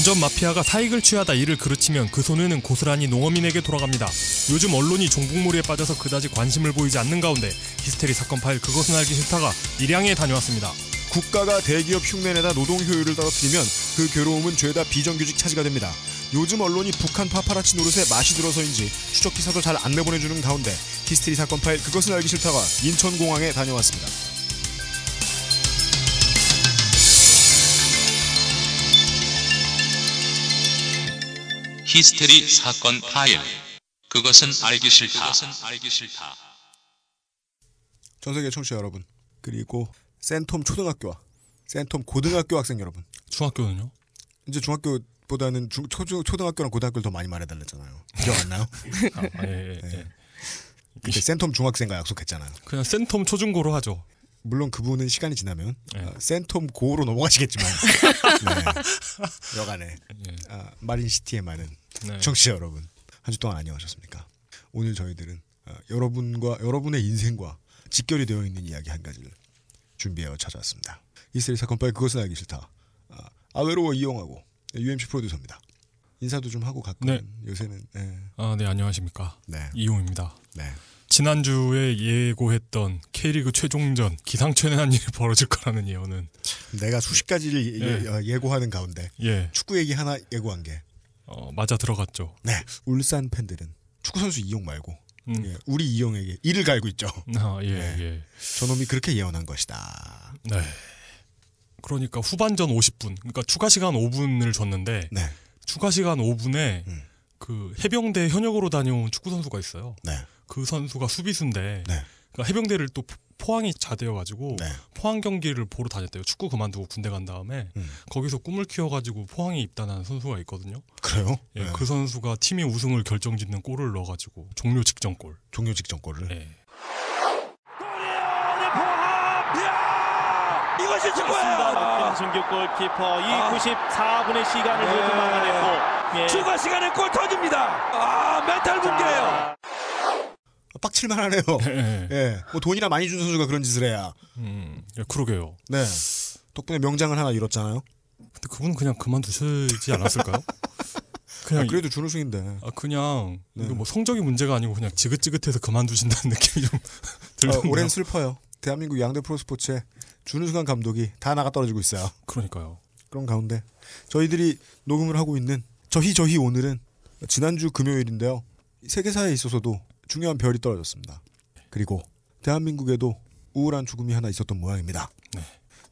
원전 마피아가 사익을 취하다 이를 그르치면 그 손해는 고스란히 농어민에게 돌아갑니다. 요즘 언론이 종북몰이에 빠져서 그다지 관심을 보이지 않는 가운데 히스테리 사건 파일 그것은 알기 싫다가 밀양에 다녀왔습니다. 국가가 대기업 흉내내다 노동 효율을 떨어뜨리면 그 괴로움은 죄다 비정규직 차지가 됩니다. 요즘 언론이 북한 파파라치 노릇에 맛이 들어서인지 추적 기사도 잘 안 내보내주는 가운데 히스테리 사건 파일 그것은 알기 싫다가 인천공항에 다녀왔습니다. 히스테리 사건 파일. 그것은 알기 싫다. 알기 싫다. 전 세계 청취자 여러분 그리고 센텀 초등학교와 센텀 고등학교 학생 여러분 중학교는요? 이제 중학교보다는 중, 초, 초등학교랑 고등학교를 더 많이 말해달랬잖아요. 기억 안 나요? 아, 아, 예, 예, 예. 그때 센텀 중학생과 약속했잖아요. 그냥 센텀 초중고로 하죠. 물론 그분은 시간이 지나면 예. 어, 센텀 고로 넘어가시겠지만 네. 여간에 예. 아, 마린시티에 많은 네. 청취자 여러분 한 주 동안 안녕하셨습니까? 오늘 저희들은 어, 여러분과 여러분의 인생과 직결이 되어 있는 이야기 한 가지를 준비해 찾아왔습니다. 이스라엘 사건 빨리 그것은 알기 싫다. 아, 아외로워 이용하고 UMC 프로듀서입니다. 인사도 좀 하고 가끔 네. 요새는 네. 아, 네, 안녕하십니까. 네. 이용입니다. 네. 지난주에 예고했던 K리그 최종전 기상천외한 일이 벌어질 거라는 예언은 내가 수십 가지를 예. 네. 예고하는 가운데 예, 축구 얘기 하나 예고한 게 어, 맞아 들어갔죠. 네. 울산 팬들은 축구 선수 이용 말고 음. 예, 우리 이용에게 이를 갈고 있죠. 아, 예, 네. 예. 저놈이 그렇게 예언한 것이다. 네. 그러니까 후반전 50분, 그러니까 추가 시간 5분을 줬는데 네. 추가 시간 5분에 음. 그 해병대 현역으로 다녀온 축구 선수가 있어요. 네. 그 선수가 수비수인데 네. 그러니까 해병대를 또 포- 포항이 자대여가지고 네. 포항 경기를 보러 다녔대요. 축구 그만두고 군대 간 다음에 음. 거기서 꿈을 키워가지고 포항에 입단한 선수가 있거든요. 그래요? 예, 네. 그 선수가 팀이 우승을 결정짓는 골을 넣어가지고 종료 직전 골. 종료 직전 골을. 예. 이것이 축구예요. 김승규 골키퍼 이 94분의 시간을 모두 막아냈고 예. 추가 시간에 골 터집니다. 아 멘탈 붕괴예요. 자, 빡칠만 하네요. 예. 예. 뭐 돈이나 많이 준 선수가 그런 짓을 해야. 음, 예, 그러게요. 네. 덕분에 명장을 하나 이뤘잖아요. 근데 그분은 그냥 그만두시지 않았을까요? 그냥 아, 그래도 준우승인데. 아 그냥 네. 이거 뭐 성적이 문제가 아니고 그냥 지긋지긋해서 그만두신다는 느낌이 좀 어, 들던데요. 올해는 슬퍼요. 대한민국 양대 프로스포츠에 준우승한 감독이 다 나가 떨어지고 있어요. 그러니까요. 그런 가운데 저희들이 녹음을 하고 있는 저희 저희 오늘은 지난주 금요일인데요. 세계사에 있어서도 중요한 별이 떨어졌습니다. 그리고 대한민국에도 우울한 죽음이 하나 있었던 모양입니다. 네.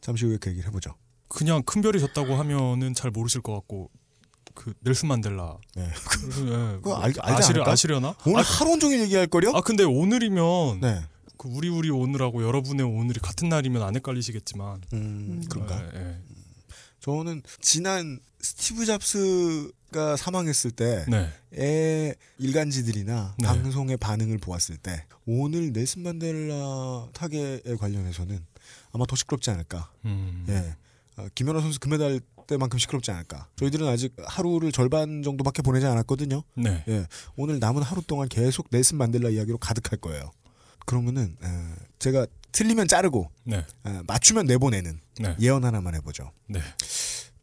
잠시 후에 그 얘기를 해보죠. 그냥 큰 별이 졌다고 하면은 잘 모르실 것 같고 그 넬슨 만델라. 네. 그래서, 예, 그거 알- 알지 아시려, 않을까? 아시려나? 오늘 아, 하루 온종일 얘기할 거려? 아 근데 오늘이면 네. 그 우리 우리 오늘하고 여러분의 오늘이 같은 날이면 안 헷갈리시겠지만 음, 그런가? 예, 예. 저는 지난 스티브 잡스가 사망했을 때 네. 의 일간지들이나 네. 방송의 반응을 보았을 때 오늘 넬슨 만델라 타계에 관련해서는 아마 더 시끄럽지 않을까. 음. 예. 어, 김연아 선수 금메달 때만큼 시끄럽지 않을까. 저희들은 아직 하루를 절반 정도밖에 보내지 않았거든요. 네. 예. 오늘 남은 하루 동안 계속 넬슨 만델라 이야기로 가득할 거예요. 그러면은 에, 제가 틀리면 자르고 네. 에, 맞추면 내보내는 네. 예언 하나만 해보죠. 네.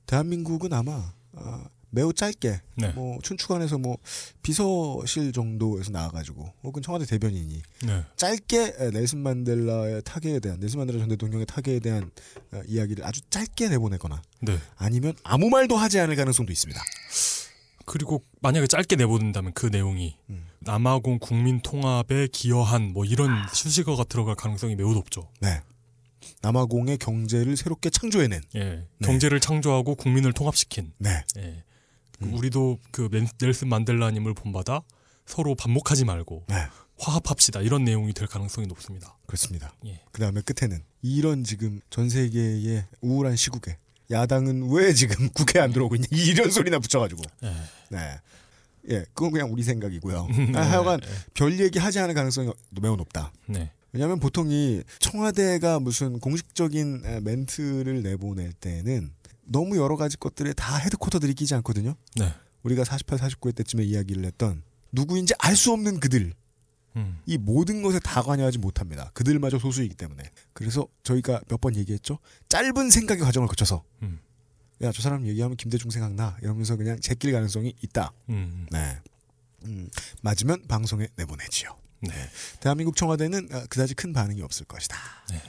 대한민국은 아마 아, 매우 짧게 네. 뭐 춘추관에서 뭐 비서실 정도에서 나와가지고 혹은 청와대 대변인이 네. 짧게 에, 넬슨 만델라의 타계에 대한 넬슨 만델라 전 대통령의 타계에 대한 어, 이야기를 아주 짧게 내보내거나 네. 아니면 아무 말도 하지 않을 가능성도 있습니다. 그리고 만약에 짧게 내보낸다면 그 내용이 음. 남아공 국민 통합에 기여한 뭐 이런 수식어가 들어갈 가능성이 매우 높죠. 네. 남아공의 경제를 새롭게 창조해낸. 예. 네. 경제를 창조하고 국민을 통합시킨. 네. 예. 음. 우리도 그 멘- 넬슨 만델라님을 본받아 서로 반목하지 말고 네. 화합합시다 이런 내용이 될 가능성이 높습니다. 그렇습니다. 예. 그 다음에 끝에는 이런 지금 전 세계의 우울한 시국에 야당은 왜 지금 국회에 안 들어오고 있냐 이런 소리나 붙여가지고 예. 네. 예, 그건 그냥 우리 생각이고요. 네. 아, 하여간 별 얘기 하지 않을 가능성이 매우 높다. 네. 왜냐하면 보통 이 청와대가 무슨 공식적인 에, 멘트를 내보낼 때는 너무 여러 가지 것들에 다 헤드쿼터들이 끼지 않거든요. 네. 우리가 48, 49회 때쯤에 이야기를 했던 누구인지 알 수 없는 그들 음. 이 모든 것에 다 관여하지 못합니다. 그들마저 소수이기 때문에. 그래서 저희가 몇 번 얘기했죠. 짧은 생각의 과정을 거쳐서 음. 야 저 사람 얘기하면 김대중 생각나 이러면서 그냥 제낄 가능성이 있다. 음. 네. 음, 맞으면 방송에 내보내지요. 네. 대한민국 청와대는 아, 그다지 큰 반응이 없을 것이다. 네.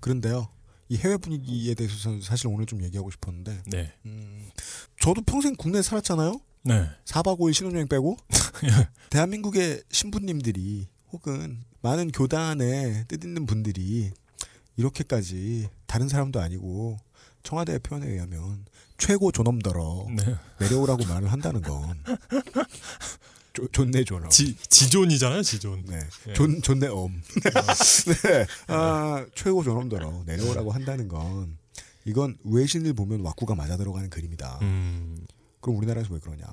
그런데요, 이 해외 분위기에 대해서 사실 오늘 좀 얘기하고 싶었는데, 네. 음, 저도 평생 국내에 살았잖아요. 네. 4박 5일 신혼여행 빼고 대한민국의 신부님들이 혹은 많은 교단에 뜻있는 분들이 이렇게까지 다른 사람도 아니고 청와대의 표현에 의하면 최고 존엄더러 네. 내려오라고 말을 한다는 건 좋- 좋네 존엄. 지 지존이잖아요, 지존. 네. 예. 존 존네 엄. 네. 아, 최고 존엄더러 내려오라고 한다는 건 이건 외신을 보면 왁구가 맞아 들어가는 그림이다. 음. 그럼 우리나라에서 왜 그러냐?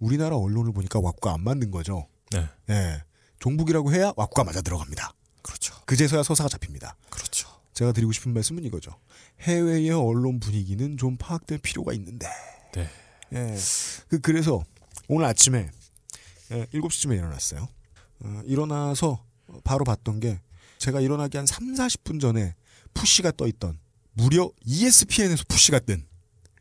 우리나라 언론을 보니까 왁구가 안 맞는 거죠. 네. 예. 종북이라고 해야 왁구가 맞아 들어갑니다. 그렇죠. 그제서야 서사가 잡힙니다. 그렇죠. 제가 드리고 싶은 말씀은 이거죠. 해외의 언론 분위기는 좀 파악될 필요가 있는데. 네. 예. 그 그래서 오늘 아침에 예, 7시쯤에 일어났어요. 어, 일어나서 바로 봤던 게 제가 일어나기 한 3, 40분 전에 push가 떠 있던 무려 ESPN에서 push가 뜬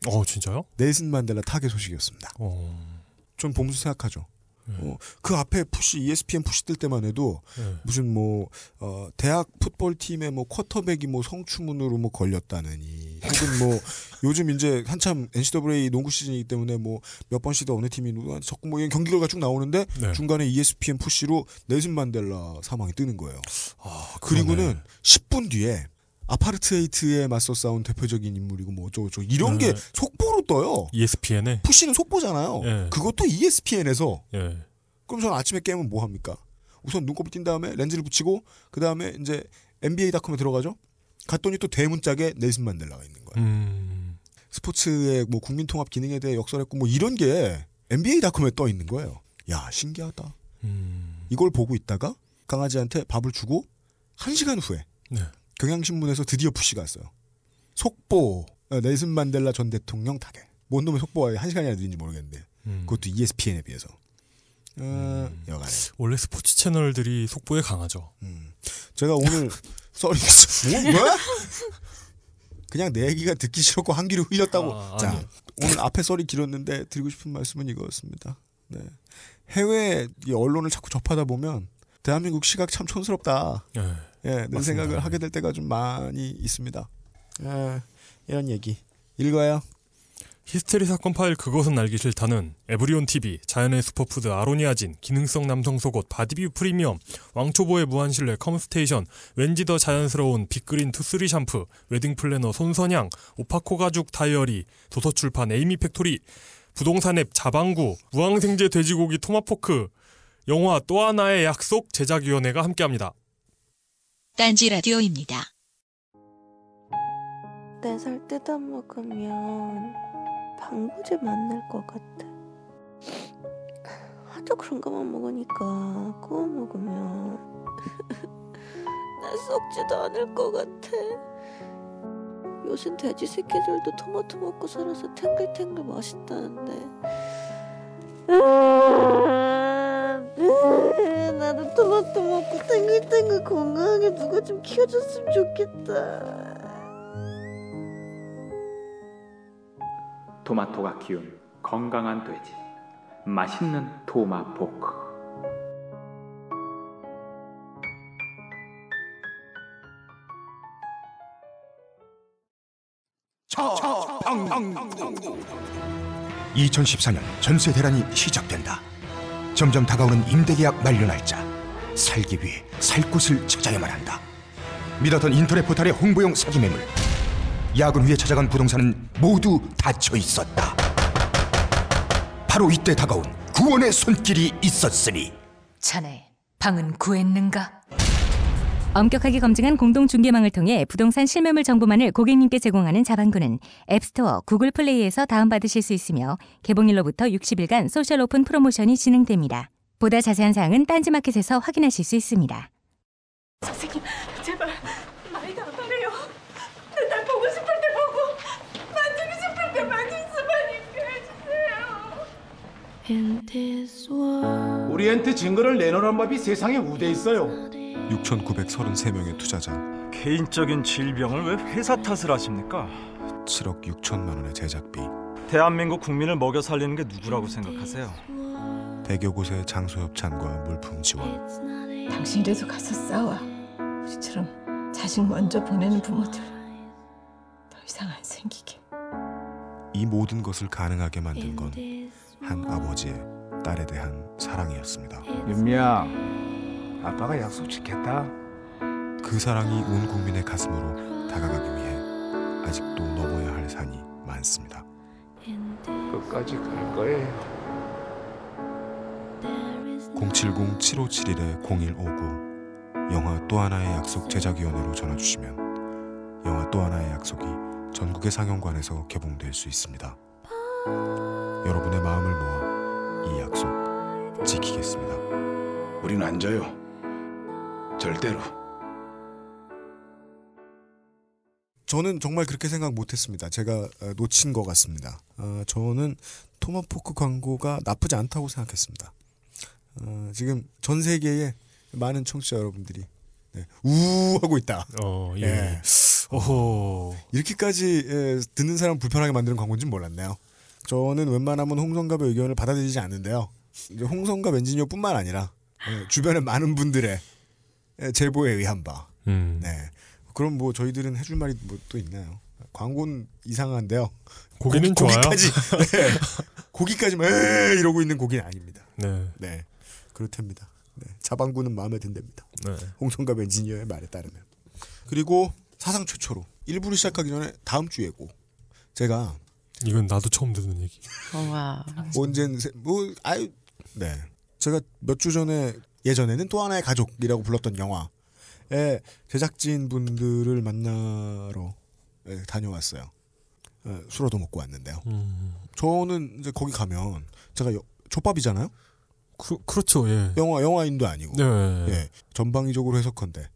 어, 진짜요? 넬슨 만델라 타계 소식이었습니다. 어. 전 보면서 생각하죠. 네. 어, 그 앞에 push ESPN push 뜰 때만 해도 네. 무슨 뭐 어, 대학 풋볼 팀의 뭐 쿼터백이 뭐 성추문으로 뭐 걸렸다느니 혹은 뭐 요즘 이제 한참 NCAA 농구 시즌이기 때문에 뭐 몇번 시대 어느 팀이 누가 자꾸 뭐 이런 경기 결과 쭉 나오는데 네. 중간에 ESPN 푸시로 넬슨 만델라 사망이 뜨는 거예요. 아, 그리고는 그러네. 10분 뒤에 아파르트헤이트에 맞서 싸운 대표적인 인물이고 뭐 어쩌고 저쩌고 이런 네. 게 속보 로 떠요. ESPN에 푸시는 속보잖아요. 예. 그것도 ESPN에서 예. 그럼 저는 아침에 깨면 뭐 합니까? 우선 눈곱을 띈 다음에 렌즈를 붙이고 그 다음에 이제 NBA.com에 들어가죠. 갔더니 또 대문짝에 넬슨 만델라가 있는 거예요. 음. 스포츠의 뭐 국민 통합 기능에 대해 역설했고 뭐 이런 게 NBA.com에 떠 있는 거예요. 야 신기하다. 음. 이걸 보고 있다가 강아지한테 밥을 주고 한 시간 후에 네. 경향신문에서 드디어 푸시가 왔어요. 속보 어, 넬슨 만델라 전 대통령 타계. 뭔 놈의 속보가 한 시간이나 느린지 모르겠는데 음. 그것도 ESPN에 비해서. 어, 여간에. 원래 스포츠 채널들이 속보에 강하죠. 음. 제가 오늘 썰이 뭐 뭐야? 그냥 내 얘기가 듣기 싫었고 한 귀로 흘렸다고. 아, 자 아니요. 오늘 앞에 썰이 길었는데 드리고 싶은 말씀은 이거였습니다. 네. 해외 이 언론을 자꾸 접하다 보면 대한민국 시각 참 촌스럽다. 예. 예, 는 맞습니다. 생각을 하게 될 때가 좀 많이 있습니다. 아, 이런 얘기 읽어요. 히스테리 사건 파일 그것은 알기 싫다는 에브리온 TV, 자연의 슈퍼푸드 아로니아진, 기능성 남성 속옷 바디뷰 프리미엄, 왕초보의 무한신뢰 컴스테이션, 왠지 더 자연스러운 빅그린 투쓰리 샴푸, 웨딩 플래너 손선양, 오파코 가죽 다이어리, 도서출판 에이미 팩토리, 부동산 앱 자방구, 무항생제 돼지고기 토마포크, 영화 또 하나의 약속 제작위원회가 함께합니다. 딴지 라디오입니다. 네살 뜯어 먹으면 방부제 만날 것 같아. 하도 그런 것만 먹으니까 구워 먹으면 나 썩지도 않을 것 같아. 요즘 돼지 새끼들도 토마토 먹고 살아서 탱글탱글 맛있다는데. 나도 토마토 먹고 탱글탱글 건강하게 누가 좀 키워줬으면 좋겠다. 토마토가 키운 건강한 돼지 맛있는 토마포크 청 2014년 전세 대란이 시작된다. 점점 다가오는 임대계약 만료 날짜. 살기 위해 살 곳을 찾아야만 한다. 믿었던 인터넷 포털의 홍보용 사기 매물. 야근 후에 찾아간 부동산은 모두 닫혀 있었다. 바로 이때 다가온 구원의 손길이 있었으니 자네 방은 구했는가? 엄격하게 검증한 공동 중개망을 통해 부동산 실매물 정보만을 고객님께 제공하는 자반구는 앱스토어, 구글 플레이에서 다운받으실 수 있으며 개봉일로부터 60일간 social 오픈 프로모션이 진행됩니다. 보다 자세한 사항은 딴지마켓에서 확인하실 수 있습니다. 선생님, 제발 많이 다발해요. 내딸 보고 싶을 때 보고 만지고 싶을 때 만질 수만 있게 해주세요. 우리한테 증거를 내놓으란 법이 세상에 어데 있어요. 6,933명의 투자자 개인적인 질병을 왜 회사 탓을 하십니까? 7억 6천만 원의 제작비, 대한민국 국민을 먹여 살리는 게 누구라고 생각하세요? 대여 곳의 장소 협찬과 물품 지원, 당신이라도 가서 싸워. 우리처럼 자식 먼저 보내는 부모들 더 이상 안 생기게. 이 모든 것을 가능하게 만든 건 한 아버지의 딸에 대한 사랑이었습니다. 윤미야, 아빠가 약속 지켰다. 그 사랑이 온 국민의 가슴으로 다가가기 위해 아직도 넘어야 할 산이 많습니다. 끝까지 갈 거예요. 070-7571-0159 영화 또 하나의 약속 제작위원회로 전화주시면 영화 또 하나의 약속이 전국의 상영관에서 개봉될 수 있습니다. 여러분의 마음을 모아 이 약속 지키겠습니다. 우린 안 져요. 절대로. 저는 정말 그렇게 생각 못했습니다. 제가 어, 놓친 것 같습니다. 어, 저는 토마포크 광고가 나쁘지 않다고 생각했습니다. 어, 지금 전 세계의 많은 청취자 여러분들이 네, 우 하고 있다. 어, 예. 어허. 이렇게까지 예, 듣는 사람 불편하게 만드는 광고인지 몰랐네요. 저는 웬만하면 홍성갑의 의견을 받아들이지 않는데요. 이제 홍성갑 엔지니어뿐만 아니라 예, 주변의 많은 분들의 예, 제보에 의한 바. 음. 네. 그럼 뭐 저희들은 해줄 말이 뭐 또 있나요? 광고는 이상한데요. 고기는 좋아요. 고기까지 네. 고기까지만 에 이러고 있는 고기는 아닙니다. 네. 네. 그렇답니다. 네. 자방구는 마음에 든답니다. 네. 홍성갑 엔지니어의 말에 따르면. 그리고 사상 최초로 1부를 시작하기 전에 다음 주 예고. 제가 이건 나도 처음 듣는 얘기. 와. 언젠 세- 뭐 아유 네. 제가 몇 주 전에 예전에는 또 하나의 가족이라고 불렀던 영화의 제작진 분들을 만나러 예, 다녀왔어요. 예, 술어도 먹고 왔는데요. 음. 저는 이제 거기 가면 제가 여- 족밥이잖아요. 그, 그렇죠. 예. 영화 영화인도 아니고 네. 예, 전방위적으로 해석컨대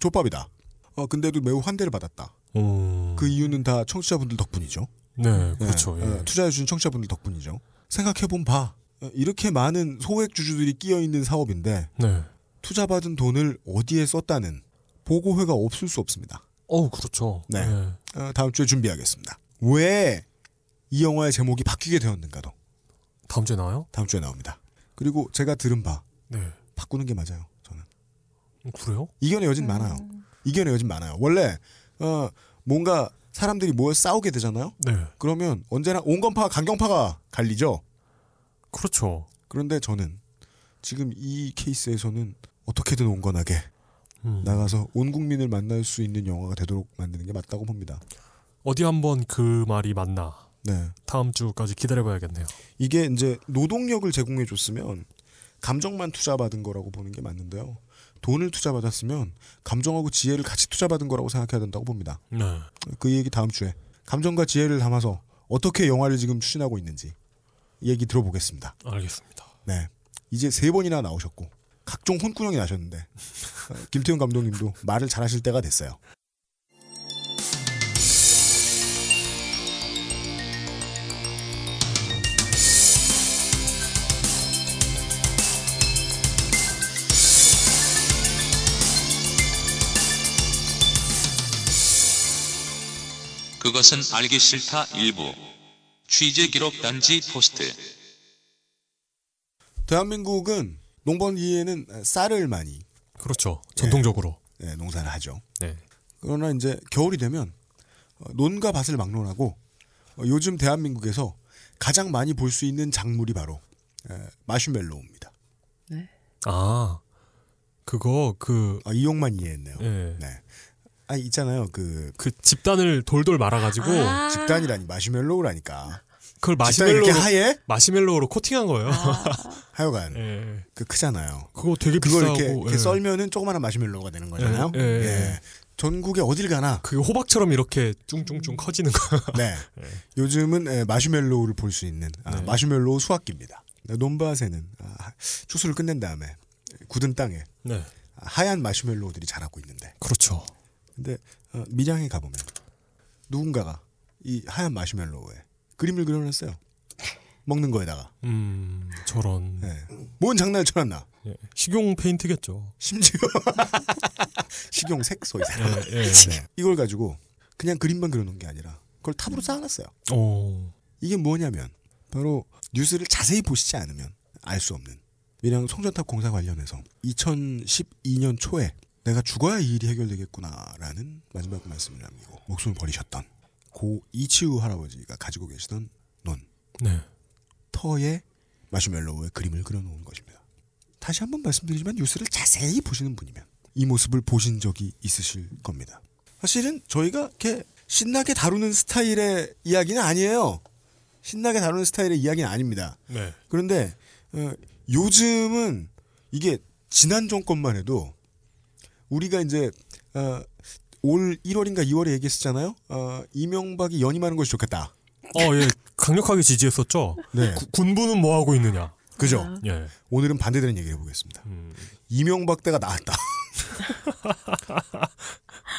족밥이다. 어 근데도 매우 환대를 받았다. 음. 그 이유는 다 청취자분들 덕분이죠. 네, 그렇죠. 예. 어, 투자해주신 청취자분들 덕분이죠. 생각해본 바 어, 이렇게 많은 소액 주주들이 끼어 있는 사업인데 네. 투자받은 돈을 어디에 썼다는 보고회가 없을 수 없습니다. 어우, 그렇죠. 네. 예. 어, 다음 주에 준비하겠습니다. 왜 이 영화의 제목이 바뀌게 되었는가도 다음 주에 나와요? 다음 주에 나옵니다. 그리고 제가 들은 바 네. 바꾸는 게 맞아요. 저는 그래요? 이견의 여진 많아요. 이견의 여진 많아요. 원래 어, 뭔가 사람들이 모여 싸우게 되잖아요. 네. 그러면 언제나 온건파 강경파가 갈리죠. 그렇죠. 그런데 저는 지금 이 케이스에서는 어떻게든 온건하게 음. 나가서 온 국민을 만날 수 있는 영화가 되도록 만드는 게 맞다고 봅니다. 어디 한번 그 말이 맞나? 네. 다음 주까지 기다려봐야겠네요. 이게 이제 노동력을 제공해 줬으면 감정만 투자받은 거라고 보는 게 맞는데요. 돈을 투자받았으면 감정하고 지혜를 같이 투자받은 거라고 생각해야 된다고 봅니다. 네. 그 얘기 다음 주에 감정과 지혜를 담아서 어떻게 영화를 지금 추진하고 있는지 얘기 들어보겠습니다. 알겠습니다. 네. 이제 세 번이나 나오셨고 각종 혼꾸녕이 나셨는데 어, 김태훈 감독님도 말을 잘하실 때가 됐어요. 그것은 알기 싫다 일부 취재 기록 단지 포스트 대한민국은 농번기에는 쌀을 많이 그렇죠. 전통적으로. 네, 농사를 하죠. 네. 그러나 이제 겨울이 되면 어, 논과 밭을 막론하고 어, 요즘 대한민국에서 가장 많이 볼 수 있는 작물이 바로 에, 마슈멜로우입니다. 아, 그거 그 아, 이용만 이해했네요. 예. 네. 아 있잖아요. 그 그 집단을 돌돌 말아가지고 아. 집단이라니 마슈멜로우라니까. 그걸 이렇게 하얘? 마시멜로로 코팅한 거예요. 하여간 예. 그 크잖아요. 그거 되게 그걸 비싸고 이렇게, 이렇게 예. 썰면은 조그마한 마시멜로우가 되는 거잖아요. 예, 예, 예. 전국에 어딜 가나 그게 호박처럼 이렇게 쭝쭝쭝 커지는 거. 네. 요즘은 에, 마슈멜로우를 볼 수 있는 아, 네. 마슈멜로우 수확기입니다. 네, 논밭에는 아, 추수를 끝낸 다음에 굳은 땅에 네. 하얀 마슈멜로우들이 자라고 있는데 그렇죠. 근데 어, 밀양에 가보면 누군가가 이 하얀 마슈멜로우에 그림을 그려놨어요. 먹는 거에다가 음, 저런. 네. 뭔 장난을 쳐놨나? 예, 식용 페인트겠죠. 심지어 식용 색소 이 사람. 예, 예. 네. 이걸 가지고 그냥 그림만 그려놓은 게 아니라 그걸 탑으로 쌓아놨어요. 오. 이게 뭐냐면 바로 뉴스를 자세히 보시지 않으면 알 수 없는 밀양 송전탑 공사 관련해서 2012년 초에 내가 죽어야 이 일이 해결되겠구나라는 마지막 말씀을 남기고 목숨을 버리셨던 고 이치우 할아버지가 가지고 계시던 논 네. 터에 마슈멜로우의 그림을 그려놓은 것입니다. 다시 한번 말씀드리지만 뉴스를 자세히 보시는 분이면 이 모습을 보신 적이 있으실 겁니다. 사실은 저희가 이렇게 신나게 다루는 스타일의 이야기는 아니에요. 신나게 다루는 스타일의 이야기는 아닙니다. 네. 그런데 어, 요즘은 이게 지난 정권만 해도 우리가 이제 어, 올 1월인가 2월에 얘기했었잖아요. 어, 이명박이 연임하는 것이 좋겠다. 어, 예. 강력하게 지지했었죠. 네. 구- 군부는 뭐 하고 있느냐. 그죠? 예. 오늘은 반대되는 얘기를 해보겠습니다. 이명박 때가 나았다.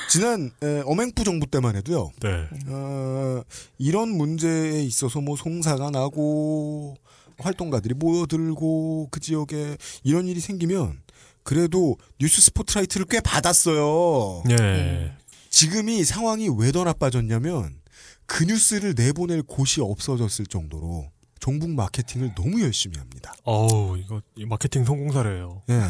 지난 에, 어맹부 정부 때만 해도요. 네. 어, 이런 문제에 있어서 뭐 송사가 나고 활동가들이 모여들고 그 지역에 이런 일이 생기면 그래도 뉴스 스포트라이트를 꽤 받았어요. 예. 지금이 상황이 왜 더 나빠졌냐면 그 뉴스를 내보낼 곳이 없어졌을 정도로 종북 마케팅을 너무 열심히 합니다. 어우, 이거 이 마케팅 성공 사례예요. 예.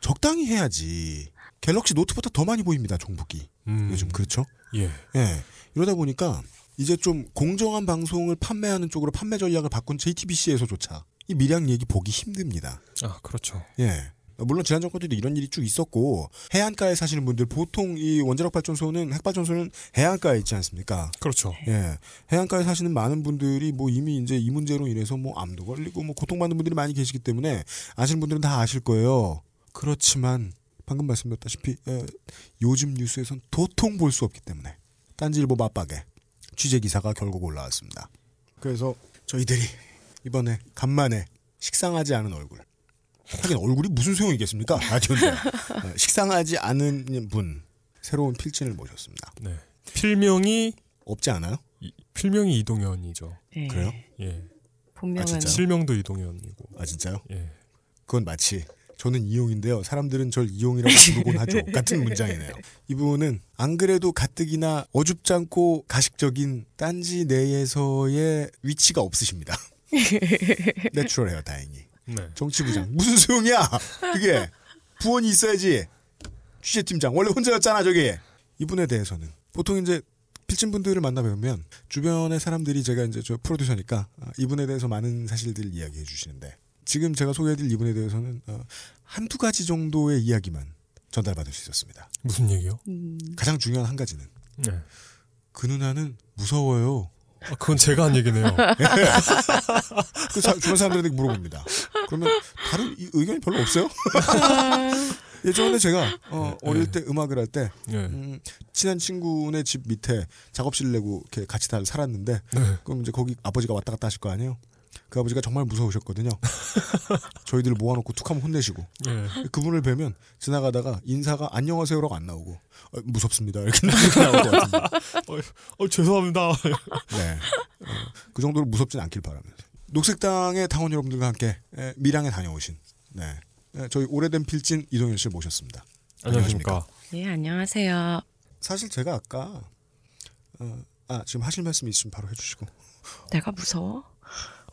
적당히 해야지. 갤럭시 노트보다 더 많이 보입니다, 종북이. 음. 요즘 그렇죠? 예. 예. 이러다 보니까 이제 좀 공정한 방송을 판매하는 쪽으로 판매 전략을 바꾼 JTBC에서조차 이 밀양 얘기 보기 힘듭니다. 아, 그렇죠. 예. 물론 지난 정권에도 이런 일이 쭉 있었고 해안가에 사시는 분들 보통 이 원자력 발전소는 핵 발전소는 해안가에 있지 않습니까? 그렇죠. 예. 해안가에 사시는 많은 분들이 뭐 이미 이제 이 문제로 인해서 뭐 암도 걸리고 뭐 고통받는 분들이 많이 계시기 때문에 아시는 분들은 다 아실 거예요. 그렇지만 방금 말씀드렸다시피 예, 요즘 뉴스에선 도통 볼 수 없기 때문에 딴지일보 맞박에 취재 기사가 결국 올라왔습니다. 그래서 저희들이 이번에 간만에 식상하지 않은 얼굴 하긴 얼굴이 무슨 소용이겠습니까? 라디오인데 어, 식상하지 않은 분 새로운 필진을 모셨습니다. 네. 필명이 없지 않아요? 이- 필명이 이동현이죠. 네. 그래요? 예. 본명은 아, 진짜요? 실명도 이동현이고. 아 진짜요? 예. 그건 마치 저는 이용인데요. 사람들은 절 이용이라고 부르곤 하죠. 같은 문장이네요. 이분은 안 그래도 가뜩이나 어줍지 않고 가식적인 딴지 내에서의 위치가 없으십니다. 내추럴해요, 다행히. 네. 정치부장 무슨 소용이야? 그게 부원이 있어야지. 취재팀장 원래 혼자였잖아 저기. 이분에 대해서는 보통 이제 필진 분들을 만나 뵈면 주변의 사람들이 제가 이제 저 프로듀서니까 아, 이분에 대해서 많은 사실들을 이야기해 주시는데 지금 제가 소개해드릴 이분에 대해서는 어, 한두 가지 정도의 이야기만 전달받을 수 있었습니다. 무슨 얘기요? 가장 중요한 한 가지는 네. 그 누나는 무서워요. 아, 그건 제가 한 얘기네요. 그 사- 주변 사람들한테 물어봅니다. 그러면 다른 이- 의견이 별로 없어요? 예전에 제가 어, 어릴 때 음악을 할때 예. 음, 친한 친구네 집 밑에 작업실 내고 이렇게 같이 다 살았는데 네. 그럼 이제 거기 아버지가 왔다 갔다 하실 거 아니에요? 그 아버지가 정말 무서우셨거든요. 저희들 모아놓고 툭하면 혼내시고 예. 그분을 뵈면 지나가다가 인사가 안녕하세요라고 안 나오고 어, 무섭습니다 이렇게 나오거든요. 어, 어, 죄송합니다. 네. 어, 그 정도로 무섭진 않길 바라면서. 녹색당의 당원 여러분들과 함께 에, 밀양에 다녀오신 네. 에, 저희 오래된 필진 이동현 씨를 모셨습니다. 안녕하십니까. 네, 안녕하세요. 사실 제가 아까 어, 아 지금 하실 말씀 있으면 바로 해주시고 내가 무서워?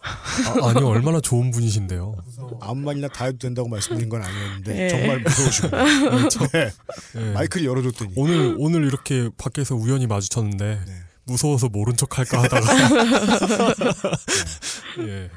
아, 아니요, 얼마나 좋은 분이신데요. 아무 말이나 다 해도 된다고 말씀드린 건 아니었는데 네. 정말 무서우시고 네. 예. 마이크를 열어줬더니 오늘 오늘 이렇게 밖에서 우연히 마주쳤는데 네. 무서워서 모른 척 할까 하다가 예.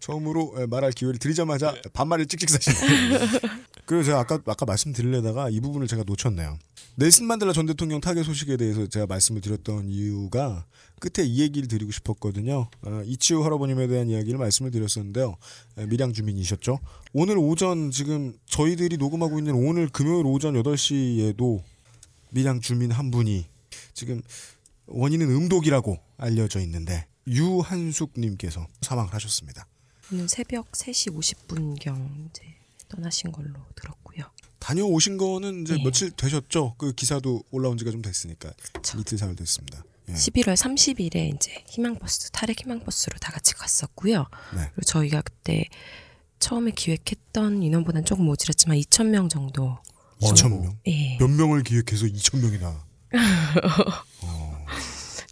처음으로 에, 말할 기회를 드리자마자 반말을 찍찍 사시네요. 그래서 제가 아까 아까 말씀드리려다가 이 부분을 제가 놓쳤네요. 넬슨 만델라 전 대통령 타계 소식에 대해서 제가 말씀을 드렸던 이유가 끝에 이 얘기를 드리고 싶었거든요. 어, 이치우 할아버님에 대한 이야기를 말씀을 드렸었는데요. 에, 밀양 주민이셨죠. 오늘 오전 지금 저희들이 녹음하고 있는 오늘 금요일 오전 8시에도 밀양 주민 한 분이 지금 원인은 음독이라고 알려져 있는데 유한숙님께서 사망을 하셨습니다. 오늘 새벽 3시 50분경 이제 떠나신 걸로 들었고요. 다녀오신 거는 이제 네. 며칠 되셨죠? 그 기사도 올라온 지가 좀 됐으니까 이틀 사흘 됐습니다. 예. 11월 30일에 이제 희망버스 탈핵 희망버스로 다 같이 갔었고요. 네. 그리고 저희가 그때 처음에 기획했던 인원보다는 조금 모자랐지만 2천 명 정도. 2천 명. 예. 몇 명을 기획해서 2천 명이나.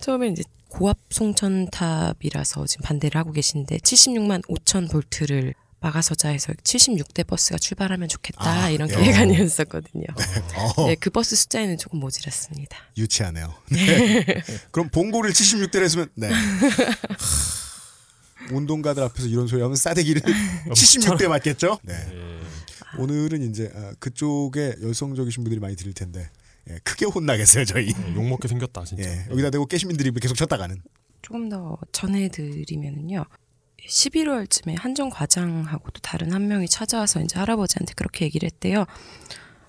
처음에 이제 고압 송천탑이라서 지금 반대를 하고 계신데 76만 5천 볼트를 막아서자해서 76대 버스가 출발하면 좋겠다 아, 이런 예. 계획안이었었거든요. 어. 네, 그 버스 숫자에는 조금 모자랐습니다. 유치하네요. 네. 그럼 봉고를 76대를 했으면 네. 하, 운동가들 앞에서 이런 소리 하면 싸대기를 76대 맞겠죠? 네. 오늘은 이제 아, 그쪽에 열성적이신 분들이 많이 들을 텐데 예, 크게 혼나겠어요 저희. 욕먹게 생겼다 진짜. 예, 여기다 대고 깨시민들이 계속 쳤다가는. 조금 더 전해드리면은요. 11월쯤에 한정 과장하고 또 다른 한 명이 찾아와서 이제 할아버지한테 그렇게 얘기를 했대요.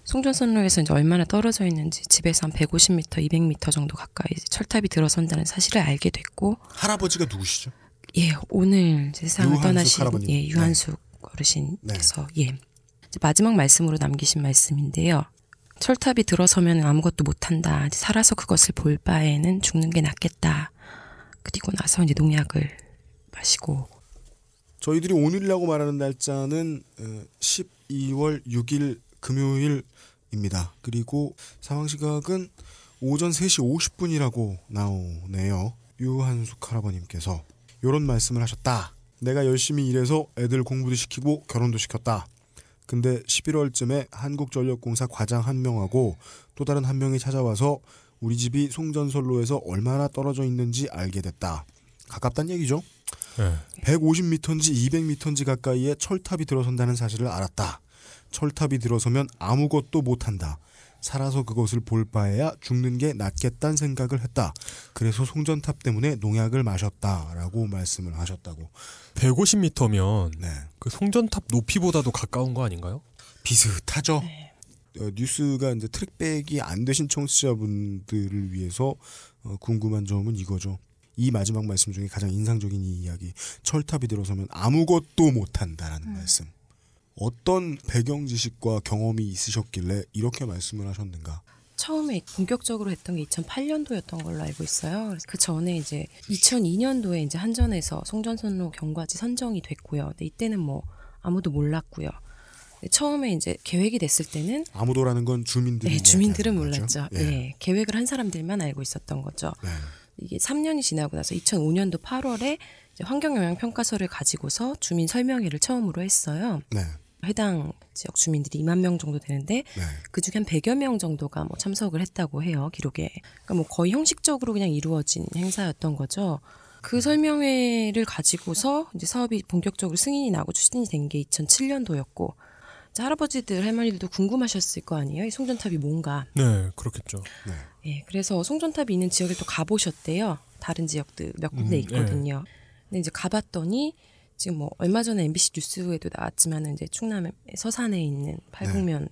송전선로에서 이제 얼마나 떨어져 있는지 집에서 한 150m, 200m 정도 가까이 철탑이 들어선다는 사실을 알게 됐고 할아버지가 누구시죠? 예, 오늘 세상을 떠나신 할아버님. 네. 예, 유한숙 어르신께서 예. 이제 마지막 말씀으로 남기신 말씀인데요. 철탑이 들어서면 아무것도 못한다. 살아서 그것을 볼 바에는 죽는 게 낫겠다. 그리고 나서 이제 농약을 마시고 저희들이 오늘이라고 말하는 날짜는 어, 12월 6일 금요일입니다. 그리고 상황 시각은 오전 3시 50분이라고 나오네요. 유한숙 할아버님께서 이런 말씀을 하셨다. 내가 열심히 일해서 애들 공부도 시키고 결혼도 시켰다. 근데 11월쯤에 한국전력공사 과장 한 명하고 또 다른 한 명이 찾아와서 우리 집이 송전선로에서 얼마나 떨어져 있는지 알게 됐다. 가깝단 얘기죠. 네. 150m인지 200m인지 가까이에 철탑이 들어선다는 사실을 알았다. 철탑이 들어서면 아무것도 못한다. 살아서 그것을 볼 바에야 죽는 게 낫겠다는 생각을 했다. 그래서 송전탑 때문에 농약을 마셨다라고 말씀을 하셨다고. 150m면 네. 그 송전탑 높이보다도 가까운 거 아닌가요? 비슷하죠. 어, 뉴스가 이제 트랙백이 안 되신 청취자분들을 위해서 어, 궁금한 점은 이거죠. 이 마지막 말씀 중에 가장 인상적인 이 이야기. 철탑이 들어서면 아무것도 못한다라는 말씀. 어떤 배경 지식과 경험이 있으셨길래 이렇게 말씀을 하셨는가? 처음에 본격적으로 했던 게 2008년도였던 걸로 알고 있어요. 그 전에 이제 2002년도에 이제 한전에서 송전선로 경과지 선정이 됐고요. 근데 이때는 뭐 아무도 몰랐고요. 처음에 이제 계획이 됐을 때는 아무도라는 건 주민들이 네, 주민들은 몰랐죠. 거죠? 예. 계획을 한 사람들만 알고 있었던 거죠. 네. 이게 3년이 지나고 나서 2005년도 8월에 환경영향평가서를 가지고서 주민 설명회를 처음으로 했어요. 네. 해당 지역 주민들이 2만 명 정도 되는데 네. 그 중에 한 100여 명 정도가 뭐 참석을 했다고 해요, 기록에. 그러니까 뭐 거의 형식적으로 그냥 이루어진 행사였던 거죠. 그 설명회를 가지고서 이제 사업이 본격적으로 승인이 나고 추진이 된 게 2007년도였고 할아버지들 할머니들도 궁금하셨을 거 아니에요. 이 송전탑이 뭔가. 네, 그렇겠죠. 예, 그래서 송전탑이 있는 지역에 또 가보셨대요. 다른 지역들 몇 군데 음, 있거든요. 근데 이제 가봤더니 지금 뭐 얼마 전에 MBC 뉴스에도 나왔지만은 이제 충남 서산에 있는 팔북면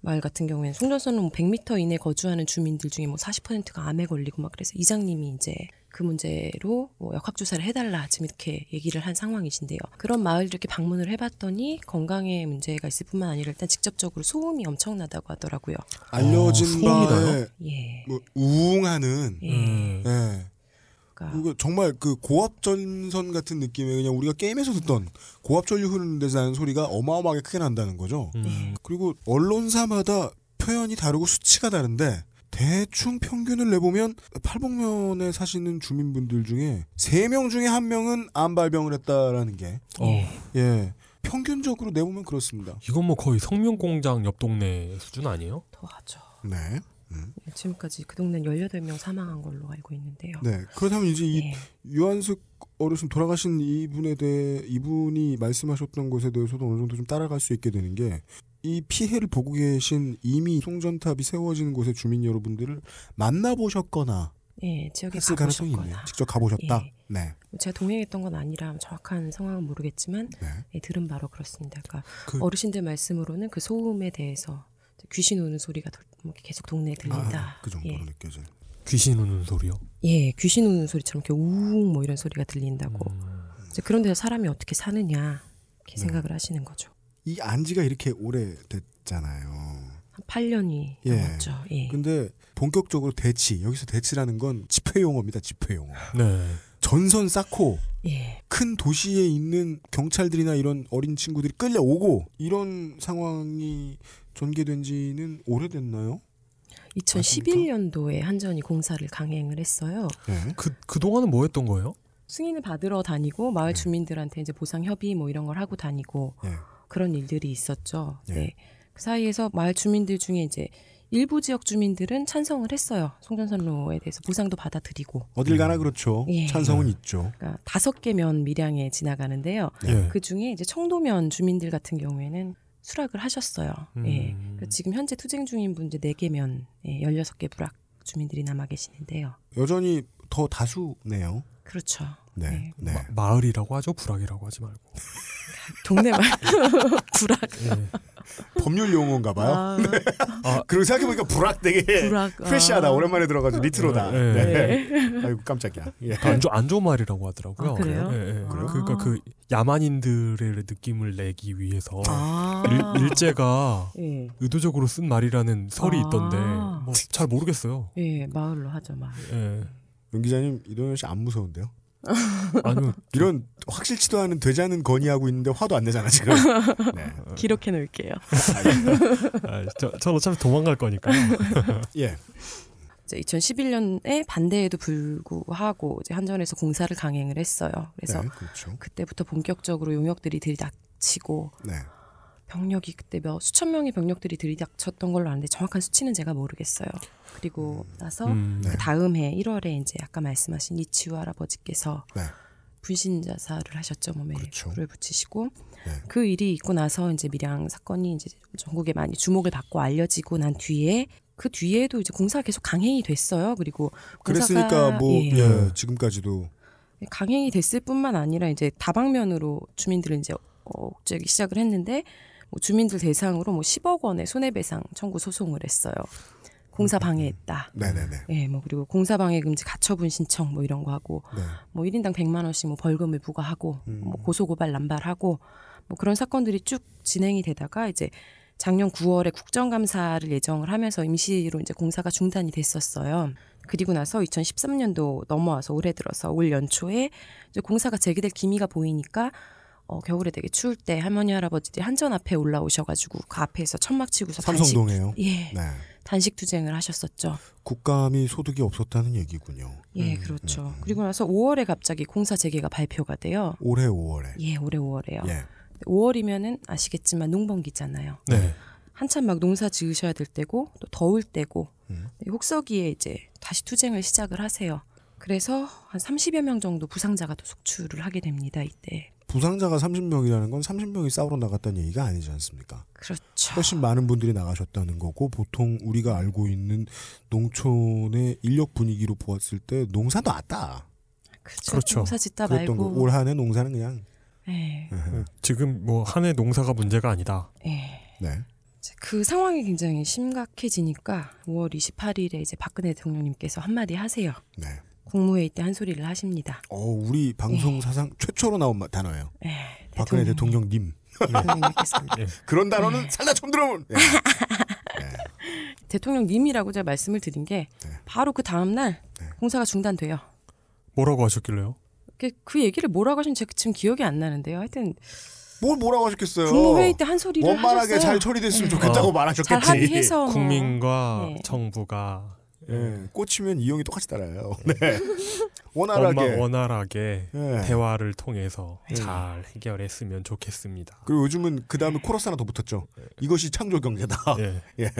마을 같은 경우에는 송전선로 뭐 100m 이내 거주하는 주민들 중에 뭐 40%가 암에 걸리고 막 그래서 이장님이 이제 그 문제로 뭐 역학조사를 해달라 지금 이렇게 얘기를 한 상황이신데요. 그런 마을 이렇게 방문을 해봤더니 건강에 문제가 있을 뿐만 아니라 일단 직접적으로 소음이 엄청나다고 하더라고요. 알려진 어, 소음이 바에? 예. 뭐 우웅하는 예. 음. 예. 그러니까 그리고 정말 그 고압 전선 같은 느낌의 그냥 우리가 게임에서 듣던 고압 전류 흐르는 데서 나는 소리가 어마어마하게 크게 난다는 거죠. 음. 그리고 언론사마다 표현이 다르고 수치가 다른데 대충 평균을 내보면 팔복면에 사시는 주민분들 중에 세 명 중에 한 명은 암 발병을 했다라는 게 어, 예. 평균적으로 내보면 그렇습니다. 이건 뭐 거의 성명공장 옆 동네 수준 아니에요? 더 하죠. 네. 지금까지 그 동네는 18명 사망한 걸로 알고 있는데요. 네. 그렇다면 이제 이 예. 유한숙 어르신 돌아가신 이분에 대해 이분이 말씀하셨던 것에 대해서도 어느 정도 좀 따라갈 수 있게 되는 게 이 피해를 보고 계신 이미 송전탑이 세워지는 곳의 주민 여러분들을 만나보셨거나 예, 지역에 했을 가능성이 있네요. 직접 가보셨다. 예. 네. 제가 동행했던 건 아니라 정확한 상황은 모르겠지만 네. 예, 들은 바로 그렇습니다. 그러니까 그- 어르신들 말씀으로는 그 소음에 대해서 귀신 우는 소리가 도- 뭐 계속 동네에 들린다. 아, 그 정도로 예. 느껴져요. 귀신 우는 소리요? 예, 귀신 우는 소리처럼 이렇게 우웅 뭐 이런 소리가 들린다고. 음. 이제 그런 데서 사람이 어떻게 사느냐 이렇게 네. 생각을 하시는 거죠. 이 안지가 이렇게 오래됐잖아요. 한 8년이 예. 넘었죠. 예. 근데 본격적으로 대치 여기서 대치라는 건 집회 용어입니다. 집회 용어. 네. 전선 쌓고 예. 큰 도시에 있는 경찰들이나 이런 어린 친구들이 끌려오고 이런 상황이 전개된 지는 오래됐나요? 2011년도에 한전이 공사를 강행을 했어요. 그 그동안은 뭐 했던 거예요? 승인을 받으러 다니고 마을 주민들한테 이제 보상 협의 뭐 이런 걸 하고 다니고 예. 그런 일들이 있었죠. 예. 네. 그 사이에서 마을 주민들 중에 이제 일부 지역 주민들은 찬성을 했어요. 송전선로에 대해서 보상도 받아들이고. 어딜 가나 그렇죠. 예. 찬성은 있죠. 그러니까 다섯 개면 밀양에 지나가는데요. 예. 그 중에 이제 청도면 주민들 같은 경우에는 수락을 하셨어요. 음. 예. 그러니까 지금 현재 투쟁 중인 분 이제 네 개면 예, 16개 불악 주민들이 남아 계시는데요. 여전히 더 다수네요. 그렇죠. 네. 네. 마을이라고 하죠. 불악이라고 하지 말고. 동네 말 불악. 법률 용어인가 봐요. 아. 네. 그리고 생각해보니까 불악 되게 불악, 프레시하다. 아. 오랜만에 들어가지고 리트로다. 네. 네. 네. 아이고 깜짝이야. 예. 안, 좋, 안 좋은 말이라고 하더라고요. 아, 그래요? 그래요? 그러니까 그 야만인들의 느낌을 내기 위해서 아. 일, 일제가 예. 의도적으로 쓴 말이라는 설이 아. 있던데 뭐 잘 모르겠어요. 예, 마을로 하죠, 마을. 예. 윤 기자님 이동현 씨 안 무서운데요? 아니요. 이런 확실치도 않은 되지 않은 건의하고 있는데 화도 안 내잖아 지금. 네. 기록해 놓을게요. 아, 저, 전 어차피 도망갈 거니까. 예. 이제 2011년에 반대에도 불구하고 이제 한전에서 공사를 강행을 했어요. 그래서 네, 그렇죠. 그때부터 본격적으로 용역들이 들이닥치고 네. 병력이 그때 몇 수천 명의 병력들이 들이닥쳤던 걸로 아는데 정확한 수치는 제가 모르겠어요. 그리고 나서 음, 네. 그 다음 해 1월에 이제 아까 말씀하신 이치우 할아버지께서 네. 분신 자살을 하셨죠. 몸에 그렇죠. 불을 붙이시고 네. 그 일이 있고 나서 이제 밀양 사건이 이제 전국에 많이 주목을 받고 알려지고 난 뒤에 그 뒤에도 이제 공사가 계속 강행이 됐어요. 그리고 그랬으니까 뭐 예. 예, 지금까지도 강행이 됐을 뿐만 아니라 이제 다방면으로 주민들을 이제 억제하기 시작을 했는데 뭐 주민들 대상으로 뭐 10억 원의 손해배상 청구 소송을 했어요. 공사 방해했다. 네네네. 예, 뭐 그리고 공사 방해 금지 가처분 신청 뭐 이런 거 하고 네. 뭐 1인당 100만 원씩 뭐 벌금을 부과하고 음. 뭐 고소 고발 남발하고 뭐 그런 사건들이 쭉 진행이 되다가 이제 작년 9월에 국정감사를 예정을 하면서 임시로 이제 공사가 중단이 됐었어요. 그리고 나서 2013년도 넘어와서 올해 들어서 올 연초에 이제 공사가 재개될 기미가 보이니까 어, 겨울에 되게 추울 때 할머니 할아버지들이 한전 앞에 올라오셔가지고 그 앞에서 천막 치고서 삼성동에요? 단식, 예, 네. 단식 투쟁을 하셨었죠. 국감이 소득이 없었다는 얘기군요. 예, 그렇죠. 그리고 나서 5월에 갑자기 공사 재개가 발표가 돼요. 올해 5월에. 예, 올해 5월에요. 예. 5월이면은 아시겠지만 농번기잖아요. 네. 한참 막 농사 지으셔야 될 때고 또 더울 때고 음. 네, 혹서기에 이제 다시 투쟁을 시작을 하세요. 그래서 한 30여 명 정도 부상자가 또 속출을 하게 됩니다. 이때. 부상자가 30명이라는 건 30명이 싸우러 나갔다는 얘기가 아니지 않습니까? 그렇죠. 훨씬 많은 분들이 나가셨다는 거고 보통 우리가 알고 있는 농촌의 인력 분위기로 보았을 때 농사 놨다. 그렇죠. 농사 짓다 말고. 거. 올 한 해 농사는 그냥 예. 지금 뭐 한 해 농사가 문제가 아니다. 예. 네. 이제 그 상황이 굉장히 심각해지니까 5월 28일에 이제 박근혜 대통령님께서 한마디 하세요. 네. 국무회의 때 한 소리를 하십니다. 어, 우리 방송 사상 최초로 나온 마- 단어예요. 예. 박근혜 대통령님. 대통령님께서 그런 단어는 살다 처음 들어본. 예. 대통령님이라고 제가 말씀을 드린 게 네. 바로 그 다음 날 공사가 중단돼요. 뭐라고 하셨길래요? 그, 그 얘기를 뭐라고 하신지 제가 지금 기억이 안 나는데요. 하여튼 뭘 뭐라고 하셨겠어요? 국무회의 때 한 소리를 원만하게 하셨어요. 잘 처리됐으면 예. 좋겠다고 어. 말하셨겠지. 잘 합의해서 뭐. 국민과 네. 정부가 예, 꽂히면 이용이 똑같이 따라요. 네. 원활하게. 원마, 원활하게 예. 대화를 통해서 예. 잘 해결했으면 좋겠습니다. 그리고 요즘은 그 다음에 코러스 하나 더 붙었죠. 이것이 창조 경제다. 예. 예.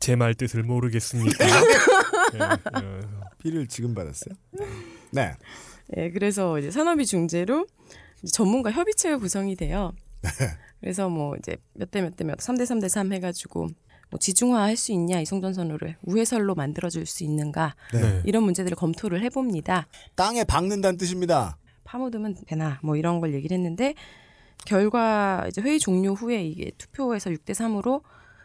제말 뜻을 모르겠습니까? 예, 예. 피를 지금 받았어요. 네. 예, 그래서 이제 산업이 중재로 이제 전문가 협의체가 구성이 돼요. 그래서 뭐 이제 몇 대 몇 대 몇, 3대 3대 3 해가지고 뭐 지중화 할 수 있냐 이송전선로를 우회설로 만들어줄 수 있는가 네. 이런 문제들을 검토를 해봅니다. 땅에 박는다는 뜻입니다. 파묻으면 되나 뭐 이런 걸 얘기를 했는데 결과 이제 회의 종료 후에 이게 투표에서 6대 3으로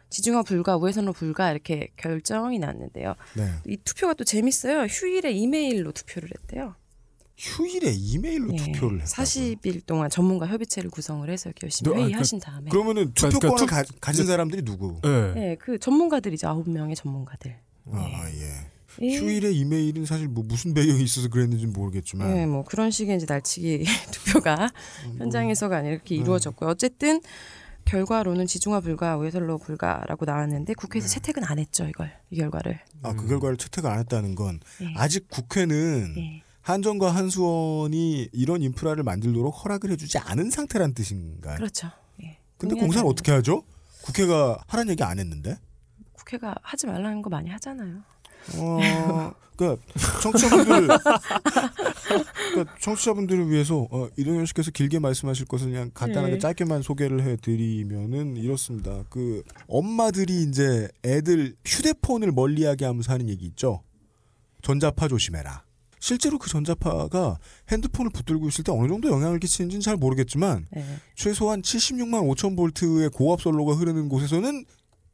지중화 불가 우회선로 불가 이렇게 결정이 났는데요. 네. 이 투표가 또 재밌어요. 휴일에 이메일로 투표를 했대요. 휴일에 이메일로 예, 투표를 했다. 40일 동안 전문가 협의체를 구성을 해서 이렇게 열심히 너, 아, 회의하신 그- 다음에 그러면은 그러니까 투표권을 투- 가, 가진 사람들이 누구? 예. 네, 그 전문가들이죠. 아홉 명의 전문가들. 아, 예. 예. 휴일에 이메일은 사실 뭐 무슨 배경이 있어서 그랬는지 는 모르겠지만 네, 뭐 그런 식의 이제 날치기 투표가 현장에서가 아니라 이렇게 이루어졌고요. 어쨌든 결과로는 지중화 불가, 우회선로 불가라고 나왔는데 국회에서 채택은 안 했죠 이걸 이 결과를. 아, 그 결과를 채택을 안 했다는 건 예. 아직 국회는 예. 한전과 한수원이 이런 인프라를 만들도록 허락을 해주지 않은 상태란 뜻인가요? 그렇죠. 예. 근데 아니고. 어떻게 하죠? 국회가 하란 얘기 안 했는데? 국회가 하지 말라는 거 많이 하잖아요. 어, 그러니까 청취자분들, 그러니까 청취자분들을 위해서 어, 이동현 씨께서 길게 말씀하실 것을 그냥 간단하게 네. 짧게만 소개를 해드리면은 이렇습니다. 그 엄마들이 이제 애들 휴대폰을 멀리하게 하면서 하는 얘기 있죠. 전자파 조심해라. 실제로 그 전자파가 핸드폰을 붙들고 있을 때 어느 정도 영향을 끼치는지는 잘 모르겠지만 네. 최소한 76만 5천 볼트의 고압 선로가 흐르는 곳에서는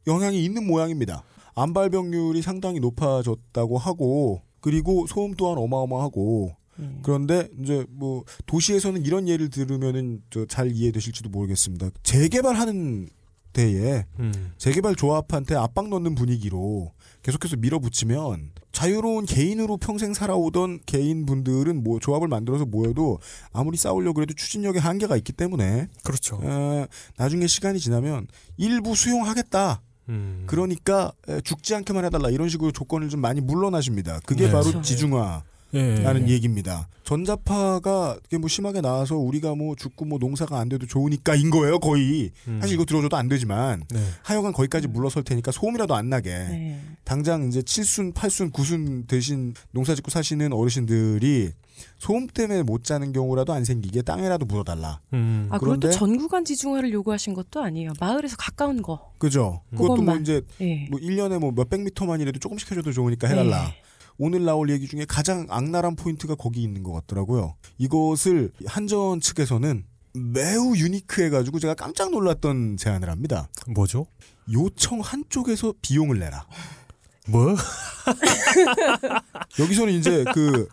영향이 있는 모양입니다. 암발병률이 상당히 높아졌다고 하고 그리고 소음 또한 어마어마하고 음. 그런데 이제 뭐 도시에서는 이런 예를 들으면은 저잘 이해되실지도 모르겠습니다. 재개발하는 데에 음. 재개발 조합한테 압박 넣는 분위기로 계속해서 밀어붙이면 자유로운 개인으로 평생 살아오던 개인분들은 뭐 조합을 만들어서 모여도 아무리 싸우려고 해도 추진력에 한계가 있기 때문에 그렇죠. 어, 나중에 시간이 지나면 일부 수용하겠다. 음. 그러니까 에, 죽지 않게만 해달라 이런 식으로 조건을 좀 많이 물러나십니다. 그게 네. 바로 그렇죠. 지중화. 예. 라는 얘기입니다. 전자파가 뭐 심하게 나와서 우리가 뭐 죽고 뭐 농사가 안 돼도 좋으니까인 거예요, 거의. 음. 사실 이거 들어줘도 안 되지만 네. 하여간 거기까지 물러설 테니까 소음이라도 안 나게. 네. 당장 이제 7순, 8순, 9순 대신 농사 짓고 사시는 어르신들이 소음 때문에 못 자는 경우라도 안 생기게 땅에라도 묻어달라. 음. 아 그것도 전구간 지중화를 요구하신 것도 아니에요. 마을에서 가까운 거. 그죠? 그것도 뭐 그것만. 이제 예. 뭐 1년에 뭐 몇백 미터만이라도 조금씩 해줘도 좋으니까 해달라. 네. 오늘 나올 얘기 중에 가장 악랄한 포인트가 거기 있는 것 같더라고요. 이것을 한전 측에서는 매우 유니크해가지고 제가 깜짝 놀랐던 제안을 합니다. 뭐죠? 요청 한쪽에서 비용을 내라. 뭐? 여기서는 이제 그,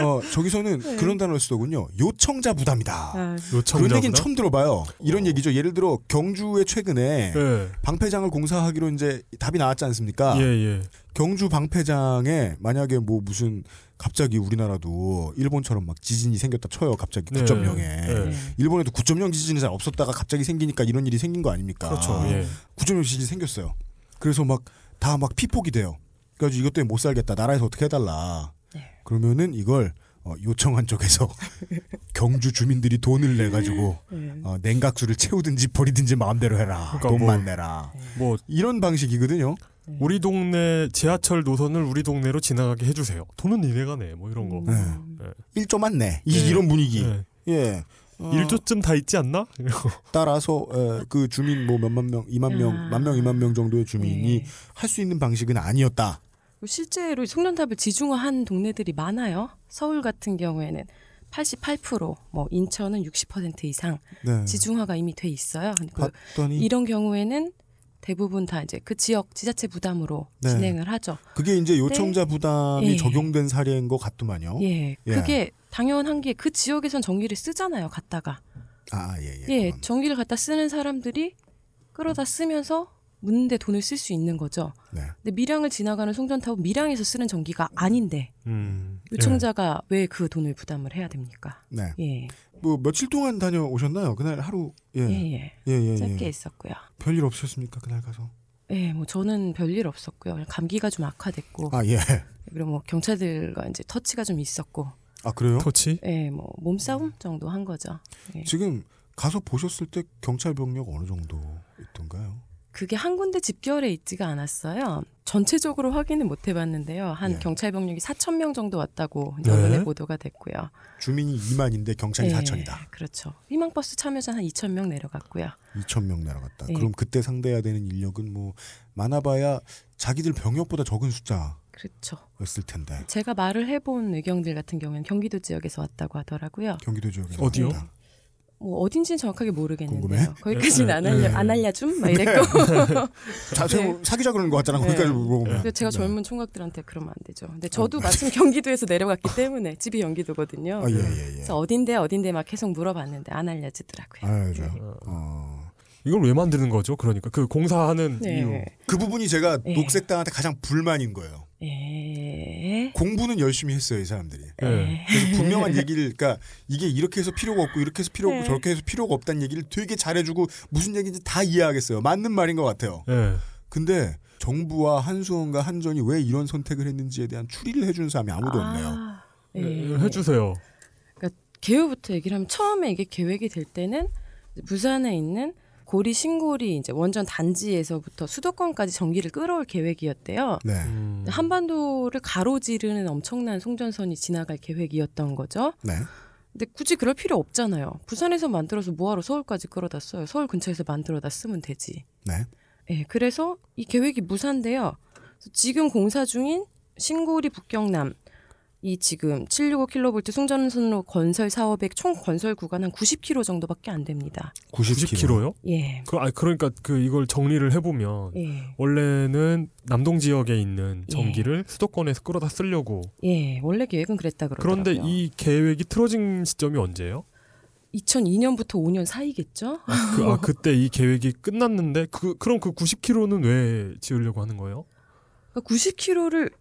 어, 저기서는 네. 그런 단어를 쓰더군요. 요청자 부담이다. 아, 요청자 그런 얘기는 부담? 처음 들어봐요. 이런 얘기죠. 예를 들어 경주에 최근에 네. 방패장을 공사하기로 이제 답이 나왔지 않습니까? 예, 예. 경주 방패장에 만약에 뭐 무슨 갑자기 우리나라도 일본처럼 막 지진이 생겼다 쳐요. 갑자기 네. 9.0에. 네. 일본에도 9.0 지진이 잘 없었다가 갑자기 생기니까 이런 일이 생긴 거 아닙니까? 그렇죠. 예. 9.0 지진이 생겼어요. 그래서 막 다 막 피폭이 돼요. 그래가지고 이것 때문에 못 살겠다. 나라에서 어떻게 해달라. 네. 그러면은 이걸 어, 요청한 쪽에서 경주 주민들이 돈을 내가지고 네. 어, 냉각수를 채우든지 버리든지 마음대로 해라. 그러니까 돈만 뭐- 내라. 뭐 이런 방식이거든요. 우리 동네 지하철 노선을 우리 동네로 지나가게 해주세요. 돈은 니네가 내. 뭐 이런 거. 네. 네. 1조만 내. 이, 예. 이런 분위기. 네. 예. 어, 1조쯤 다 있지 않나? 따라서 에, 그 주민 뭐 몇만 명, 2만 명, 아. 만 명, 2만 명 정도의 주민이 할수 있는 방식은 아니었다. 실제로 송년탑을 지중화한 동네들이 많아요. 서울 같은 경우에는 88%, 뭐 인천은 60% 이상 네. 지중화가 이미 돼 있어요. 그 봤더니 이런 경우에는 대부분 다 이제 그 지역 지자체 부담으로 네. 진행을 하죠. 그게 이제 요청자 부담이 예. 적용된 사례인 것 같더만요. 예, 예. 그게 당연한 게 그 지역에선 전기를 쓰잖아요. 갖다가 아, 예, 예. 예, 전기를 갖다 쓰는 사람들이 끌어다 쓰면서 묻는데 돈을 쓸 수 있는 거죠. 네. 근데 밀양을 지나가는 송전탑은 밀양에서 쓰는 전기가 아닌데 음. 요청자가 왜그 돈을 부담을 해야 됩니까? 네. 예, 뭐 며칠 동안 다녀오셨나요? 그날 하루 예. 예, 예. 예, 예, 짧게 예. 있었고요. 별일 없으셨습니까? 그날 가서. 예, 뭐 저는 별일 없었고요. 그냥 감기가 좀 악화됐고, 아, 예. 그리고 뭐 경찰들과 이제 터치가 좀 있었고, 아, 그래요? 터치? 예, 뭐 몸싸움 정도 한 거죠. 예. 지금 가서 보셨을 때 경찰 병력 어느 정도 있던가요? 그게 한 군데 집결해 있지가 않았어요. 전체적으로 확인은 못 해봤는데요. 한 예. 경찰 병력이 4천 명 정도 왔다고 네. 언론에 보도가 됐고요. 주민이 2만인데 경찰이 예, 4천이다. 그렇죠. 희망버스 참여자 한 2천 명 내려갔고요. 2천 명 내려갔다. 예. 그럼 그때 상대해야 되는 인력은 뭐 많아봐야 자기들 병력보다 적은 숫자였을 그렇죠. 텐데. 제가 말을 해본 의경들 같은 경우에는 경기도 지역에서 왔다고 하더라고요. 경기도 지역에서 어디요? 왔다. 뭐 어딘지는 정확하게 모르겠는데요. 궁금해? 거기까지는 네, 안 알려 네. 안 알려줌 막 이랬고. 자, 네. 사기자 그러는 것 같잖아. 네. 거기까지 물어보면. 근데 제가 네. 젊은 총각들한테 그러면 안 되죠. 근데 저도 마침 경기도에서 내려갔기 때문에 집이 경기도거든요. 아, 예, 예, 예. 그래서 어딘데 어딘데 막 계속 물어봤는데 안 알려주더라고요. 알죠. 어. 이걸 왜 만드는 거죠? 그러니까 그 공사하는 네. 이유. 그 부분이 제가 예. 녹색당한테 가장 불만인 거예요. 예. 공부는 열심히 했어요 이 사람들이. 네. 그래서 분명한 얘기를 그러니까 이게 이렇게 해서 필요가 없고 이렇게 해서 필요가 없고 네. 저렇게 해서 필요가 없다는 얘기를 되게 잘해주고 무슨 얘기인지 다 이해하겠어요. 맞는 말인 것 같아요. 네. 근데 정부와 한수원과 한전이 왜 이런 선택을 했는지에 대한 추리를 해주는 사람이 아무도 없네요. 예. 해주세요. 그러니까 개요부터 얘기를 하면 처음에 이게 계획이 될 때는 부산에 있는 고리 신고리 이제 원전 단지에서부터 수도권까지 전기를 끌어올 계획이었대요. 네. 음. 한반도를 가로지르는 엄청난 송전선이 지나갈 계획이었던 거죠. 네. 근데 굳이 그럴 필요 없잖아요. 부산에서 만들어서 뭐하러 서울까지 끌어다 써요. 서울 근처에서 만들어다 쓰면 되지. 네. 예, 그래서 이 계획이 무산돼요. 지금 공사 중인 신고리 북경남 이 지금 765kV 송전선로 건설 사업의 총 건설 구간 한 90km 정도밖에 안 됩니다. 90km요? 예. 그, 아, 그러니까 그 이걸 정리를 해보면 예. 원래는 남동 지역에 있는 전기를 수도권에서 끌어다 쓰려고. 예, 원래 계획은 그랬다 그러더라고요. 그런데 이 계획이 틀어진 시점이 언제예요? 2002년부터 5년 사이겠죠? 그, 아 그때 이 계획이 끝났는데 그 그럼 그 90km는 왜 지으려고 하는 거예요? 그러니까 90km를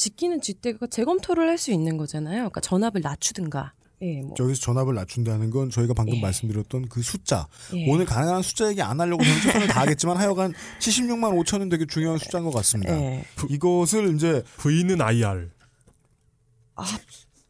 짓기는 짓대가 재검토를 할 수 있는 거잖아요. 그러니까 전압을 낮추든가. 예, 뭐. 저기서 전압을 낮춘다는 건 저희가 방금 말씀드렸던 그 숫자. 예. 오늘 가능한 숫자 얘기 안 하려고 저는 최선을 다하겠지만 하여간 76만 5천은 되게 중요한 숫자인 것 같습니다. 예. 이것을 이제 V는 IR. 아,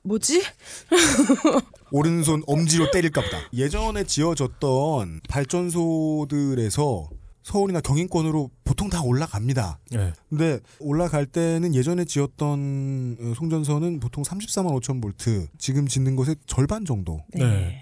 뭐지? 오른손 엄지로 때릴까 보다. 예전에 지어졌던 발전소들에서 서울이나 경인권으로 보통 다 올라갑니다. 네. 근데 올라갈 때는 예전에 지었던 어, 송전선은 보통 34만 5천 볼트, 지금 짓는 것의 절반 정도라고 네.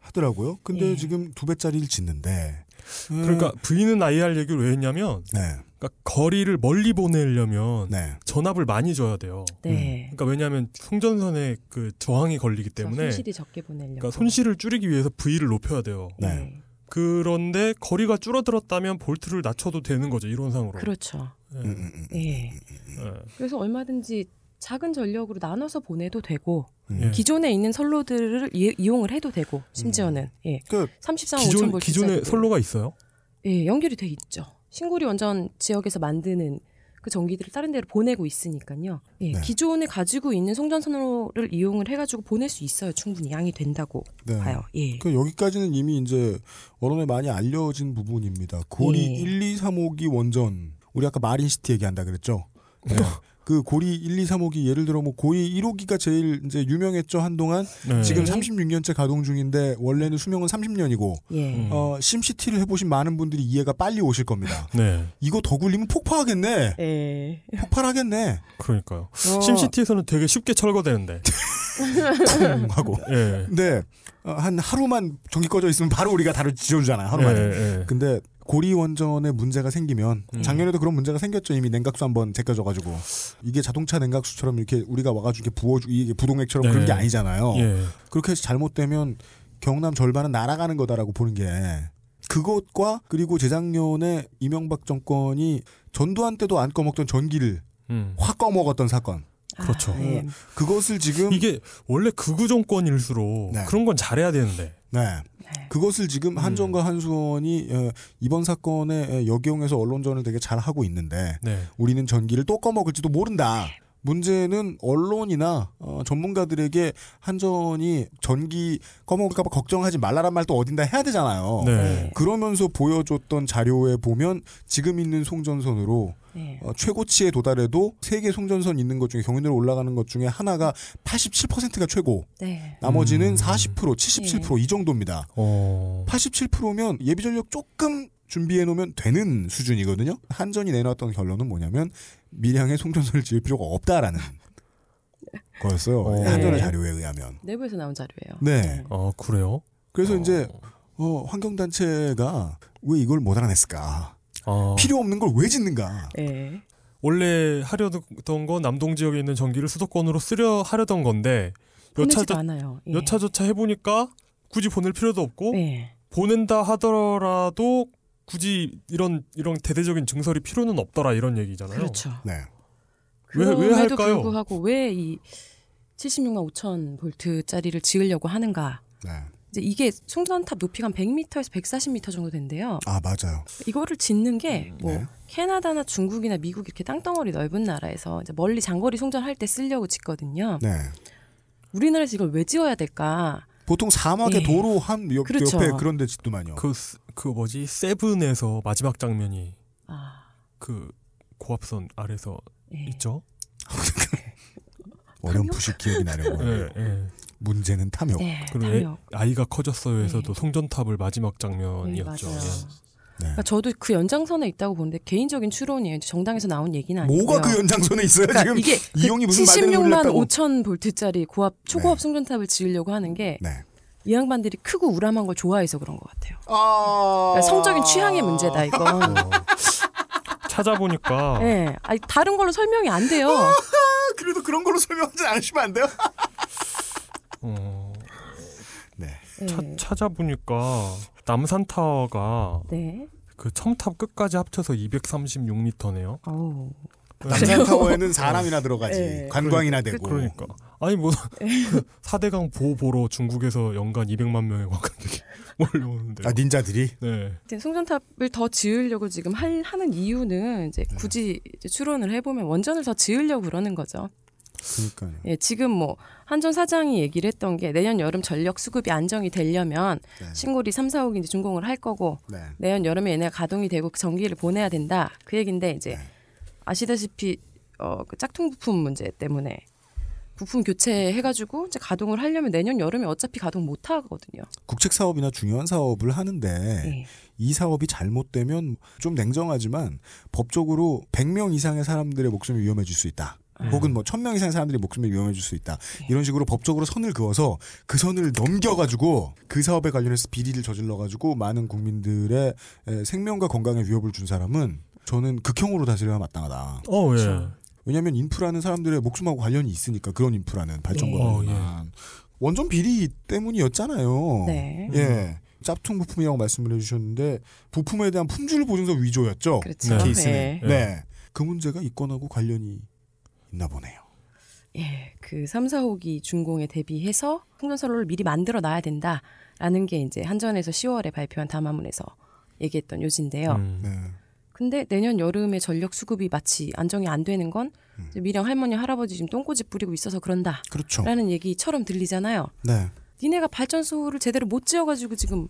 하더라고요. 근데 지금 두 배짜리를 짓는데 그러니까 V는 IR 얘기를 왜 했냐면 네. 그러니까 거리를 멀리 보내려면 네. 전압을 많이 줘야 돼요. 네. 그러니까 왜냐하면 송전선에 그 저항이 걸리기 때문에 손실이 적게 보내려고. 그러니까 손실을 줄이기 위해서 V를 높여야 돼요. 네. 그런데 거리가 줄어들었다면 볼트를 낮춰도 되는 거죠 이론상으로. 그렇죠. 네. 음, 예. 그래서 얼마든지 작은 전력으로 나눠서 보내도 되고 예. 기존에 있는 선로들을 이, 이용을 해도 되고 심지어는 예. 그 34, 5천 기존 볼트 기존에 선로가 있어요? 예, 연결이 돼 있죠. 신고리 원전 지역에서 만드는 그 전기들을 다른 데로 보내고 있으니까요. 예, 네. 기존에 가지고 있는 송전 선로를 이용을 해가지고 보낼 수 있어요. 충분히 양이 된다고 네. 봐요. 예. 그 여기까지는 이미 이제 언론에 많이 알려진 부분입니다. 고리 예. 1, 2, 3호기 원전 우리 아까 마린시티 얘기한다 그랬죠. 네. 그 고리 1, 2, 3호기 예를 들어 뭐 고리 1호기가 제일 이제 유명했죠 한동안 네. 지금 36년째 가동 중인데 원래는 수명은 30년이고 예. 어, 심시티를 해보신 많은 분들이 이해가 빨리 오실 겁니다. 네. 이거 더 굴리면 폭파하겠네. 예. 폭발하겠네. 그러니까요. 어. 심시티에서는 되게 쉽게 철거되는데. 쿵 하고. 예. 근데 어, 한 하루만 전기 꺼져 있으면 바로 우리가 다를 지어주잖아요. 하루 만에. 예, 예. 근데 고리 원전에 문제가 생기면 음. 작년에도 그런 문제가 생겼죠. 이미 냉각수 한번 제껴져가지고 이게 자동차 냉각수처럼 이렇게 우리가 와가지고 이렇게 부어주 이게 부동액처럼 그런 네. 게 아니잖아요. 예. 그렇게 해서 잘못되면 경남 절반은 날아가는 거다라고 보는 게 그것과 그리고 재작년에 이명박 정권이 전두환 때도 안 꺼먹던 전기를 음. 확 꺼먹었던 사건. 그렇죠. 어, 그것을 지금 이게 원래 극우 정권일수록 네. 그런 건 잘해야 되는데. 네. 그것을 음. 지금 한전과 한수원이 어, 이번 사건에 에, 역용해서 언론전을 되게 잘 하고 있는데 네. 우리는 전기를 또 꺼먹을지도 모른다. 문제는 언론이나 어, 전문가들에게 한전이 전기 꺼먹을까봐 걱정하지 말라란 말도 어딘가 해야 되잖아요. 네. 그러면서 보여줬던 자료에 보면 지금 있는 송전선으로 네. 어, 최고치에 도달해도 세계 송전선 있는 것 중에 경인으로 올라가는 것 중에 하나가 87%가 최고. 네. 나머지는 40%, 77%이 정도입니다. 어. 87%면 예비 전력 조금 준비해 놓으면 되는 수준이거든요. 한전이 내놨던 결론은 뭐냐면 밀양에 송전선을 지을 필요가 없다라는 거였어요. 어. 한전의 네. 자료에 의하면. 내부에서 나온 자료예요. 네. 어 그래요? 그래서 이제 어, 환경단체가 왜 이걸 못 알아냈을까? 어. 필요 없는 걸 왜 짓는가? 예. 원래 하려던 건 남동 지역에 있는 전기를 수도권으로 쓰려 하려던 건데 여차저 않아요. 예. 여차저차 해보니까 굳이 보낼 필요도 없고 예. 보낸다 하더라도 굳이 이런 이런 대대적인 증설이 필요는 없더라 이런 얘기잖아요. 그렇죠. 네. 왜- 왜 할까요? 불구하고 왜 이 76만 5천 볼트짜리를 지으려고 하는가? 네. 이제 이게 송전탑 높이가 한 100m에서 140m 정도 된대요. 아 맞아요. 이거를 짓는 게뭐 네. 캐나다나 중국이나 미국 이렇게 땅덩어리 넓은 나라에서 이제 멀리 장거리 송전할 때 쓰려고 짓거든요. 네. 우리나라에서 이걸 왜 지어야 될까? 보통 사막의 예. 도로 한 옆, 그렇죠. 옆에 그런 데 짓더만요. 그, 스- 그 뭐지 세븐에서 마지막 장면이 아, 그 고압선 아래서 예. 있죠. 어렴풋이 기억이 나려고. 예, 예. 문제는 탐욕. 네, 그리고 애- 탐욕. 아이가 커졌어요에서도 송전탑을 마지막 네, 장면이었죠. 맞아요. 예. 그러니까 저도 그 연장선에 있다고 보는데 개인적인 추론이에요. 정당에서 나온 얘기는 아니고요. 뭐가 그 연장선에 있어요 그러니까 지금? 이게 이용이 무슨 말대로 76만 놀렸다고? 5천 볼트짜리 고압 초고압 송전탑을 지으려고 하는 게이 네. 양반들이 크고 우람한 걸 좋아해서 그런 것 같아요. 아... 그러니까 성적인 취향의 문제다 이건. 찾아보니까 예, 아니, 다른 걸로 설명이 안 돼요. 그래도 그런 걸로 설명하지 않으시면 안 돼요? 어, 네. 차- 네. 찾아보니까 남산 타워가 네. 그 첨탑 끝까지 합쳐서 236m네요. 어우. 남산 타워에는 사람이나 들어가지. 네. 관광이나 되고. 그러니까 아니 뭐그 사대강 보호 보러 중국에서 연간 200만 명의 관광객이 몰려오는데. 아 닌자들이. 네. 이제 송전탑을 더 지으려고 지금 할, 하는 이유는 이제 네. 굳이 이제 추론을 해보면 원전을 더 지으려고 그러는 거죠. 그러니까요. 예, 지금 뭐 한전 사장이 얘기를 했던 게 내년 여름 전력 수급이 안정이 되려면 네. 신고리 3, 4호기 이제 준공을 할 거고 네. 내년 여름에 얘네가 가동이 되고 그 전기를 보내야 된다. 그 얘긴데 이제 네. 아시다시피 어, 그 짝퉁 부품 문제 때문에 부품 교체해가지고 이제 가동을 하려면 내년 여름에 어차피 가동 못 하거든요. 국책 사업이나 중요한 사업을 하는데 예. 이 사업이 잘못되면 좀 냉정하지만 법적으로 100명 이상의 사람들의 목숨이 위험해질 수 있다. 음. 혹은 뭐 1000명 이상의 사람들의 목숨이 위험해질 수 있다. 예. 이런 식으로 법적으로 선을 그어서 그 선을 넘겨가지고 그 사업에 관련해서 비리를 저질러가지고 많은 국민들의 에, 생명과 건강에 위협을 준 사람은 저는 극형으로 다스려야 마땅하다. 어, 예. 그렇죠. 왜냐하면 인프라는 사람들의 목숨하고 관련이 있으니까 그런 인프라는 발전과 예. 어, 관련한 원전 비리 때문이었잖아요. 네. 예. 짭퉁 부품이라고 말씀을 해주셨는데 부품에 대한 품질 보증서 위조였죠. 그렇죠. 네. 케이스는. 네. 네. 그 문제가 이 건하고 관련이 있나 보네요. 예, 그 3, 4호기 준공에 대비해서 풍전선로를 미리 만들어 놔야 된다라는 게 이제 한전에서 10월에 발표한 담화문에서 얘기했던 요지인데요. 음. 네. 근데 내년 여름에 전력 수급이 마치 안정이 안 되는 건 음. 이제 미령 할머니 할아버지 지금 똥꼬집 부리고 있어서 그런다라는 그렇죠. 얘기처럼 들리잖아요. 네. 니네가 발전소를 제대로 못 지어가지고 지금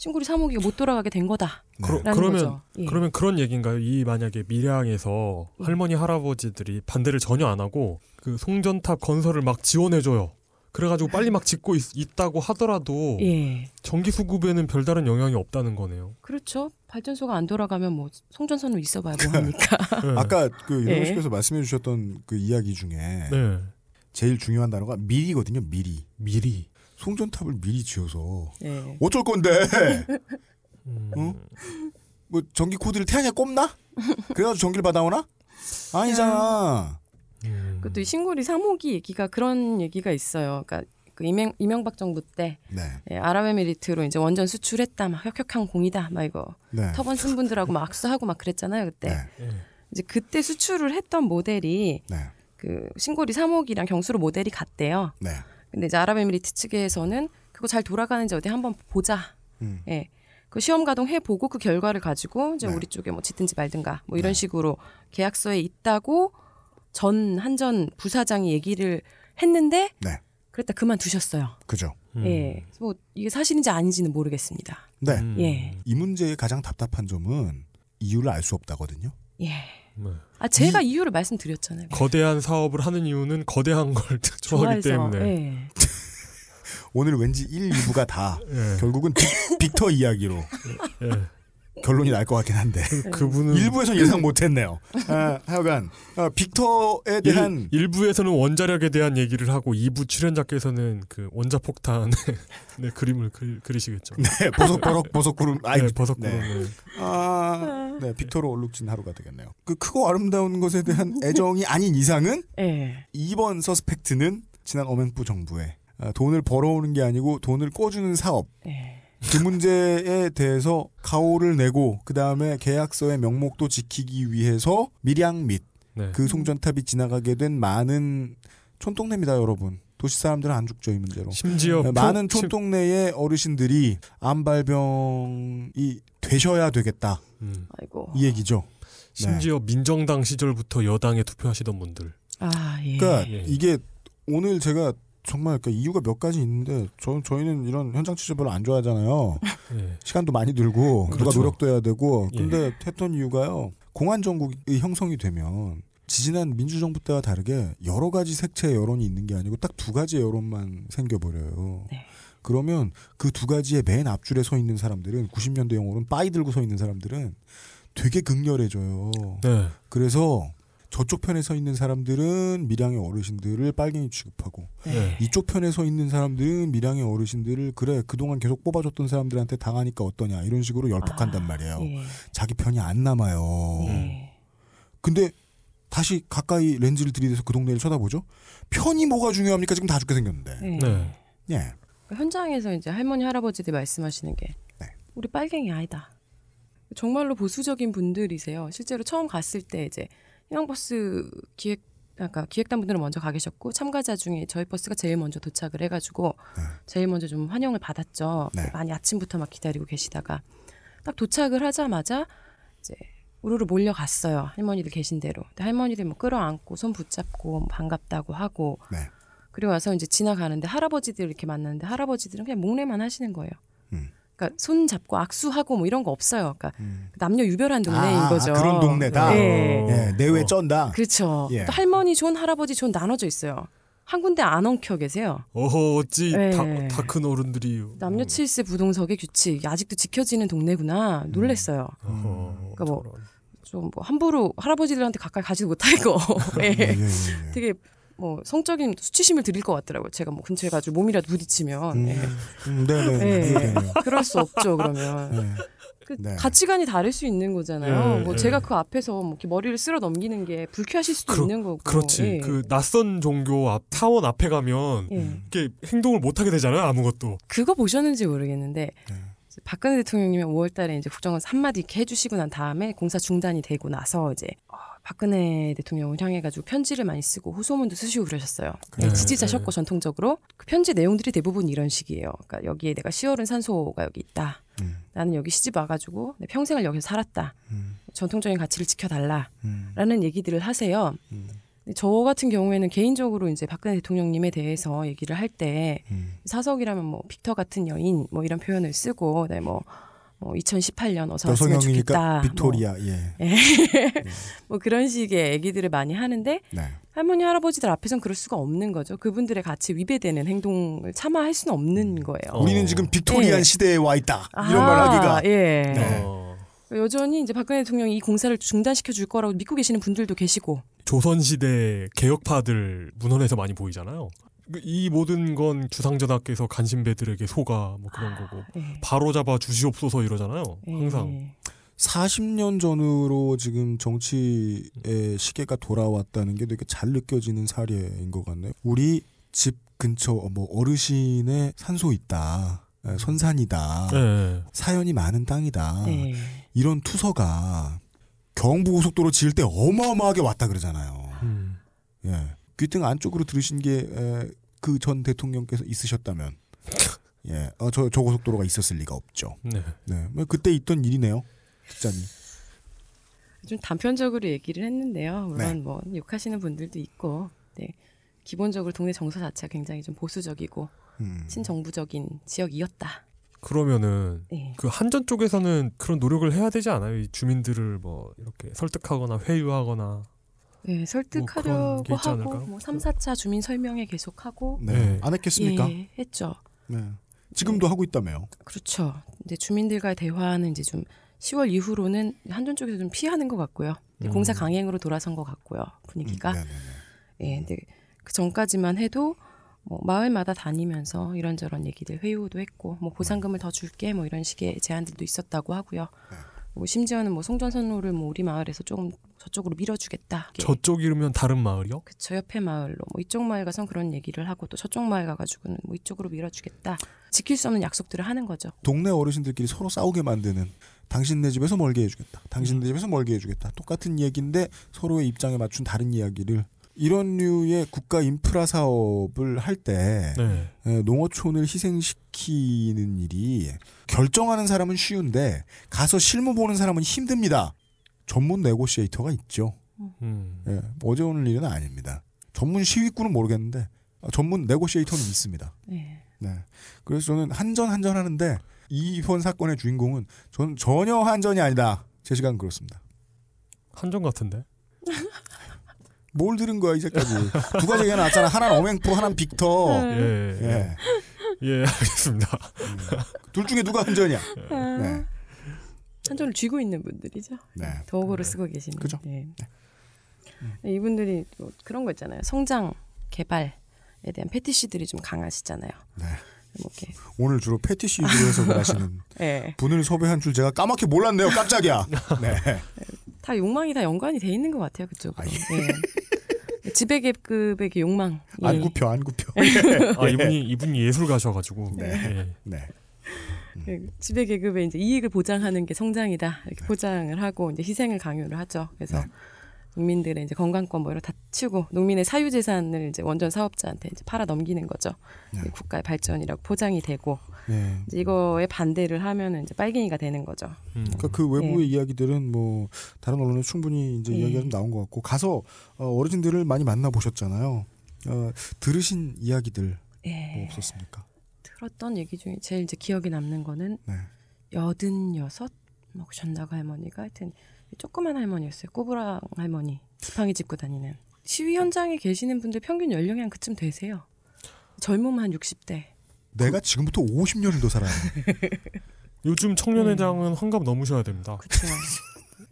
신구리 3호기가 못 돌아가게 된 거다. 네. 그러, 거죠. 예. 그러면 그런 얘기인가요? 이 만약에 밀양에서 예. 할머니 할아버지들이 반대를 전혀 안 하고 그 송전탑 건설을 막 지원해 줘요. 그래가지고 빨리 막 짓고 있, 다고 하더라도 예, 전기 수급에는 별다른 영향이 없다는 거네요. 그렇죠. 발전소가 안 돌아가면 뭐 송전선으로 있어봐야 뭐 합니까? 네. 아까 그 예. 이런 식에서 말씀해 주셨던 그 이야기 중에 네. 제일 중요한 단어가 미리거든요. 미리. 미리. 송전탑을 미리 지어서 예. 어쩔 건데? 음. 어? 뭐 전기 코드를 태양에 꼽나? 그래가지고 전기를 받아오나? 아니잖아. 음. 그것도 이 신구리 3호기 얘기가 그런 얘기가 있어요. 그러니까 그 이명, 이명박 정부 때 네. 예, 아랍에미리트로 이제 원전 수출했다, 막 혁혁한 공이다, 막 이거 네. 터번 쓴 분들하고 막 악수하고 막 그랬잖아요 그때. 네. 이제 그때 수출을 했던 모델이 네. 그 신고리 3호기랑 경수로 모델이 같대요. 네. 근데 이제 아랍에미리트 측에서는 그거 잘 돌아가는지 어디 한번 보자. 음. 예. 그 시험 가동 해 보고 그 결과를 가지고 이제 네. 우리 쪽에 뭐 짓든지 말든가 뭐 이런 식으로 계약서에 있다고 전 한전 부사장이 얘기를 했는데 네. 그랬다 그만 두셨어요. 그죠. 음. 예. 그래서 뭐 이게 사실인지 아닌지는 모르겠습니다. 네. 음. 예. 이 문제의 가장 답답한 점은 이유를 알 수 없다거든요. 예. 네. 아 제가 이... 유를 말씀드렸잖아요. 거대한 사업을 하는 이유는 거대한 걸 좋아하기. 때문에. 예. 오늘 왠지 1, 2부가 다 예. 결국은 빅, 빅터 이야기로 예. 결론이 날 것 같긴 한데 그분은 일부에서 예상 못했네요. 아, 하여간 아, 빅터에 대한 일, 부에서는 원자력에 대한 얘기를 하고 2부 출연자께서는 그 원자 폭탄의 네, 그림을 그리, 그리시겠죠. 네, 보석보석 보석구름 아이 네, 버섯 구름. 네. 네. 아, 네, 빅터로 얼룩진 하루가 되겠네요. 그 크고 아름다운 것에 대한 애정이 아닌 이상은 예. 2번 서스펙트는 지난 어맹부 정부에 아, 돈을 벌어오는 게 아니고 돈을 꿔주는 사업 예. 그 문제에 대해서 가오를 내고 그 다음에 계약서의 명목도 지키기 위해서 밀양 및 네. 그 송전탑이 지나가게 된 많은 촌동네입니다, 여러분. 도시 사람들은 안 죽죠 이 문제로. 심지어 네, 표- 많은 심- 촌동네의 어르신들이 암발병이 되셔야 되겠다. 음. 아이고. 이 얘기죠. 네. 심지어 민정당 시절부터 여당에 투표하시던 분들. 아 예. 그러니까 예. 이게 오늘 제가 정말 그 이유가 몇 가지 있는데 저 저희는 이런 현장 취재 별로 안 좋아하잖아요. 예. 시간도 많이 들고 누가 그렇죠. 노력도 해야 되고 예. 근데 했던 이유가요. 공안 정국이 형성이 되면 지지난 민주정부 때와 다르게 여러 가지 색채의 여론이 있는 게 아니고 딱 두 가지의 여론만 생겨버려요. 네. 그러면 그 두 가지의 맨 앞줄에 서 있는 사람들은 90년대 용어로는 빠이 들고 서 있는 사람들은 되게 극렬해져요. 네. 그래서 저쪽 편에 서 있는 사람들은 밀양의 어르신들을 빨갱이 취급하고 네. 이쪽 편에 서 있는 사람들은 밀양의 어르신들을 그래 그동안 계속 뽑아줬던 사람들한테 당하니까 어떠냐 이런 식으로 열폭한단 말이에요. 예. 자기 편이 안 남아요. 예. 근데 다시 가까이 렌즈를 들이대서 그 동네를 쳐다보죠. 편이 뭐가 중요합니까? 지금 다 죽게 생겼는데. 예. 네. 예. 그 현장에서 이제 할머니 할아버지들 말씀하시는 게 네. 우리 빨갱이 아니다. 정말로 보수적인 분들이세요. 실제로 처음 갔을 때 이제 희망버스 기획 아까 기획단 분들은 먼저 가 계셨고 참가자 중에 저희 버스가 제일 먼저 도착을 해가지고 제일 먼저 좀 환영을 받았죠. 네. 많이 아침부터 막 기다리고 계시다가 딱 도착을 하자마자 이제 우르르 몰려갔어요. 할머니들 계신 대로. 근데 할머니들 뭐 끌어안고 손 붙잡고 뭐 반갑다고 하고 네. 그리고 와서 이제 지나가는데 할아버지들 이렇게 만났는데 할아버지들은 그냥 목례만 하시는 거예요. 음. 그러니까 손 잡고 악수하고 뭐 이런 거 없어요. 그러니까 남녀 유별한 동네인 아, 거죠. 그런 동네다. 네. 예, 내외 쩐다. 그렇죠. 예. 또 할머니 존, 할아버지 존 나눠져 있어요. 한 군데 안 엉켜 계세요. 어허 어찌 네. 다큰 어른들이 남녀 칠세 부동석의 규칙 아직도 지켜지는 동네구나 놀랬어요. 어허, 그러니까 뭐좀뭐 함부로 할아버지들한테 가까이 가지도 못하고 예. 예, 예, 예. 되게 뭐 성적인 수치심을 드릴 것 같더라고요. 제가 뭐 근처에 가지고 몸이라도 부딪히면 음, 예. 음, 네네. 예. 이해되네요. 그럴 수 없죠 그러면. 네. 그 네. 가치관이 다를 수 있는 거잖아요. 예, 뭐 예. 제가 그 앞에서 뭐 이렇게 머리를 쓸어 넘기는 게 불쾌하실 수도 그러- 있는 거고. 그렇지. 예. 그 낯선 종교 앞 타원 앞에 가면 예. 이게 행동을 못 하게 되잖아요. 아무것도. 그거 보셨는지 모르겠는데 네. 박근혜 대통령님이 5월달에 이제 국정원 한마디 이렇게 해주시고 난 다음에 공사 중단이 되고 나서 이제 어, 박근혜 대통령을 향해 가지고 편지를 많이 쓰고 호소문도 쓰시고 그러셨어요. 네, 네, 지지자셨고 전통적으로 그 편지 내용들이 대부분 이런 식이에요. 그러니까 여기에 내가 시월은 산소가 여기 있다. 음. 나는 여기 시집 와가지고 내 평생을 여기서 살았다. 음. 전통적인 가치를 지켜달라. 음. 라는 얘기들을 하세요. 음. 저 같은 경우에는 개인적으로 이제 박근혜 대통령님에 대해서 얘기를 할때 음. 사석이라면 뭐 빅터 같은 여인 뭐 이런 표현을 쓰고 그다음에 뭐, 뭐 2018년 어서 왔으면 좋겠다. 빅토리아. 예. 뭐, 예. 뭐 그런 식의 얘기들을 많이 하는데 네. 할머니 할아버지들 앞에선 그럴 수가 없는 거죠. 그분들의 가치 위배되는 행동을 차마 할 수는 없는 거예요. 우리는 지금 Victorian 예. 시대에 와 있다. 이런 아, 말 하기가. 예. 네. 어, 여전히 이제 박근혜 대통령이 이 공사를 중단시켜 줄 거라고 믿고 계시는 분들도 계시고 조선시대 개혁파들 문헌에서 많이 보이잖아요. 그이 모든 건 주상전하께서 간신배들에게 속아 뭐 그런 거고 예. 바로 잡아 주시옵소서 이러잖아요. 예. 항상 40년 전으로 지금 정치의 시계가 돌아왔다는 게 되게 잘 느껴지는 사례인 것 같네요. 우리 집 근처 뭐 어르신의 산소 있다. 에, 선산이다. 네. 사연이 많은 땅이다. 네. 이런 투서가 경부고속도로 지을 때 어마어마하게 왔다 그러잖아요. 음. 예. 귀등 안쪽으로 들으신 게 그 전 대통령께서 있으셨다면 예. 어, 저, 저 고속도로가 있었을 리가 없죠. 네. 네. 뭐 그때 있던 일이네요. 기자님. 좀 단편적으로 얘기를 했는데요. 물론 네. 뭐 욕하시는 분들도 있고, 네. 기본적으로 동네 정서 자체가 굉장히 좀 보수적이고 음. 친정부적인 지역이었다. 그러면은 네. 그 한전 쪽에서는 그런 노력을 해야 되지 않아요? 이 주민들을 뭐 이렇게 설득하거나 회유하거나 네, 설득하려고 뭐 하고? 뭐 3, 4차 주민 설명회 계속하고 네. 네. 안 했겠습니까? 예, 했죠. 네. 지금도 하고 있다며요. 그렇죠. 이제 주민들과의 대화는 이제 좀 10월 이후로는 한전 쪽에서 좀 피하는 것 같고요. 이제 음. 공사 강행으로 돌아선 것 같고요. 분위기가. 음, 네네네. 예, 근데 그 전까지만 해도 뭐 마을마다 다니면서 이런저런 얘기들 회유도 했고 뭐 보상금을 더 줄게 뭐 이런 식의 제안들도 있었다고 하고요. 네. 뭐 심지어는 뭐 송전선로를 뭐 우리 마을에서 조금 저쪽으로 밀어주겠다. 이게 저쪽 이르면 다른 마을이요? 그쵸 옆에 마을로 뭐 이쪽 마을 가선 그런 얘기를 하고 또 저쪽 마을 가가지고는 뭐 이쪽으로 밀어주겠다. 지킬 수 없는 약속들을 하는 거죠. 동네 어르신들끼리 서로 싸우게 만드는 당신 집에서 멀게 해주겠다. 당신 네 집에서 멀게 해주겠다. 똑같은 얘기인데 서로의 입장에 맞춘 다른 이야기를 이런 류의 국가 인프라 사업을 할때 네. 농어촌을 희생시키는 일이 결정하는 사람은 쉬운데 가서 실무 보는 사람은 힘듭니다. 전문 네고시에이터가 있죠. 음. 예, 어제 오늘 일은 아닙니다. 전문 시위꾼은 모르겠는데 아, 전문 네고시에이터는 있습니다. 네. 네. 그래서 저는 한전 한전 하는데 이번 사건의 주인공은 저는 전혀 한전이 아니다. 제 시간 그렇습니다. 한정 같은데. 뭘 들은 거야 이제까지 두 가지 얘기 나왔잖아. 하나는 어맹프로, 하나는 빅터. 예. 예. 예. 예, 알겠습니다. 둘 중에 누가 한전이야? 아, 네. 한전을 쥐고 있는 분들이죠. 네. 도구를 쓰고 계시는. 그죠. 네. 이분들이 또 그런 거 있잖아요. 성장, 개발에 대한 패티시들이 좀 강하시잖아요. 네. 뭐 이렇게 오늘 주로 패티시 위주로 해석을 하시는 네. 분을 섭외한 줄 제가 까맣게 몰랐네요. 깜짝이야. 네. 다 욕망이 다 연관이 돼 있는 것 같아요. 그쪽으로. 네. 지배계급의 욕망. 안 굽혀, 안 굽혀. 아 이분이 이분이 예술가셔가지고. 네. 예. 네. 그 지배 계급의 이제 이익을 보장하는 게 성장이다 이렇게 포장을 하고 이제 희생을 강요를 하죠. 그래서 농민들의 이제 건강권 뭐 이런 다 치우고 농민의 사유 재산을 이제 원전 사업자한테 이제 팔아 넘기는 거죠. 이제 국가의 발전이라고 포장이 되고 네. 이거에 반대를 하면은 이제 빨갱이가 되는 거죠. 그러니까 그 외부의 이야기들은 뭐 다른 언론에 충분히 이제 네. 이야기가 좀 나온 것 같고 가서 어, 어르신들을 많이 만나 보셨잖아요. 어, 들으신 이야기들 예. 뭐 없었습니까? 들었던 얘기 중에 제일 이제 기억에 남는 거는 네. 여든 여섯 뭐 전나가 할머니가 하여튼 조그만 할머니였어요. 꼬부랑 할머니 지팡이 짚고 다니는 시위 현장에 계시는 분들 평균 연령이 한 그쯤 되세요. 젊으면 한 60대. 내가 지금부터 50년을 더 살아야 돼. 요즘 청년회장은 환갑 넘으셔야 됩니다. 그렇죠.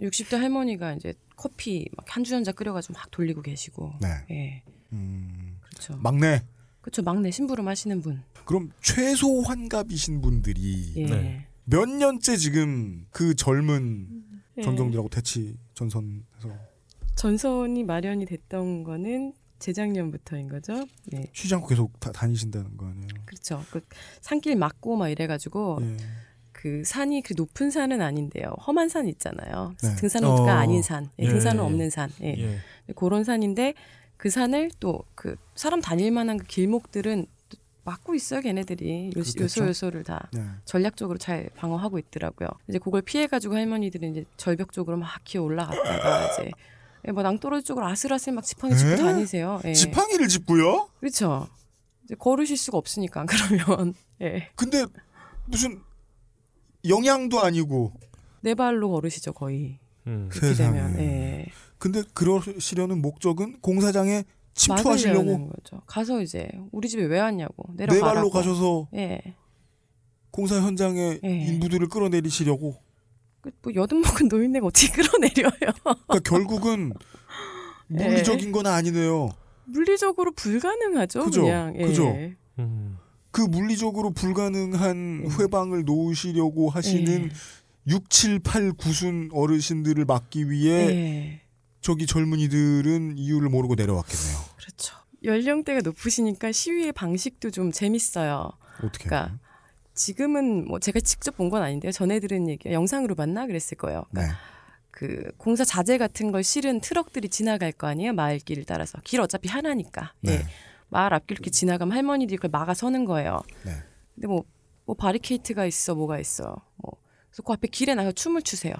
60대 할머니가 이제 커피 막한 주전자 끓여가지고 막 돌리고 계시고. 네. 예. 음, 그렇죠. 막내. 그렇죠. 막내 심부름 하시는 분. 그럼 최소 환갑이신 분들이 예. 네. 몇 년째 지금 그 젊은 예. 전경들하고 대치 전선에서 전선이 마련이 됐던 거는 재작년부터인 거죠. 네. 쉬지 않고 계속 다, 다니신다는 거 아니에요? 그렇죠. 그 산길 막고 막 이래가지고 예. 그 산이 그 높은 산은 아닌데요. 험한 산 있잖아요. 네. 등산로가 어. 아닌 산, 예, 예, 등산로 예. 없는 산. 예. 예. 그런 산인데 그 산을 또 그 사람 다닐 만한 그 길목들은 또 막고 있어요. 걔네들이. 요소 요소를 다 네. 전략적으로 잘 방어하고 있더라고요. 이제 그걸 피해가지고 할머니들은 이제 절벽 쪽으로 막 기어 올라갔다가 이제 예, 뭐 낭떠러지 쪽으로 아슬아슬 막 지팡이 짚고 에? 다니세요. 예. 지팡이를 짚고요? 그렇죠. 이제 걸으실 수가 없으니까 그러면 예. 근데 무슨 영양도 아니고 네 발로 걸으시죠 거의. 음. 그렇게 세상에. 되면 예. 근데 그러시려는 목적은 공사장에 침투하시려고 막으려는 거죠. 가서 이제 우리 집에 왜 왔냐고 네 내려가라고. 발로 가셔서 예. 공사 현장에 예. 인부들을 끌어내리시려고 그 뭐 여든 먹은 노인네가 어떻게 끌어내려요? 그러니까 결국은 예. 물리적인 건 아니네요. 물리적으로 불가능하죠. 그죠? 그냥 예. 그죠? 음. 그 물리적으로 불가능한 예. 회방을 놓으시려고 하시는 6, 7, 8, 9순 어르신들을 막기 위해 예. 저기 젊은이들은 이유를 모르고 내려왔겠네요. 그렇죠. 연령대가 높으시니까 시위의 방식도 좀 재밌어요. 어떻게? 그러니까 지금은 뭐 제가 직접 본 건 아닌데요. 전에 들은 얘기 영상으로 봤나 그랬을 거예요. 네. 그 공사 자재 같은 걸 실은 트럭들이 지나갈 거 아니에요. 마을길을 따라서 길 어차피 하나니까. 네. 예. 마을 앞길 이렇게 지나가면 할머니들이 그걸 막아 서는 거예요. 네. 근데 뭐, 뭐 바리케이트가 있어, 뭐가 있어. 뭐 그래서 그 앞에 길에 나가 춤을 추세요.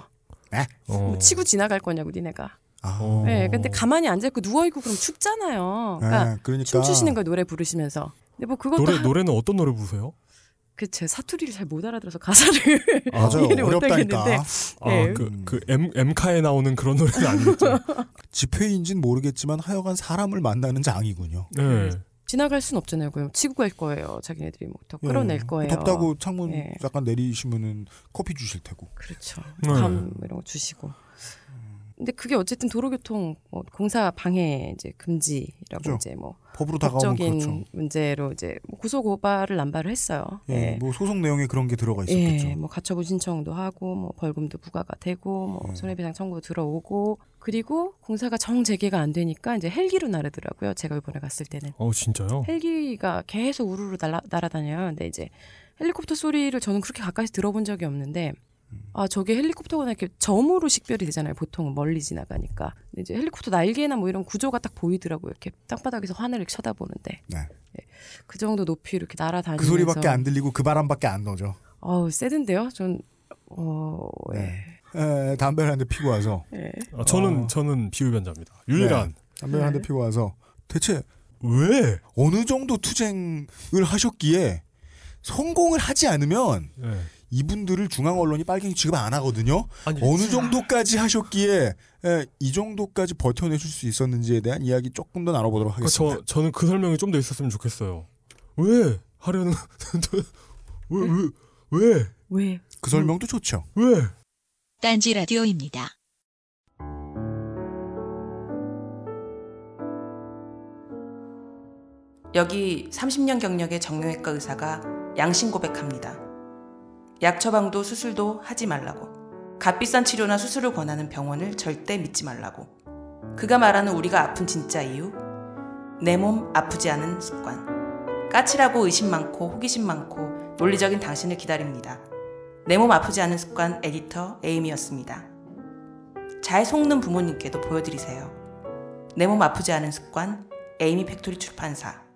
네? 뭐 어. 치고 지나갈 거냐고 니네가. 아. 어. 네, 근데 가만히 앉아 있고 누워 있고 그럼 춥잖아요. 그러니까, 네, 그러니까 춤추시는 거 노래 부르시면서. 근데 뭐 그것도 노래 하- 노래는 어떤 노래 부르세요? 그 제 사투리를 잘 못 알아들어서 가사를 맞아요. 이해를 못 어렵다니까. 하겠는데. 네. 아그그 M M카에 나오는 그런 노래는 아니겠죠? 집회인지는 모르겠지만 하여간 사람을 만나는 장이군요. 네. 지나갈 순 없잖아요. 그럼 치고 갈 거예요. 자기네들이 뭐더 끌어낼 예. 거예요. 덥다고 창문 예. 약간 내리시면은 커피 주실 테고. 그렇죠. 네. 감 이런 거 주시고. 근데 그게 어쨌든 도로교통 뭐 공사 방해 이제 금지라고 그죠. 이제 뭐 법으로 법적인 그렇죠. 문제로 이제 뭐 고소 고발을 남발을 했어요. 예, 뭐 소송 내용에 그런 게 들어가 있었겠죠. 예, 뭐 가처분 신청도 하고 뭐 벌금도 부과가 되고 네. 뭐 손해배상 청구 들어오고 그리고 공사가 정 재개가 안 되니까 이제 헬기로 나르더라고요. 제가 이번에 갔을 때는 어 진짜요? 헬기가 계속 우르르 날아, 날아다녀요. 근데 이제 헬리콥터 소리를 저는 그렇게 가까이서 들어본 적이 없는데 아 저게 헬리콥터구나 이렇게 점으로 식별이 되잖아요. 보통은 멀리 지나가니까. 근데 이제 헬리콥터 날개나 뭐 이런 구조가 딱 보이더라고요. 이렇게 땅바닥에서 하늘을 쳐다보는데. 네. 예. 그 정도 높이 이렇게 날아다니면서. 그 소리밖에 안 들리고 그 바람밖에 안 나죠. 어우 세던데요. 전 어. 네. 에, 담배를 한 대 피고 와서. 예. 아, 저는 어. 저는 비흡연자입니다. 유일한. 네. 담배를 한 대 피고 와서 대체 왜 어느 정도 투쟁을 하셨기에 성공을 하지 않으면 네. 이분들을 중앙 언론이 빨갱이 취급 안 하거든요. 아니, 어느 정도까지 하셨기에 에, 이 정도까지 버텨내실 수 있었는지에 대한 이야기 조금 더 나눠보도록 그러니까 하겠습니다. 저 저는 그 설명이 좀 더 있었으면 좋겠어요. 왜 하려는 왜 왜 왜? 왜? 그 설명도 좋죠. 왜? 딴지 라디오입니다. 여기 30년 경력의 정형외과 의사가 양심 고백합니다. 약 처방도 수술도 하지 말라고. 값비싼 치료나 수술을 권하는 병원을 절대 믿지 말라고. 그가 말하는 우리가 아픈 진짜 이유? 내 몸 아프지 않은 습관. 까칠하고 의심 많고 호기심 많고 논리적인 당신을 기다립니다. 내 몸 아프지 않은 습관 에디터 에이미였습니다. 잘 속는 부모님께도 보여드리세요. 내 몸 아프지 않은 습관 에이미 팩토리 출판사.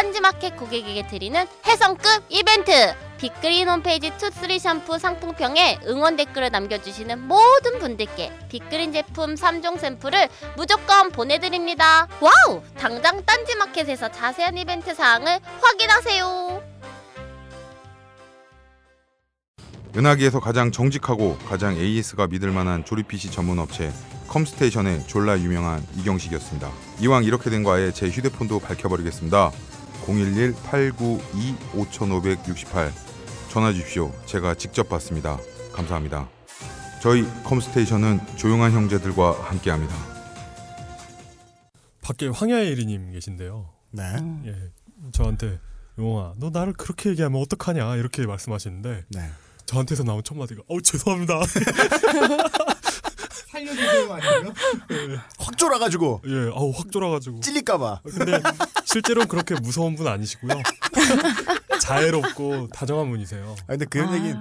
딴지마켓 고객에게 드리는 해성급 이벤트! 빅그린 홈페이지 투쓰리 샴푸 상품평에 응원 댓글을 남겨주시는 모든 분들께 빅그린 제품 3종 샘플을 무조건 보내드립니다. 와우! 당장 딴지마켓에서 자세한 이벤트 사항을 확인하세요. 은하계에서 가장 정직하고 가장 AS가 믿을 만한 조립 PC 전문 업체 컴스테이션의 졸라 유명한 이경식이었습니다. 이왕 이렇게 된 거 아예 제 휴대폰도 밝혀버리겠습니다. 011-892-5568 전화 주십시오. 제가 직접 받습니다. 감사합니다. 저희 컴스테이션은 조용한 형제들과 함께합니다. 밖에 황야의 1위님 계신데요. 네. 예, 저한테 용아, 너 나를 그렇게 얘기하면 어떡하냐 이렇게 말씀하시는데 네. 저한테서 나온 첫 마디가 어우 죄송합니다. 살려주세요 아니에요? 확 쫄아가지고. 예, 아우 확 쫄아가지고. 찔릴까봐. 근데 실제로는 그렇게 무서운 분 아니시고요. 자애롭고 다정한 분이세요. 아, 근데 그런 얘기는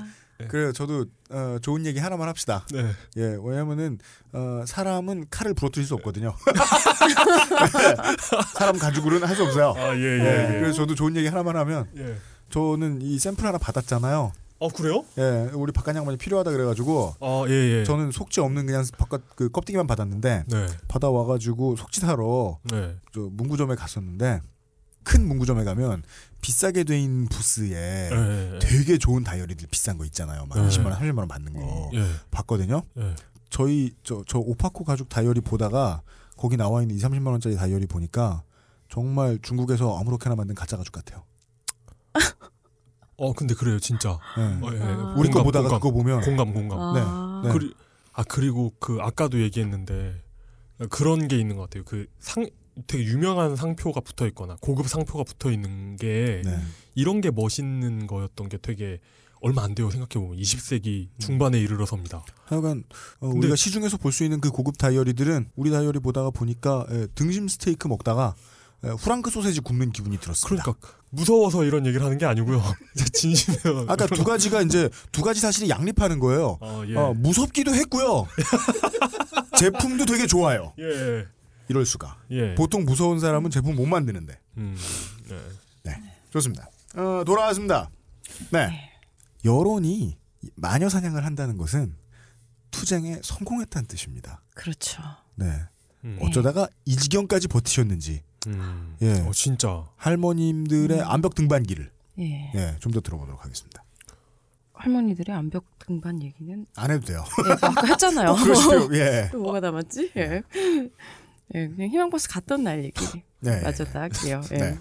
그래요. 저도 어, 좋은 얘기 하나만 합시다. 네. 예, 왜냐면은 어, 사람은 칼을 부러뜨릴 수 없거든요. 사람 가죽으로는 할 수 없어요. 아, 예, 예, 예. 그래서 저도 좋은 얘기 하나만 하면 예. 저는 이 샘플 하나 받았잖아요. 어 그래요? 예, 우리 박간 양반이 필요하다 그래가지고 아, 예, 예. 저는 속지 없는 그냥 바깥 그 껍데기만 받았는데 네. 받아 와가지고 속지 사러 네. 저 문구점에 갔었는데 큰 문구점에 가면 비싸게 돼 있는 부스에 예. 되게 좋은 다이어리들 비싼 거 있잖아요. 막 네. 20만 원, 30만 원 받는 거 예. 봤거든요. 예. 저희 저, 저 오파코 가죽 다이어리 보다가 거기 나와 있는 2, 30만 원짜리 다이어리 보니까 정말 중국에서 아무렇게나 만든 가짜 가죽 같아요. 어 근데 그래요 진짜. 네. 어, 예. 우리 거 보다가 공감. 그거 보면 공감 공감. 아. 네. 네. 그리, 아 그리고 그 아까도 얘기했는데 그런 게 있는 것 같아요. 그 상 되게 유명한 상표가 붙어 있거나 고급 상표가 붙어 있는 게 네. 이런 게 멋있는 거였던 게 되게 얼마 안 돼요 생각해 보면 20세기 중반에 이르러섭니다. 하여간 어, 우리가 시중에서 볼 수 있는 그 고급 다이어리들은 우리 다이어리 보다가 보니까 예, 등심 스테이크 먹다가 예, 후랑크 소세지 굽는 기분이 들었습니다. 그러니까 무서워서 이런 얘기를 하는 게 아니고요. 진심이에요. 아까 두 가지가 이제 두 가지 사실이 양립하는 거예요. 어, 예. 어, 무섭기도 했고요. 제품도 되게 좋아요. 예. 이럴 수가. 예. 보통 무서운 사람은 제품 못 만드는데. 음. 네. 네, 좋습니다. 어, 돌아왔습니다. 네. 여론이 마녀 사냥을 한다는 것은 투쟁에 성공했다는 뜻입니다. 그렇죠. 네. 음. 어쩌다가 이 지경까지 버티셨는지. 음. 예. 어 진짜. 할머님들의 암벽 등반기를 예. 예, 좀 더 들어보도록 하겠습니다. 할머니들의 암벽 등반 얘기는 안 해도 돼요. 예, 뭐 아까 했잖아요. 어, 그러시죠. 예. 또 뭐가 남았지? 예. 예, 그냥 희망버스 갔던 날 얘기. 네. 맞아, 딱 할게요. 예. 네.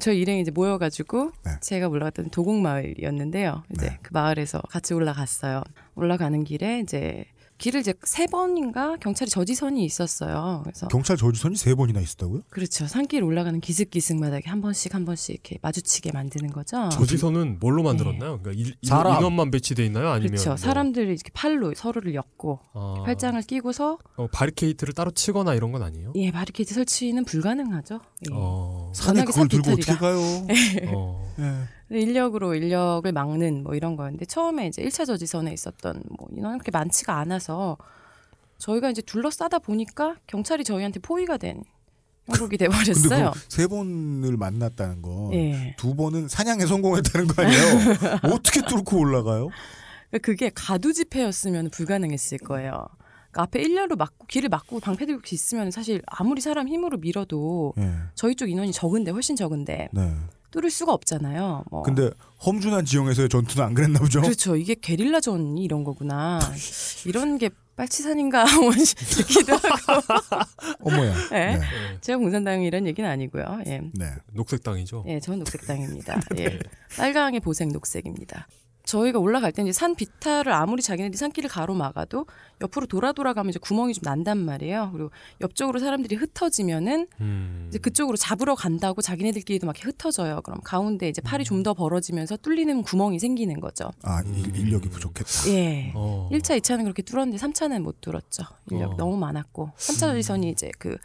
저희 일행이 이제 모여가지고 제가 올라갔던 도곡 마을이었는데요. 이제 네. 그 마을에서 같이 올라갔어요. 올라가는 길에 이제 길을 이제 세 번인가 경찰이 저지선이 있었어요. 그래서 경찰 저주선이 세 번이나 있었다고요? 그렇죠. 산길 올라가는 기슭기슭마다 이렇게 한 번씩 한 번씩 이렇게 마주치게 만드는 거죠. 저지선은 뭘로 만들었나요? 그러니까 일, 사람. 인원만 배치돼 있나요? 아니면 그렇죠. 뭐, 사람들이 이렇게 팔로 서로를 엮고 아. 팔짱을 끼고서 어, 바리케이트를 따로 치거나 이런 건 아니에요? 예 바리케이트 설치는 불가능하죠. 예. 어. 산에 그걸 들고. 어떻게 가요? 네. 어. 예. 인력으로 인력을 막는 뭐 이런 거였는데 처음에 이제 1차 저지선에 있었던 뭐 인원이 그렇게 많지가 않아서 저희가 이제 둘러싸다 보니까 경찰이 저희한테 포위가 된 형국이 근데 돼버렸어요. 그세 번을 만났다는 거. 예. 두 번은 사냥에 성공했다는 거 아니에요? 어떻게 뚫고 올라가요? 그게 가두 집회였으면 불가능했을 거예요. 그러니까 앞에 일렬로 막고 길을 막고 방패 들고 있으면 사실 아무리 사람 힘으로 밀어도 예. 저희 쪽 인원이 적은데 훨씬 적은데 네. 뚫을 수가 없잖아요. 뭐. 근데 험준한 지형에서의 전투는 안 그랬나 보죠? 그렇죠. 이게 게릴라전이 이런 거구나. 이런 게 빨치산인가 뭐 싶기도 하고. 어머야. 네. 네. 제가 공산당 이런 얘기는 아니고요. 예. 네. 녹색당이죠. 예, 저는 녹색당입니다. 예. 빨강의 보색 녹색입니다. 저희가 올라갈 때 이제 산 비탈을 아무리 자기네들이 산길을 가로막아도 옆으로 돌아 돌아가면 이제 구멍이 좀 난단 말이에요. 그리고 옆쪽으로 사람들이 흩어지면은 음. 이제 그쪽으로 잡으러 간다고 자기네들끼리도 막 이렇게 흩어져요. 그럼 가운데 이제 팔이 좀 더 벌어지면서 뚫리는 구멍이 생기는 거죠. 아, 일, 인력이 부족했다. 예. 어. 1차, 2차는 그렇게 뚫었는데 3차는 못 뚫었죠. 인력 어. 너무 많았고. 3차 전지선이 이제 그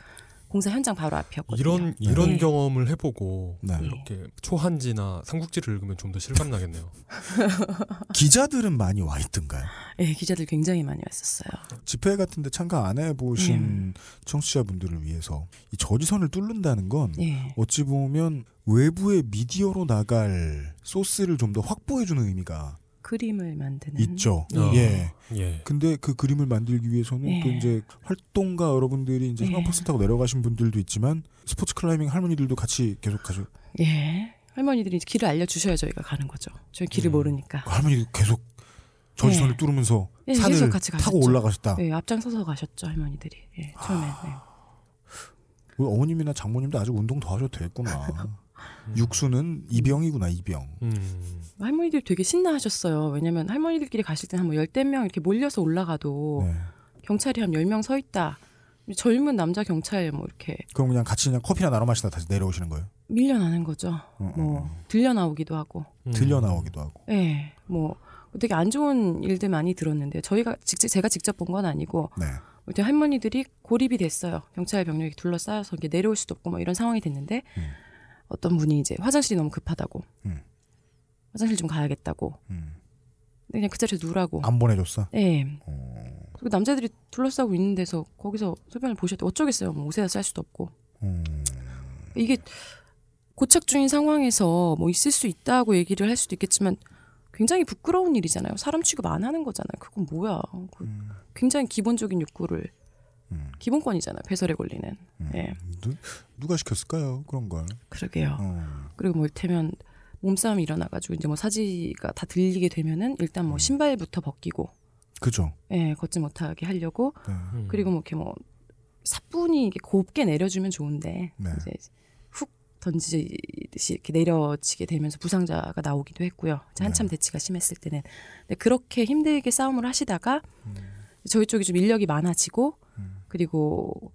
공사 현장 바로 앞이었거든요. 이런 이런 예. 경험을 해보고 네. 이렇게 초한지나 삼국지를 읽으면 좀 더 실감 나겠네요. 기자들은 많이 와 있던가요? 예, 기자들 굉장히 많이 왔었어요. 집회 같은데 참가 안 해보신 청취자분들을 위해서 이 저지선을 뚫는다는 건 예. 어찌 보면 외부의 미디어로 나갈 소스를 좀 더 확보해주는 의미가 그림을 만드는 있죠. 어. 예. 예. 근데 그 그림을 만들기 위해서는 예. 또 이제 활동가 여러분들이 이제 예. 희망버스 타고 내려가신 분들도 있지만 스포츠 클라이밍 할머니들도 같이 계속 가죠. 예. 할머니들이 이제 길을 알려주셔야 저희가 가는 거죠. 저희 길을 모르니까. 할머니도 계속 저지선을 예. 뚫으면서 예, 산을 계속 같이 가셨죠. 타고 올라가셨다. 예, 앞장서서 가셨죠, 할머니들이. 예, 처음에. 네. 우리 어머님이나 장모님도 아직 운동 더 하셔도 되겠구나. 육수는 이병이구나 이병. 음. 할머니들이 되게 신나하셨어요. 왜냐면 할머니들끼리 가실 때는 한뭐 열댓 명 이렇게 몰려서 올라가도 네. 경찰이 한 열 명 서 있다. 젊은 남자 경찰 뭐 이렇게 그럼 그냥 같이 그냥 커피나 나눠 마시다 다시 내려오시는 거예요? 밀려나는 거죠. 음, 뭐 들려 나오기도 하고. 들려 나오기도 하고. 예. 뭐 되게 안 좋은 일들 많이 들었는데 저희가 직접 제가 직접 본 건 아니고 네. 이제 할머니들이 고립이 됐어요. 경찰 병력이 둘러싸여서 이렇게 내려올 수도 없고 뭐 이런 상황이 됐는데 어떤 분이 이제 화장실이 너무 급하다고 음. 화장실 좀 가야겠다고 음. 근데 그냥 그 자리에서 누라고 안 보내줬어? 예. 그리고 남자들이 둘러싸고 있는 데서 거기서 소변을 보셨대 어쩌겠어요. 뭐 옷에다 쌀 수도 없고 음. 이게 고착 중인 상황에서 뭐 있을 수 있다고 얘기를 할 수도 있겠지만 굉장히 부끄러운 일이잖아요. 사람 취급 안 하는 거잖아요. 그건 뭐야? 그 음. 굉장히 기본적인 욕구를 기본권이잖아요. 배설에 걸리는. 예. 누, 누가 시켰을까요? 그런 걸. 그러게요. 어. 그리고 뭐 이를테면 몸싸움이 일어나가지고 이제 뭐 사지가 다 들리게 되면은 일단 음. 뭐 신발부터 벗기고 그죠. 예, 걷지 못하게 하려고 네. 음. 그리고 뭐 이렇게 뭐 사뿐히 이게 곱게 내려주면 좋은데 네. 이제 훅 던지듯이 이렇게 내려지게 되면서 부상자가 나오기도 했고요. 이제 한참 대치가 심했을 때는 근데 그렇게 힘들게 싸움을 하시다가 저희 쪽이 좀 인력이 많아지고 그리고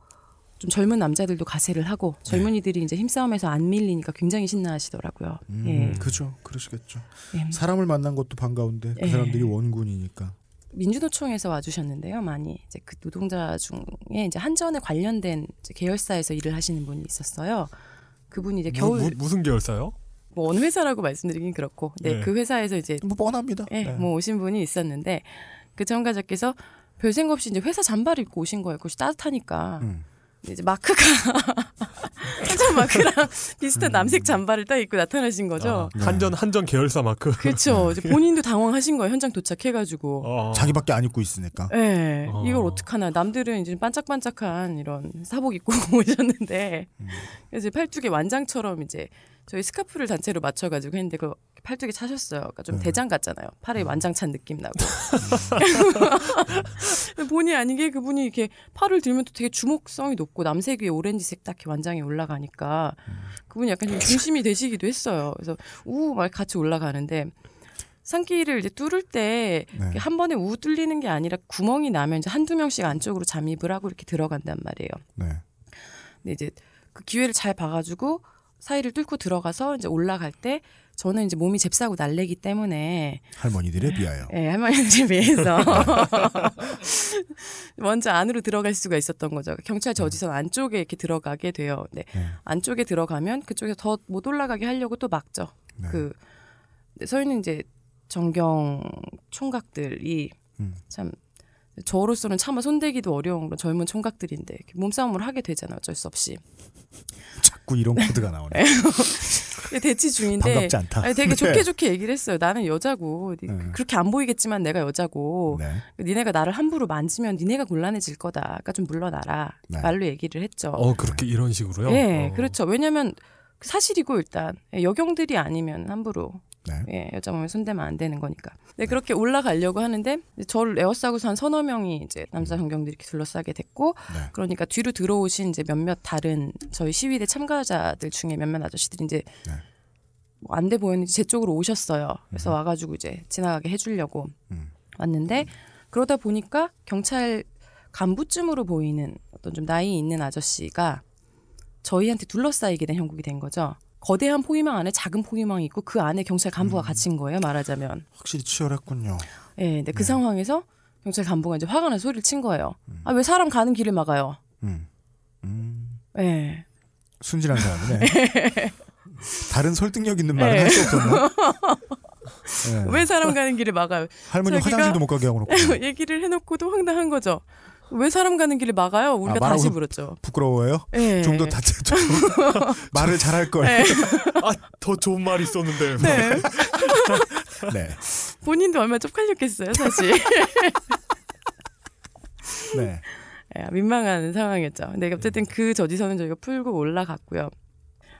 좀 젊은 남자들도 가세를 하고 젊은이들이 이제 힘싸움에서 안 밀리니까 굉장히 신나하시더라고요. 음, 예. 그죠. 그러시겠죠. 예. 사람을 만난 것도 반가운데 그 예. 사람들이 원군이니까. 민주노총에서 와주셨는데요, 많이 이제 그 노동자 중에 이제 한전에 관련된 이제 계열사에서 일을 하시는 분이 있었어요. 그분이 이제 겨울 무, 무 슨 계열사요? 뭐 어느 회사라고 말씀드리긴 그렇고, 네, 네. 그 회사에서 이제 뭐 뻔합니다. 예, 네. 뭐 오신 분이 있었는데 그 참가자께서 별 생각 없이 이제 회사 잠바를 입고 오신 거예요. 그것이 따뜻하니까. 음. 이제 마크가 한전 마크랑 비슷한 남색 잠바를 딱 입고 나타나신 거죠. 아, 한전 한전 계열사 마크. 그렇죠. 이제 본인도 당황하신 거예요. 현장 도착해가지고. 어. 자기밖에 안 입고 있으니까. 네, 어. 이걸 어떡하나. 남들은 이제 반짝반짝한 이런 사복 입고 오셨는데, 그래서 팔뚝에 완장처럼 이제 저희 스카프를 단체로 맞춰가지고 했는데 그 팔뚝에 차셨어요. 그러니까 좀 대장 같잖아요. 팔에 완장 찬 느낌 나고. 본의 아니게 그분이 이렇게 팔을 들면 또 되게 주목성이 높고 남색 위에 오렌지색 딱 이렇게 완장이 올라가니까 그분이 약간 좀 중심이 되시기도 했어요. 그래서 우막 같이 올라가는데 산길을 이제 뚫을 때 네. 한 번에 우 뚫리는 게 아니라 구멍이 나면 이제 한두 명씩 안쪽으로 잠입을 하고 이렇게 들어간단 말이에요. 네. 근데 이제 그 기회를 잘 봐가지고 사이를 뚫고 들어가서 이제 올라갈 때 저는 이제 몸이 잽싸고 날래기 때문에 할머니들에 비하여. 예, 할머니들에 비해서 먼저 안으로 들어갈 수가 있었던 거죠. 경찰 저지선 안쪽에 이렇게 들어가게 돼요. 네. 안쪽에 들어가면 그쪽에 더못 올라가게 하려고 또 막죠. 그 네, 서있는 이제 정경 총각들이 참 저로서는 차마 손대기도 어려운 그런 젊은 총각들인데 몸싸움을 하게 되잖아요. 어쩔 수 없이. 자꾸 이런 코드가 나오네. 네, 대치 중인데 반갑지 않다. 아니, 되게 네. 좋게 좋게 얘기를 했어요. 나는 여자고 니- 그렇게 안 보이겠지만 내가 여자고 네. 니네가 나를 함부로 만지면 니네가 곤란해질 거다. 그러니까 좀 물러나라. 네. 말로 얘기를 했죠. 어 그렇게 이런 식으로요? 예, 어. 그렇죠. 왜냐하면 사실이고 일단 예, 여경들이 아니면 함부로 네. 예, 여자 몸에 손대면 안 되는 거니까. 네, 그렇게 올라가려고 하는데 저를 에워싸고서 한 서너 명이 이제 남자 음. 정경들이 이렇게 둘러싸게 됐고 네. 그러니까 뒤로 들어오신 이제 몇몇 다른 저희 시위대 참가자들 중에 몇몇 아저씨들이 이제 네. 뭐안 돼 보였는지 제 쪽으로 오셨어요. 그래서 와가지고 이제 지나가게 해주려고 음. 왔는데 그러다 보니까 경찰 간부쯤으로 보이는 어떤 좀 나이 있는 아저씨가 저희한테 둘러싸이게 된 형국이 된 거죠. 거대한 포위망 안에 작은 포위망이 있고 그 안에 경찰 간부가 갇힌 거예요. 말하자면. 확실히 치열했군요. 예, 근데 그 상황에서 경찰 간부가 이제 화가 나서 소리를 친 거예요. 아, 왜 사람 가는 길을 막아요? 음. 음. 예. 순진한 사람이네. 다른 설득력 있는 네. 할수 없었나? 네. 왜 사람 가는 길을 막아요? 할머니 화장실도 못 가게 하고 놓고. 얘기를 해놓고도 황당한 거죠. 왜 사람 가는 길을 막아요? 우리가 아, 다시 물었죠. 부끄러워요? 예. 좀더 다채 좀 말을 잘할 걸. 네. 아더 좋은 말 있었는데. 네. 네. 본인도 얼마나 쪽팔렸겠어요, 사실. 네. 예, 민망한 상황이었죠. 근데 어쨌든 그 저지선은 저희가 풀고 올라갔고요.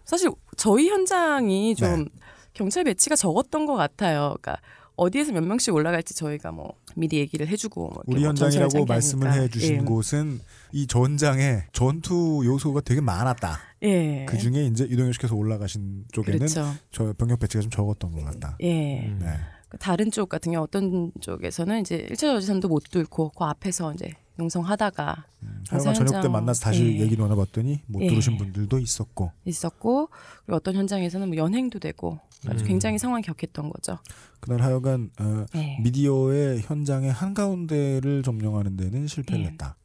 사실 저희 현장이 좀 네. 경찰 배치가 적었던 것 같아요. 그러니까 어디에서 몇 명씩 올라갈지 저희가 뭐 미리 얘기를 해주고 뭐 우리 뭐 현장이라고 말씀을. 해주신 예. 곳은 이 전장에 전투 요소가 되게 많았다. 예. 그 중에 이제 이동현씨께서 올라가신 쪽에는 그렇죠. 저 병력 배치가 좀 적었던 것 같다. 예. 네. 그 다른 쪽 같은 경우 어떤 쪽에서는 이제 1차 저지선도 못 뚫고 그 앞에서 이제 용성하다가 하여간 저녁 때 만나서 다시 예. 얘기 나눠봤더니 못 예. 들으신 분들도 있었고. 있었고 그리고 어떤 현장에서는 뭐 연행도 되고 아주 음. 굉장히 상황이 격했던 거죠. 그날 하여간 어, 예. 미디어의 현장의 한가운데를 점령하는 데는 실패를 예. 했다.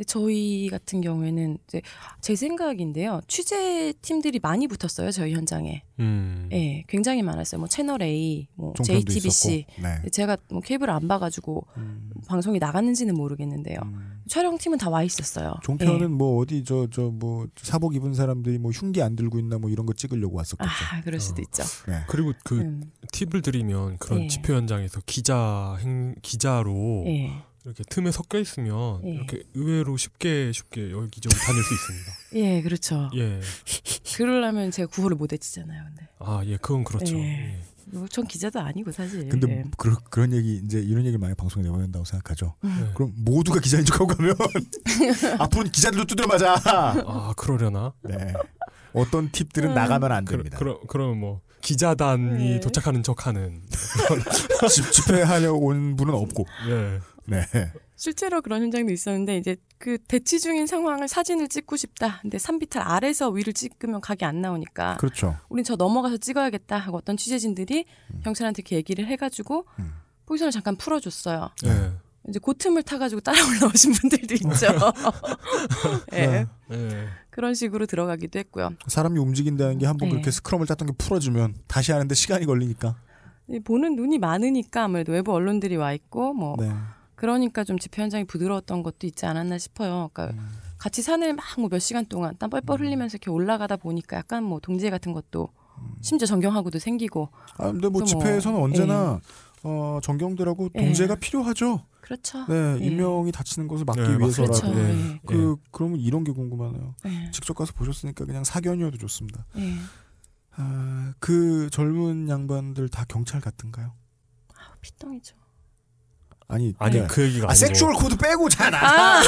근데 저희 같은 경우에는 이제 제 생각인데요. 취재 팀들이 많이 붙었어요. 저희 현장에. 음. 예, 굉장히 많았어요. 뭐 채널 A, 뭐 JTBC. 네. 제가 뭐 케이블을 안 봐가지고 방송이 나갔는지는 모르겠는데요. 촬영팀은 다 와 있었어요. 음. 종편은 예. 뭐 어디 저 저 뭐 사복 입은 사람들이 뭐 흉기 안 들고 있나 뭐 이런 거 찍으려고 왔었겠죠. 아, 그럴 수도 있죠. 네. 그리고 그 음. 팁을 드리면 그런 예. 집회 현장에서 기자 행 기자로 예. 이렇게 틈에 섞여 있으면 예. 이렇게 의외로 쉽게 쉽게 여기저기 다닐 수 있습니다. 예, 그렇죠. 예. 그러려면 제가 구호를 못 외치잖아요. 근데. 아, 예, 그건 그렇죠. 예. 예. 뭐전 기자도 아니고 사실. 근데 예. 그, 그런 얘기 이제 이런 얘기를 많이 방송에 내야 된다고 생각하죠. 음. 그럼 모두가 기자인 척하고 가면 앞으로는 기자들도 두드려 맞아. 아, 그러려나? 네. 어떤 팁들은 음. 나가면 안 그, 됩니다. 그러, 그러면 뭐 기자단이 네. 도착하는 척하는. 집, 집회하려고 온 분은 없고. 예. 네. 실제로 그런 현장도 있었는데 이제 그 대치 중인 상황을 사진을 찍고 싶다. 근데 산비탈 아래서 위를 찍으면 각이 안 나오니까. 그렇죠. 우린 저 넘어가서 찍어야겠다 하고 어떤 취재진들이 경찰한테 이렇게 얘기를 해가지고 포지션을 잠깐 풀어줬어요. 예. 이제 그 틈을 타가지고 따라 올라오신 분들도 있죠. 예. 예. 그런 식으로 들어가기도 했고요. 사람이 움직인다는 게 한번 네. 그렇게 스크럼을 짰던 게 풀어주면 다시 하는데 시간이 걸리니까. 이 보는 눈이 많으니까 아무래도 외부 언론들이 와 있고 뭐 네. 그러니까 좀 집회 현장이 부드러웠던 것도 있지 않았나 싶어요. 그러니까 음. 같이 산을 막 뭐 몇 시간 동안 땀 뻘뻘 흘리면서 이렇게 올라가다 보니까 약간 뭐 동지애 같은 것도 심지어 정경하고도 생기고. 아, 근데 뭐또 집회에서는 예. 언제나 어, 정경들하고 예. 동제가 필요하죠. 그렇죠. 네, 예. 인명이 다치는 것을 막기 네, 위해서라도. 그렇죠. 예. 그 그러면 이런 게 궁금하네요. 예. 직접 가서 보셨으니까 그냥 사견이어도 좋습니다. 예. 아, 그 젊은 양반들 다 경찰 같은가요? 피덩이죠. 아니, 아니, 그러니까- 그 얘기가 아, 아니고. 섹슈얼 코드 빼고잖아. 아.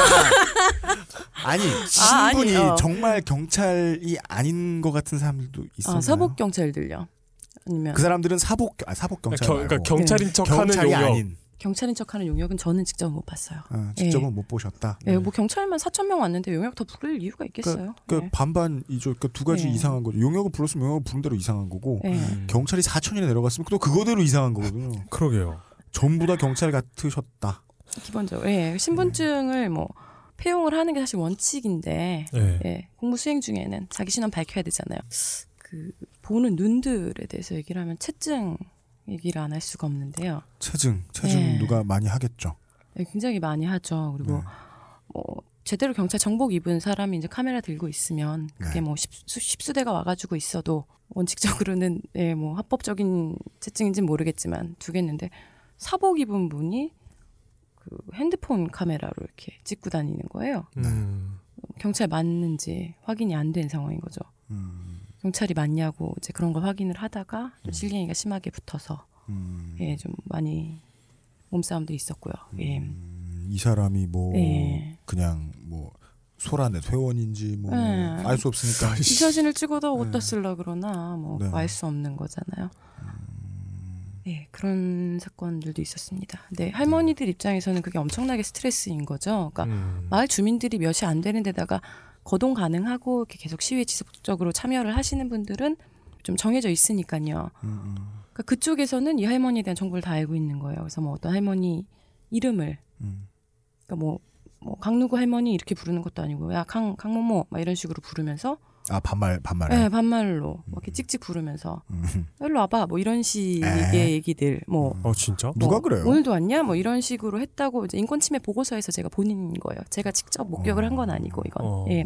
아니, 아, 신분이 아니요. 정말 경찰이 아닌 것 같은 사람들도 있어요. 아, 사복 경찰들요. 아니면 그 사람들은 사복 아, 사복 경찰 겨- 말고 그러니까 경찰인 척하는 경찰이 용역. 아닌 경찰인 척하는 용역은 저는 직접 못 봤어요. 어, 직접은 못 보셨다. 예, 뭐 경찰만 4천 명 왔는데 용역 더 부를 이유가 있겠어요? 그 예. 반반이죠. 그러니까 두 가지 예. 이상한 거죠. 용역을 불렀으면 용역을 부른 대로 이상한 거고 예. 경찰이 4천이나 내려갔으면 또 그거대로 이상한 거거든요. 그러게요. 전부 다 경찰 같으셨다. 기본적으로 예, 신분증을 뭐 폐용을 하는 게 사실 원칙인데 네. 예, 공무 수행 중에는 자기 신원 밝혀야 되잖아요. 그 보는 눈들에 대해서 얘기를 하면 채증 얘기를 안 할 수가 없는데요. 체증, 체증 네. 누가 많이 하겠죠. 네, 굉장히 많이 하죠. 그리고 네. 뭐 제대로 경찰 정복 입은 사람이 이제 카메라 들고 있으면 그게 네. 뭐 십수, 십수대가 와가지고 있어도 원칙적으로는 예, 뭐 합법적인 채증인지는 모르겠지만 두겠는데 사복 입은 분이 그 핸드폰 카메라로 이렇게 찍고 다니는 거예요. 음. 경찰 맞는지 확인이 안 된 상황인 거죠. 음. 경찰이 맞냐고 이제 그런 걸 확인을 하다가 좀 실갱이가 심하게 붙어서 음. 예, 좀 많이 몸싸움도 있었고요. 예. 음, 이 사람이 뭐 네. 그냥 뭐 소란의 회원인지 뭐 네. 알수 없으니까 이 사진을 찍어도 어디다 쓰려 그러나 뭐 네. 알수 없는 거잖아요. 네, 그런 사건들도 있었습니다. 근데 할머니들 입장에서는 그게 엄청나게 스트레스인 거죠. 그러니까 음. 마을 주민들이 몇이 안 되는 데다가 거동 가능하고 이렇게 계속 시위에 지속적으로 참여를 하시는 분들은 좀 정해져 있으니까요. 음, 그러니까 그쪽에서는 이 할머니에 대한 정보를 다 알고 있는 거예요. 그래서 뭐 어떤 할머니 이름을 음. 그러니까 뭐, 뭐 강누구 할머니 이렇게 부르는 것도 아니고 야 강 강모모 막 이런 식으로 부르면서 아 반말 반말에 네, 반말로 뭐 이렇게 찍찍 부르면서 음. 일로 와봐 뭐 이런 식의 에? 얘기들 뭐 어 진짜? 누가 뭐, 그래요? 오늘도 왔냐? 뭐 이런 식으로 했다고 이제 인권 침해 보고서에서 제가 본인인 거예요. 제가 직접 목격을 한건 아니고 이건 어. 예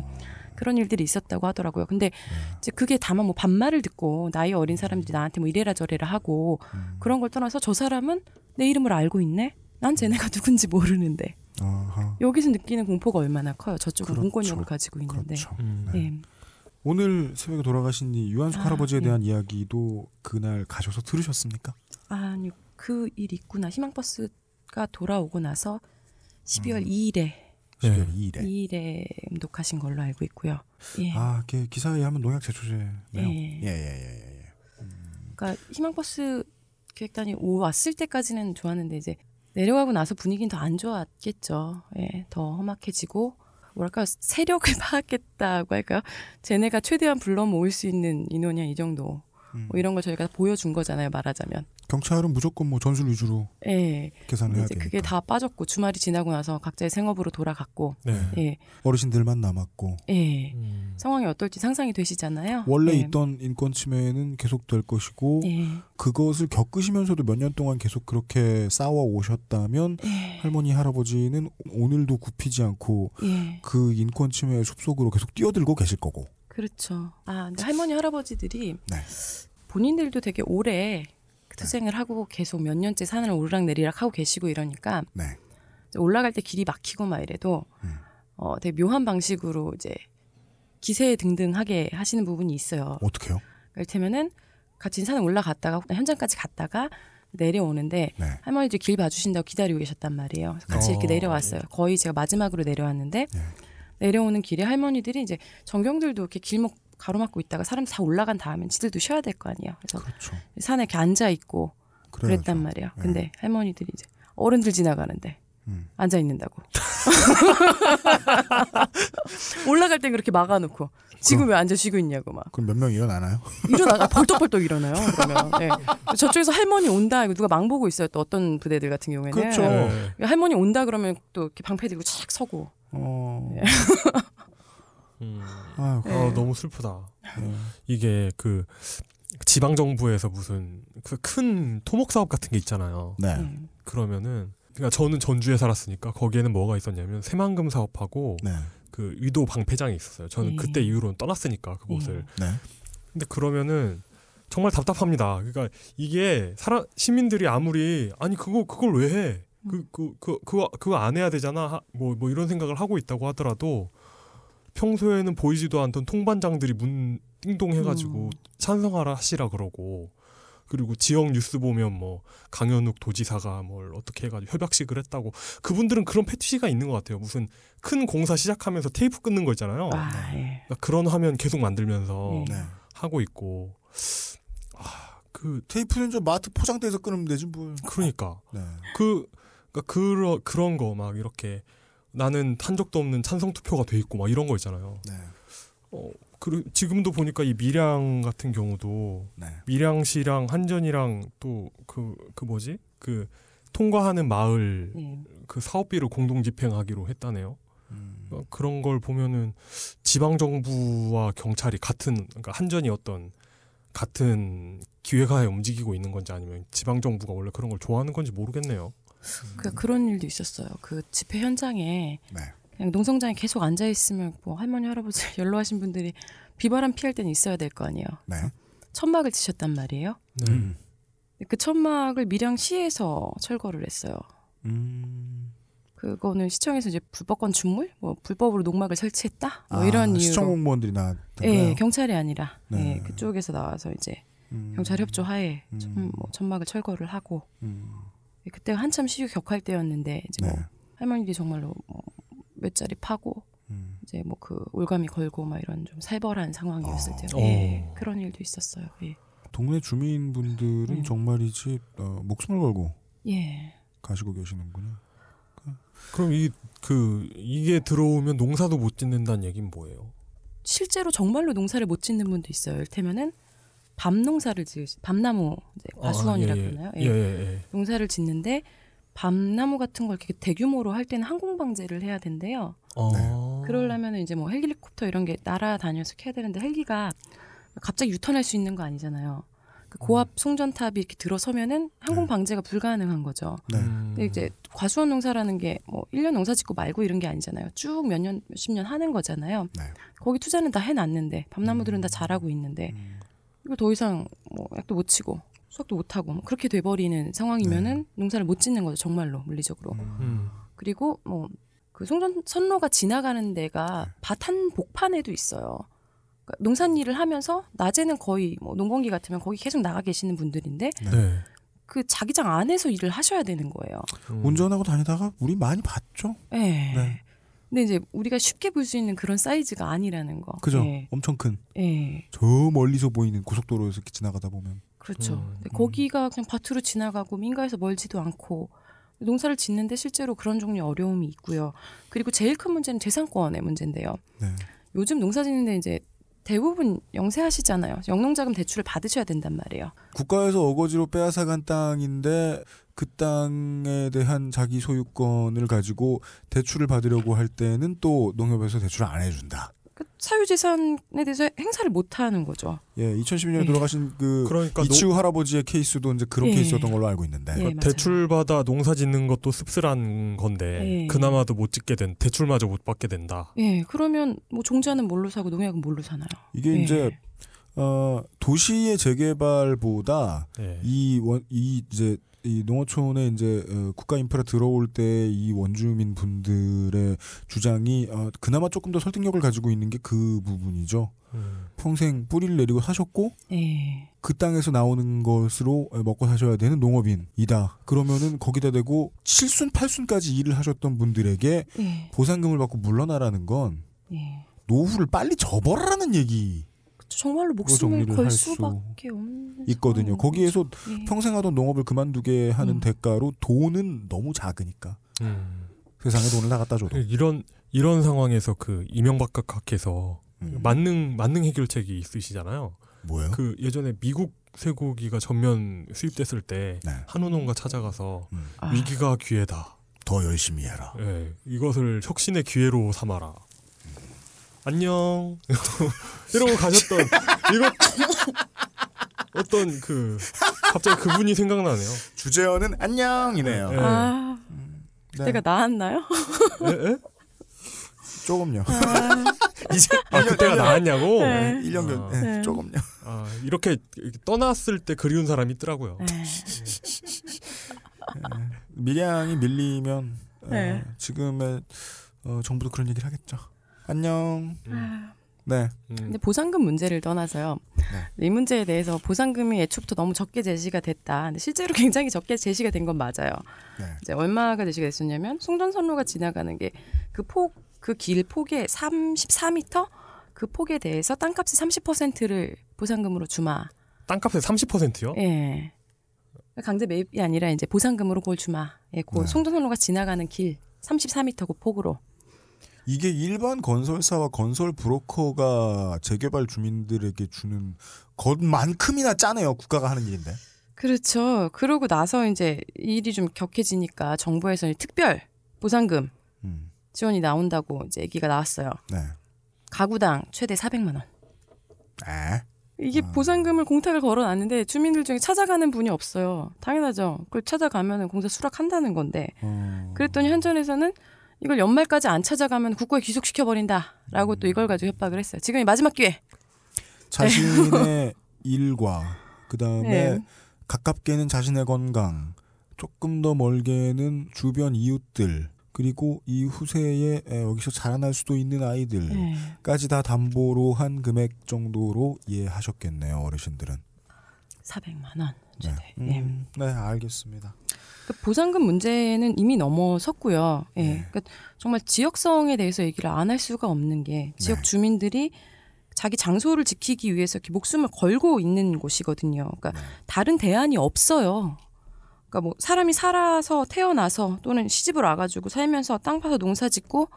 그런 일들이 있었다고 하더라고요. 근데 네. 이제 그게 다만 뭐 반말을 듣고 나이 어린 사람들이 나한테 뭐 이래라 저래라 하고 음. 그런 걸 떠나서 저 사람은 내 이름을 알고 있네. 난 쟤네가 누군지 모르는데 아하. 여기서 느끼는 공포가 얼마나 커요. 저쪽은 그렇죠. 문권력을 가지고 있는데. 그렇죠. 음. 예. 오늘 새벽에 돌아가신 이 유한숙 아, 할아버지에 네. 대한 이야기도 그날 가셔서 들으셨습니까? 아니 그 일 있구나. 희망버스가 돌아오고 나서 12월 음. 2일에 12월 2일에. 2일에 음독하신 걸로 알고 있고요. 예. 아, 그 기사에 하면 농약 제초제네요. 예. 예, 예, 예, 예. 그러니까 희망버스 기획단이 오 왔을 때까지는 좋았는데 이제 내려가고 나서 분위기는 더 안 좋았겠죠. 예, 더 험악해지고 뭐랄까 세력을 파악했다고 할까요? 쟤네가 최대한 불러 모을 수 있는 인원이야 이 정도. 음. 뭐 이런 걸 저희가 보여준 거잖아요 말하자면. 경찰은 무조건 뭐 전술 위주로 예. 계산을 해야 이제 되니까. 그게 다 빠졌고 주말이 지나고 나서 각자의 생업으로 돌아갔고. 네. 예. 어르신들만 남았고 예. 상황이 어떨지 상상이 되시잖아요. 원래 예. 있던 인권 침해는 계속될 것이고 예. 그것을 겪으시면서도 몇 년 동안 계속 그렇게 싸워 오셨다면 예. 할머니 할아버지는 오늘도 굽히지 않고 예. 그 인권 침해의 숲속으로 계속 뛰어들고 계실 거고. 그렇죠. 아, 근데 할머니 할아버지들이 네. 본인들도 되게 오래 그 투쟁을 하고 계속 몇 년째 산을 오르락 내리락 하고 계시고 이러니까 네. 올라갈 때 길이 막히고 막 이래도 음. 어, 되게 묘한 방식으로 이제 기세 등등하게 하시는 부분이 있어요. 어떻게요? 이를테면은 같이 산에 올라갔다가 현장까지 갔다가 내려오는데 네. 할머니들이 길 봐주신다고 기다리고 계셨단 말이에요. 같이 어, 이렇게 내려왔어요. 거의 제가 마지막으로 내려왔는데 내려오는 길에 할머니들이 이제 전경들도 이렇게 길목 가로막고 있다가 사람들 다 올라간 다음에 지들도 쉬어야 될 거 아니에요. 그래서 산에 이렇게 앉아 있고 그래야죠. 그랬단 말이에요. 네. 근데 할머니들이 이제 어른들 지나가는데 음. 앉아 있는다고. 올라갈 땐 그렇게 막아놓고 지금 왜 앉아 쉬고 있냐고 막. 그럼 몇 명 일어나나요? 일어나가 벌떡벌떡 일어나요. 그러면 네. 저쪽에서 할머니 온다 이거 누가 망 보고 있어요. 또 어떤 부대들 같은 경우에는 그렇죠. 네. 할머니 온다 그러면 또 이렇게 방패 들고 착 서고. 어. 네. 음. 아유, 아, 너무 슬프다. 이게 그 지방 정부에서 무슨 그 큰 토목 사업 같은 게 있잖아요. 네. 음. 그러면은 그러니까 저는 전주에 살았으니까 거기에는 뭐가 있었냐면 새만금 사업하고 네. 그 위도 방패장이 있었어요. 저는 예. 그때 이후로는 떠났으니까 그곳을. 네. 근데 그러면은 정말 답답합니다. 그러니까 이게 사람 시민들이 아무리 아니 그거 그걸 왜 해? 그 그 그 그거 그거 안 해야 되잖아. 뭐 뭐 이런 생각을 하고 있다고 하더라도 평소에는 보이지도 않던 통반장들이 문 띵동 해가지고 찬성하라 하시라 그러고 그리고 지역 뉴스 보면 뭐 강현욱 도지사가 뭘 어떻게 해가지고 협약식을 했다고 그분들은 그런 패티시가 있는 것 같아요. 무슨 큰 공사 시작하면서 테이프 끊는 거 있잖아요. 아, 예. 그러니까 그런 화면 계속 만들면서 네. 하고 있고 아, 그 테이프는 저 마트 포장대에서 끊으면 되지 뭘. 그러니까 네. 그 그러니까 그런 그런 거 막 이렇게 나는 탄 적도 없는 찬성 투표가 돼 있고 막 이런 거 있잖아요. 네. 어, 그리고 지금도 보니까 이 밀양 같은 경우도 네. 밀양시랑 한전이랑 또그그 뭐지 그 통과하는 마을 예. 그 사업비를 공동 집행하기로 했다네요. 음. 어, 그런 걸 보면은 지방 정부와 경찰이 같은 그러니까 한전이 어떤 같은 기획하에 움직이고 있는 건지 아니면 지방 정부가 원래 그런 걸 좋아하는 건지 모르겠네요. 그 그런 일도 있었어요. 그 집회 현장에 네. 그냥 농성장에 계속 앉아 있으면 뭐 할머니 할아버지 연로하신 분들이 비바람 피할 때는 있어야 될 거 아니에요. 네. 천막을 치셨단 말이에요. 음. 그 천막을 밀양 시에서 철거를 했어요. 음. 그거는 시청에서 이제 불법 건축물, 뭐 불법으로 농막을 설치했다, 뭐 아, 이런 이유로. 시청 공무원들이 나왔던가요? 예, 경찰이 아니라 네. 예, 그쪽에서 나와서 이제 음. 경찰 협조 하에 천, 뭐 천막을 철거를 하고 음. 예, 그때 한참 시유 격할 때였는데 이제 뭐 네. 할머니들이 정말로 뭐몇 자리 파고 음. 이제 뭐 그 올가미 걸고 막 이런 좀 살벌한 상황이었을 어. 때요. 어. 예, 그런 일도 있었어요. 예. 동네 주민분들은 음. 정말이지 어, 목숨을 걸고 예. 가시고 계시는군요. 그럼 이 그 이게 들어오면 농사도 못 짓는다는 얘기는 뭐예요? 실제로 정말로 농사를 못 짓는 분도 있어요. 이를테면은 밤 농사를 지으시 밤나무 이제 아, 과수원이라 예, 예. 그러나요? 예, 예, 예. 농사를 짓는데 밤나무 같은 걸 이렇게 대규모로 할 때는 항공 방제를 해야 된대요. 어. 그러려면 이제 뭐 헬리콥터 이런 게 날아다녀서 해야 되는데 헬기가 갑자기 유턴할 수 있는 거 아니잖아요. 그 고압 송전탑이 이렇게 들어서면은 항공 방제가 불가능한 거죠. 네. 근데 이제 과수원 농사라는 게 뭐 1년 농사 짓고 말고 이런 게 아니잖아요. 쭉 몇 년, 몇십 년 하는 거잖아요. 네. 거기 투자는 다 해놨는데, 밤나무들은 다 자라고 있는데, 이거 더 이상 뭐 약도 못 치고, 수확도 못 하고, 뭐 그렇게 돼버리는 상황이면은 농사를 못 짓는 거죠. 정말로, 물리적으로. 음. 그리고 뭐, 그 송전, 선로가 지나가는 데가 밭 한 복판에도 있어요. 그러니까 농산 일을 하면서 낮에는 거의 뭐 농번기 같으면 거기 계속 나가 계시는 분들인데 네. 그 자기장 안에서 일을 하셔야 되는 거예요. 운전하고 다니다가 우리 많이 봤죠. 네. 네. 근데 이제 우리가 쉽게 볼 수 있는 그런 사이즈가 아니라는 거. 그죠? 예. 엄청 큰. 예. 저 멀리서 보이는 고속도로에서 이렇게 지나가다 보면. 그렇죠. 음. 근데 거기가 그냥 밭으로 지나가고 민가에서 멀지도 않고 농사를 짓는데 실제로 그런 종류 의 어려움이 있고요. 그리고 제일 큰 문제는 재산권의 문제인데요. 네. 요즘 농사 짓는데 이제 대부분 영세하시잖아요. 영농자금 대출을 받으셔야 된단 말이에요. 국가에서 어거지로 빼앗아간 땅인데 그 땅에 대한 자기 소유권을 가지고 대출을 받으려고 할 때는 또 농협에서 대출을 안 해준다. 그 사유재산에 대해서 행사를 못 하는 거죠. 예, 2012년에 예. 돌아가신 그 그러니까 이치우 할아버지의 케이스도 이제 그런 예. 케이스였던 걸로 알고 있는데. 예, 맞아요. 대출 받아 농사 짓는 것도 씁쓸한 건데 예. 그나마도 못 짓게 된 대출마저 못 받게 된다. 예, 그러면 뭐 종자는 뭘로 사고 농약은 뭘로 사나요? 이게 예. 이제 어, 도시의 재개발보다 네. 이원이 이제 이 농어촌에 이제 어, 국가 인프라 들어올 때 이 원주민 분들의 주장이 어, 그나마 조금 더 설득력을 가지고 있는 게 그 부분이죠. 음. 평생 뿌리를 내리고 사셨고 예. 그 땅에서 나오는 것으로 먹고 사셔야 되는 농업인이다. 그러면은 거기다 대고 칠순 팔순까지 일을 하셨던 분들에게 예. 보상금을 받고 물러나라는 건 예. 노후를 빨리 접어라라는 얘기. 정말로 목숨을 정리를 걸수 수밖에 없는 있거든요. 거기에서 예. 평생 하던 농업을 그만두게 하는 음. 대가로 돈은 너무 작으니까 음. 세상에 돈을 다 갖다 줘도 이런 이런 상황에서 그 이명박 각하께서 음. 만능 만능 해결책이 있으시잖아요. 뭐요? 그 예전에 미국 쇠고기가 전면 수입됐을 때 네. 한우 농가 찾아가서 음. 아. 위기가 기회다. 더 열심히 해라. 예, 이것을 혁신의 기회로 삼아라. 안녕. 이러고 가셨던 이거 어떤 그 갑자기 그분이 생각나네요. 주제어는 안녕이네요. 예. 아, 네. 내가 나았나요? 예? 예? 조금요. 이제 아 그때가 나왔냐고? 네. 1년 전 아. 네, 네. 조금요. 아 이렇게 이렇게 떠났을 때 그리운 사람이 있더라고요. 네. 밀양이 밀리면 어, 네. 지금의 어, 정부도 그런 얘기를 하겠죠. 안녕. 아. 네. 근데 보상금 문제를 떠나서요. 이 문제에 대해서 보상금이 애초부터 너무 적게 제시가 됐다. 근데 실제로 굉장히 적게 제시가 된 건 맞아요. 네. 이제 얼마가 제시가 됐었냐면 송전선로가 지나가는 게 그 폭 그 길 폭의 34m 그 폭에 대해서 땅값의 30%를 보상금으로 주마. 땅값의 30%요? 예. 강제 매입이 아니라 이제 보상금으로 그걸 주마. 예, 그 네. 송전선로가 지나가는 길 34m 그 폭으로. 이게 일반 건설사와 건설 브로커가 재개발 주민들에게 주는 것만큼이나 짜네요. 국가가 하는 일인데. 그렇죠. 그러고 나서 이제 일이 좀 격해지니까 정부에서 특별 보상금 음. 지원이 나온다고 이제 얘기가 나왔어요. 네. 가구당 최대 400만 원. 에? 이게 아. 보상금을 공탁을 걸어놨는데 주민들 중에 찾아가는 분이 없어요. 당연하죠. 그걸 찾아가면은 공사 수락한다는 건데. 어. 그랬더니 한전에서는 이걸 연말까지 안 찾아가면 국고에 귀속시켜 버린다라고 또 이걸 가지고 협박을 했어요. 지금이 마지막 기회. 자신의 일과 그 다음에 네. 가깝게는 자신의 건강, 조금 더 멀게는 주변 이웃들, 그리고 이 후세에 에, 여기서 자라날 수도 있는 네. 아이들까지 다 담보로 한 금액 정도로 이해하셨겠네요, 어르신들은. 400만 원. 네, 음, 네 알겠습니다. 그 보상금 문제는 이미 넘어섰고요. 예. 네. 그러니까 정말 지역성에 대해서 얘기를 안 할 수가 없는 게 지역 주민들이 자기 장소를 지키기 위해서 이렇게 목숨을 걸고 있는 곳이거든요. 그러니까 다른 대안이 없어요. 그러니까 뭐 사람이 살아서 태어나서 또는 시집을 와가지고 살면서 땅 파서 농사 짓고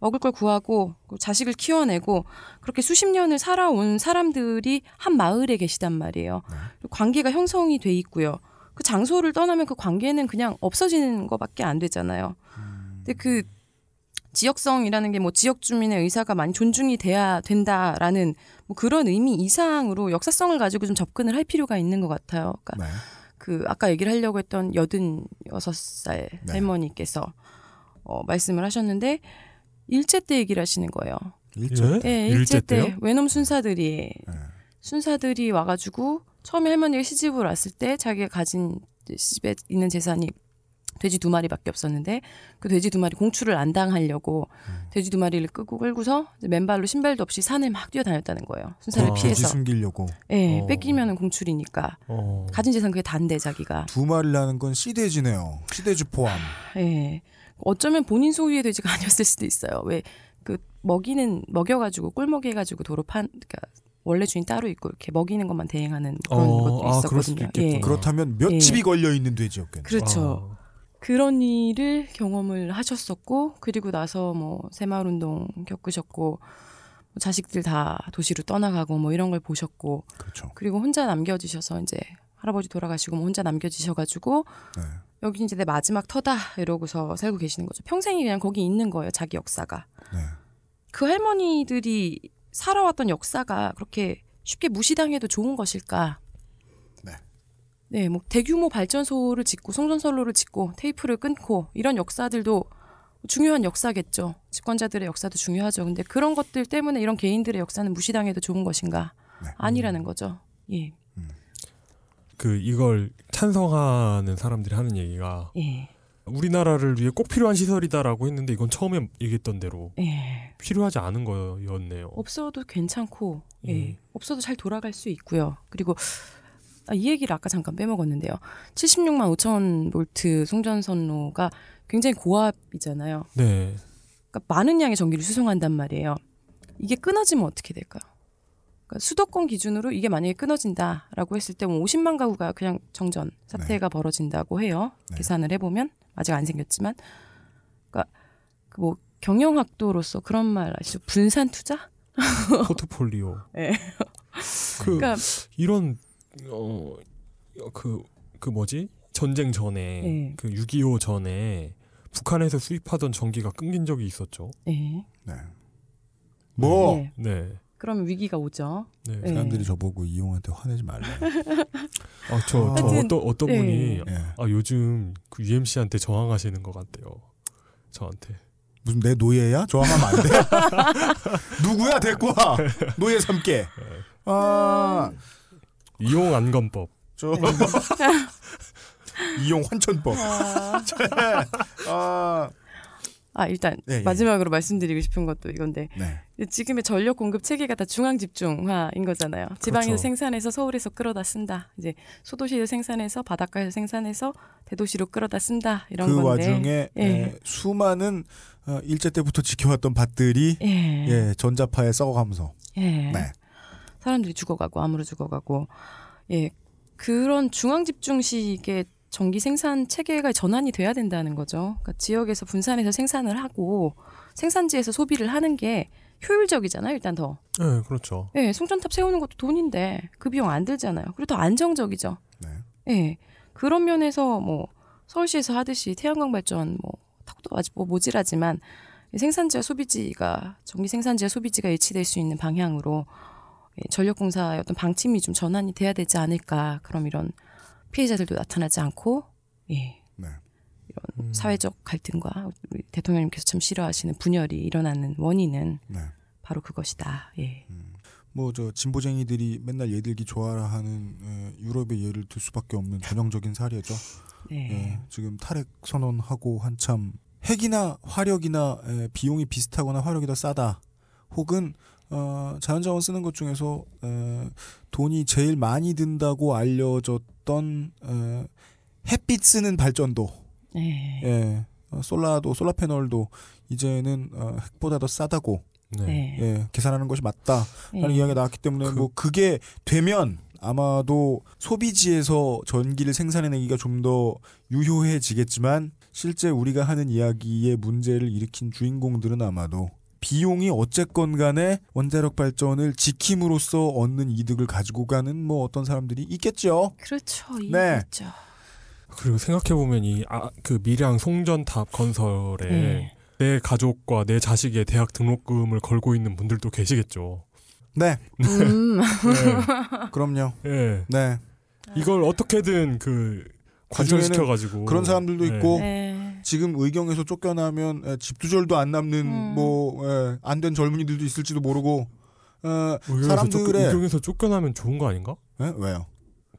먹을 걸 구하고 그 자식을 키워내고 그렇게 수십 년을 살아온 사람들이 한 마을에 계시단 말이에요. 관계가 형성이 돼 있고요. 그 장소를 떠나면 그 관계는 그냥 없어지는 것밖에 안 되잖아요. 근데 그 지역성이라는 게 뭐 지역 주민의 의사가 많이 존중이 돼야 된다라는 뭐 그런 의미 이상으로 역사성을 가지고 좀 접근을 할 필요가 있는 것 같아요. 그러니까 그 아까 얘기를 하려고 했던 여든 여섯 살 네. 할머니께서 어, 말씀을 하셨는데 일제 때 얘기를 하시는 거예요. 일제 때? 네, 일제 일제 때? 외놈 순사들이 순사들이 와가지고 처음에 할머니가 시집을 왔을 때 자기가 가진 시집에 있는 재산이 돼지 두 마리밖에 없었는데 그 돼지 두 마리 공출을 안 당하려고 돼지 두 마리를 끄고 끌고서 맨발로 신발도 없이 산을 막 뛰어다녔다는 거예요. 순사를 아, 피해서. 돼지 숨기려고. 예, 어. 뺏기면은 공출이니까. 어. 가진 재산 그게 단데 자기가. 두 마리라는 건 시대지네요. 시대주 포함. 예. 어쩌면 본인 소유의 돼지가 아니었을 수도 있어요. 왜 그 먹이는 먹여가지고 꿀먹이 해가지고 도로 판 그러니까 원래 주인 따로 있고 이렇게 먹이는 것만 대행하는 그런 어, 것도 아, 있었거든요. 있겠구나. 그렇다면 몇 집이 걸려 있는 돼지였겠네요. 그렇죠. 아. 그런 일을 경험을 하셨었고 그리고 나서 뭐 새마을 운동 겪으셨고 뭐 자식들 다 도시로 떠나가고 뭐 이런 걸 보셨고 그렇죠. 그리고 혼자 남겨지셔서 이제 할아버지 돌아가시고 뭐 혼자 남겨지셔가지고 네. 여기 이제 내 마지막 터다 이러고서 살고 계시는 거죠. 평생이 그냥 거기 있는 거예요. 자기 역사가. 네. 그 할머니들이 살아왔던 역사가 그렇게 쉽게 무시당해도 좋은 것일까? 네, 뭐 대규모 발전소를 짓고 송전선로를 짓고 테이프를 끊고 이런 역사들도 중요한 역사겠죠. 집권자들의 역사도 중요하죠. 근데 그런 것들 때문에 이런 개인들의 역사는 무시당해도 좋은 것인가? 아니라는 거죠. 예. 그 이걸 찬성하는 사람들이 하는 얘기가 예. 우리나라를 위해 꼭 필요한 시설이다라고 했는데 이건 처음에 얘기했던 대로 예. 필요하지 않은 거였네요. 없어도 괜찮고, 예. 음. 없어도 잘 돌아갈 수 있고요. 그리고 아, 이 얘기를 아까 잠깐 빼먹었는데요. 76만 5천 볼트 송전선로가 굉장히 고압이잖아요. 네. 그러니까 많은 양의 전기를 수송한단 말이에요. 이게 끊어지면 어떻게 될까요? 그러니까 수도권 기준으로 이게 만약에 끊어진다라고 했을 때뭐 50만 가구가 그냥 정전 사태가 벌어진다고 해요. 계산을 해보면 아직 안 생겼지만, 그러니까 그 뭐 경영학도로서 그런 말 아시죠? 분산 투자? 포트폴리오. 예. 그 그러니까 이런 어그 그 뭐지 전쟁 전에 네. 그6.25 전에 북한에서 수입하던 전기가 끊긴 적이 있었죠. 네. 뭐? 네. 네. 그러면 위기가 오죠. 네. 네. 사람들이 저보고 이용한테 화내지 말래. 아, 저, 저 하여튼, 어떤 어떤 네. 분이 예. 아 요즘 그 UMC한테 저항하시는 것 같대요. 저한테. 무슨 내 노예야? 저항하면 안 돼. 누구야 데리고 와. 노예 삼게. 아 이용 안건법. 저 이용 환천법. 아, 아 일단 예, 예. 마지막으로 말씀드리고 싶은 것도 이건데 네. 지금의 전력 공급 체계가 다 중앙 집중화인 거잖아요. 지방에서 그렇죠. 생산해서 서울에서 끌어다 쓴다. 이제 소도시에서 생산해서 바닷가에서 생산해서 대도시로 끌어다 쓴다 이런 그 건데. 와중에 예. 에, 수많은 어, 일제 때부터 지켜왔던 밭들이 예. 예, 전자파에 썩어가면서 예. 네. 사람들이 죽어가고 암으로 죽어가고 예 그런 중앙 집중식의 전기 생산 체계가 전환이 돼야 된다는 거죠. 그러니까 지역에서 분산해서 생산을 하고 생산지에서 소비를 하는 게 효율적이잖아요. 일단 더. 네, 그렇죠. 예, 송전탑 세우는 것도 돈인데 그 비용 안 들잖아요. 그리고 더 안정적이죠. 예, 그런 면에서 뭐 서울시에서 하듯이 태양광 발전 뭐 턱도 아직 뭐 모질하지만 생산지와 소비지가 전기 생산지와 소비지가 일치될 수 있는 방향으로 예, 전력공사의 어떤 방침이 좀 전환이 돼야 되지 않을까. 그럼 이런 피해자들도 나타나지 않고 예. 네. 이런 사회적 갈등과 우리 대통령님께서 참 싫어하시는 분열이 일어나는 원인은 네. 바로 그것이다. 예. 뭐저 진보쟁이들이 맨날 예들기 좋아라 하는 에, 유럽의 예를 들 수밖에 없는 전형적인 사례죠. 네. 예, 지금 탈핵 선언하고 한참 핵이나 화력이나 에, 비용이 비슷하거나 화력이 더 싸다. 혹은 어, 자연자원 쓰는 것 중에서 에, 돈이 제일 많이 든다고 알려졌던 에, 햇빛 쓰는 발전도 네. 예, 어, 솔라도 솔라 패널도 이제는 어, 핵보다 더 싸다고 네. 예, 계산하는 것이 맞다라는 예. 이야기가 나왔기 때문에 뭐 그게 되면 아마도 소비지에서 전기를 생산해내기가 좀 더 유효해지겠지만 실제 우리가 하는 이야기의 문제를 일으킨 주인공들은 아마도 비용이 어쨌건 간에 원자력 발전을 지킴으로써 얻는 이득을 가지고 가는 뭐 어떤 사람들이 있겠죠. 그렇죠. 네. 이해했죠. 그리고 생각해 보면 이그 밀양 송전탑 건설에 네. 내 가족과 내 자식의 대학 등록금을 걸고 있는 분들도 계시겠죠. 네. 음. 그럼요. 예. 네. 이걸 어떻게든 그 관철시켜 가지고 그런 사람들도 네. 있고 네. 지금 의경에서 쫓겨나면 에, 집두절도 안 남는 음. 뭐안 된 젊은이들도 있을지도 모르고 어, 의경에서, 사람들의 쫓겨, 의경에서 쫓겨나면 좋은 거 아닌가? 예? 왜요?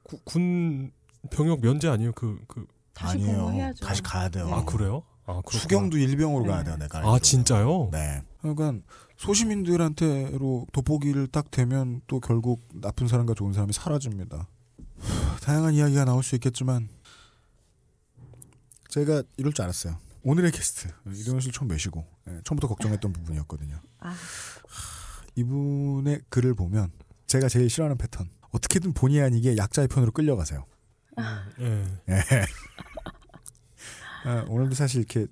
구- 군 병역 면제 아니에요? 그 그. 다시 아니에요. 복무해야죠. 다시 가야 돼요. 아 그래요? 아. 수경도 일병으로 네. 가야 돼요. 내가. 아. 진짜요? 네. 그러니까 소시민들한테로 돋보기를 딱 대면 또 결국 나쁜 사람과 좋은 사람이 사라집니다. 후, 다양한 이야기가 나올 수 있겠지만 제가 이럴 줄 알았어요. 오늘의 게스트 이동현 씨 처음 매시고 예, 처음부터 걱정했던 부분이었거든요. 아. 이분의 글을 보면 제가 제일 싫어하는 패턴. 어떻게든 본의 아니게 약자의 편으로 끌려가세요. 예. 예. 아, 오늘도 사실 이렇게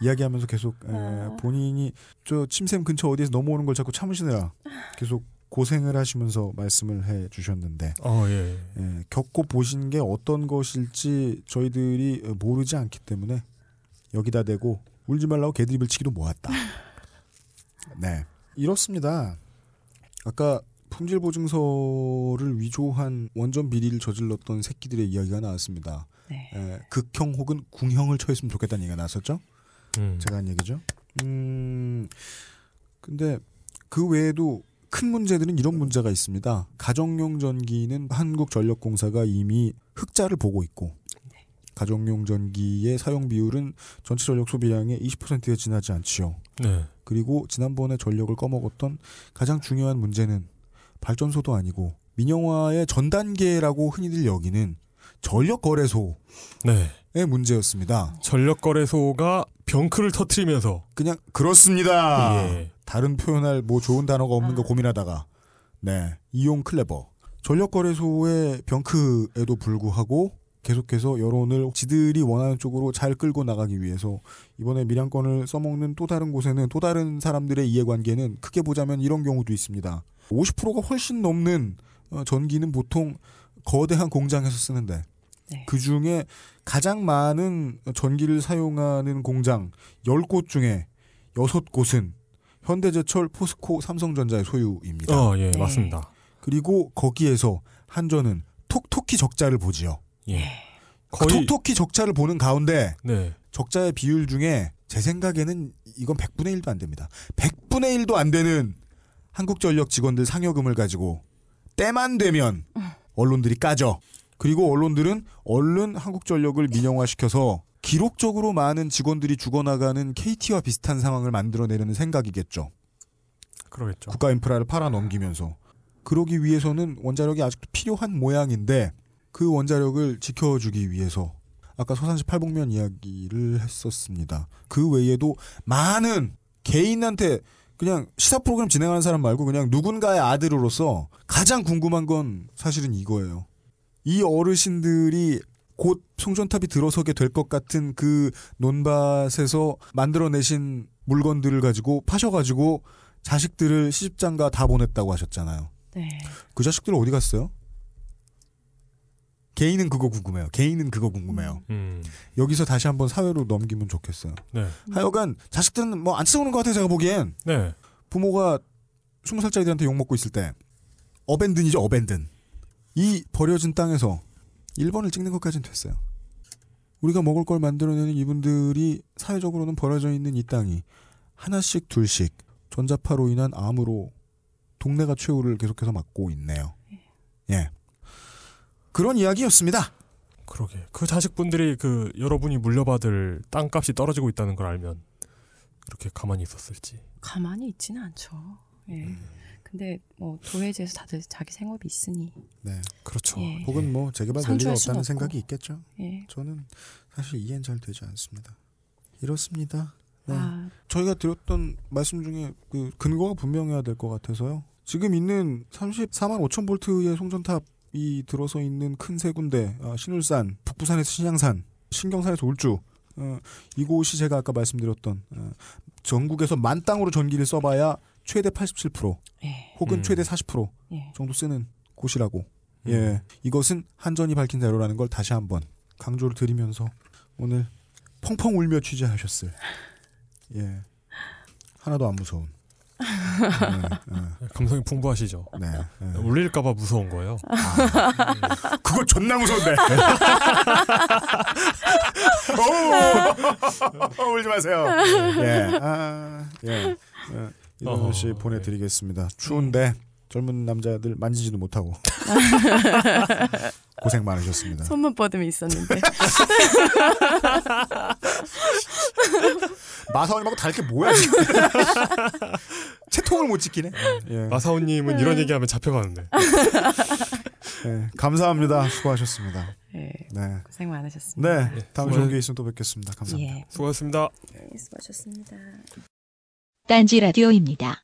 이야기하면서 계속 에, 아. 본인이 저 침샘 근처 어디에서 넘어오는 걸 자꾸 참으시느라 계속 고생을 하시면서 말씀을 해 주셨는데 어 예. 예, 겪고 보신 게 어떤 것일지 저희들이 모르지 않기 때문에 여기다 대고 울지 말라고 개드립을 치기도 모았다. 네. 이렇습니다. 아까 품질 보증서를 위조한 원전 비리를 저질렀던 새끼들의 이야기가 나왔습니다. 네. 에, 극형 혹은 궁형을 처했으면 좋겠다는 얘기가 나왔었죠. 음. 제가 한 얘기죠. 음, 근데 그 외에도 큰 문제들은 이런 문제가 있습니다. 가정용 전기는 한국전력공사가 이미 흑자를 보고 있고 가정용 전기의 사용 비율은 전체 전력 소비량의 20%에 지나지 않지요. 네. 그리고 지난번에 전력을 꺼먹었던 가장 중요한 문제는 발전소도 아니고 민영화의 전 단계라고 흔히들 여기는 전력 거래소의 네. 문제였습니다. 전력 거래소가 병크를 터트리면서 그냥 그렇습니다. 예. 다른 표현할 뭐 좋은 단어가 없는가 고민하다가. 네. 이용 클레버. 전력 거래소의 병크에도 불구하고 계속해서 여론을 지들이 원하는 쪽으로 잘 끌고 나가기 위해서 이번에 밀양권을 써먹는 또 다른 곳에는 또 다른 사람들의 이해관계는 크게 보자면 이런 경우도 있습니다. 50%가 훨씬 넘는 어, 전기는 보통 거대한 공장에서 쓰는데 그 중에 가장 많은 전기를 사용하는 공장 10곳 중에 6곳은 현대제철, 포스코, 삼성전자의 소유입니다. 어, 예, 맞습니다. 그리고 거기에서 한전은 톡톡히 적자를 보지요. 예. 그 톡톡히 적자를 보는 가운데 네. 적자의 비율 중에 제 생각에는 이건 100분의 1도 안 됩니다. 100분의 1도 안 되는 한국전력 직원들 상여금을 가지고 때만 되면 언론들이 까죠. 그리고 언론들은 얼른 한국전력을 민영화시켜서 기록적으로 많은 직원들이 죽어나가는 KT와 비슷한 상황을 만들어내려는 생각이겠죠. 그러겠죠. 국가 인프라를 팔아 넘기면서 그러기 위해서는 원자력이 아직도 필요한 모양인데 그 원자력을 지켜주기 위해서 아까 서산시 팔복면 이야기를 했었습니다. 그 외에도 많은 개인한테 그냥 시사 프로그램 진행하는 사람 말고 그냥 누군가의 아들로서 가장 궁금한 건 사실은 이거예요. 이 어르신들이 곧 송전탑이 들어서게 될 것 같은 그 논밭에서 만들어내신 물건들을 가지고 파셔가지고 자식들을 시집장가 다 보냈다고 하셨잖아요. 네. 그 자식들 어디 갔어요? 개인은 그거 궁금해요. 개인은 그거 궁금해요. 음. 여기서 다시 한번 사회로 넘기면 좋겠어요. 네. 하여간 자식들은 뭐안 치우는 것 같아요. 제가 보기엔 네. 부모가 스무 살짜리들한테 욕 먹고 있을 때 어벤든이죠. 어벤든. 이 버려진 땅에서 1번을 찍는 것까지는 됐어요. 우리가 먹을 걸 만들어내는 이분들이 사회적으로는 버려져 있는 이 땅이 하나씩 둘씩 전자파로 인한 암으로 동네가 최후를 계속해서 맞고 있네요. 예. 그런 이야기였습니다. 그러게. 그 자식분들이 그 여러분이 물려받을 땅값이 떨어지고 있다는 걸 알면 그렇게 가만히 있었을지. 가만히 있지는 않죠. 예. 음. 근데 뭐 도회지에서 다들 자기 생업이 있으니. 네. 그렇죠. 예. 혹은 뭐 재개발 될 리가 상주할 수는 없다는. 생각이 있겠죠. 예. 저는 사실 이해는 잘 되지 않습니다. 이렇습니다. 네. 아. 저희가 드렸던 말씀 중에 그 근거가 분명해야 될 것 같아서요. 지금 있는 34만 5천 볼트의 송전탑이 들어서 있는 큰 세 군데, 아, 신울산, 북부산에서 신양산, 신경산에서 울주, 어, 이곳이 제가 아까 말씀드렸던 어, 전국에서 만 땅으로 전기를 써봐야 최대 87% 예. 혹은 음. 최대 40% 예. 정도 쓰는 곳이라고. 예, 이것은 한전이 밝힌 대로라는 걸 다시 한번 강조를 드리면서 오늘 펑펑 울며 취재하셨을. 예, 하나도 안 무서운. 네, 감성이 풍부하시죠. 네. 네. 울릴까봐 무서운 거예요. 그거 존나 무서운데. 오! 울지 마세요. 예, 아, 예. 예. 이동현 씨 어허, 보내드리겠습니다. 추운데 젊은 남자들 만지지도 못하고 고생 많으셨습니다. 손만 뻗으면 있었는데. 마사오님하고 다를 게 뭐야 지금? 채통을 못 지키네. 예. 마사오님은 이런 얘기하면 잡혀가는데. 네, 감사합니다. 수고하셨습니다. 예. 네. 고생 많으셨습니다. 네, 다음 좋은 게 있으면 또 뵙겠습니다. 감사합니다. 예. 수고하셨습니다. 네, 수고하셨습니다. 딴지 라디오입니다.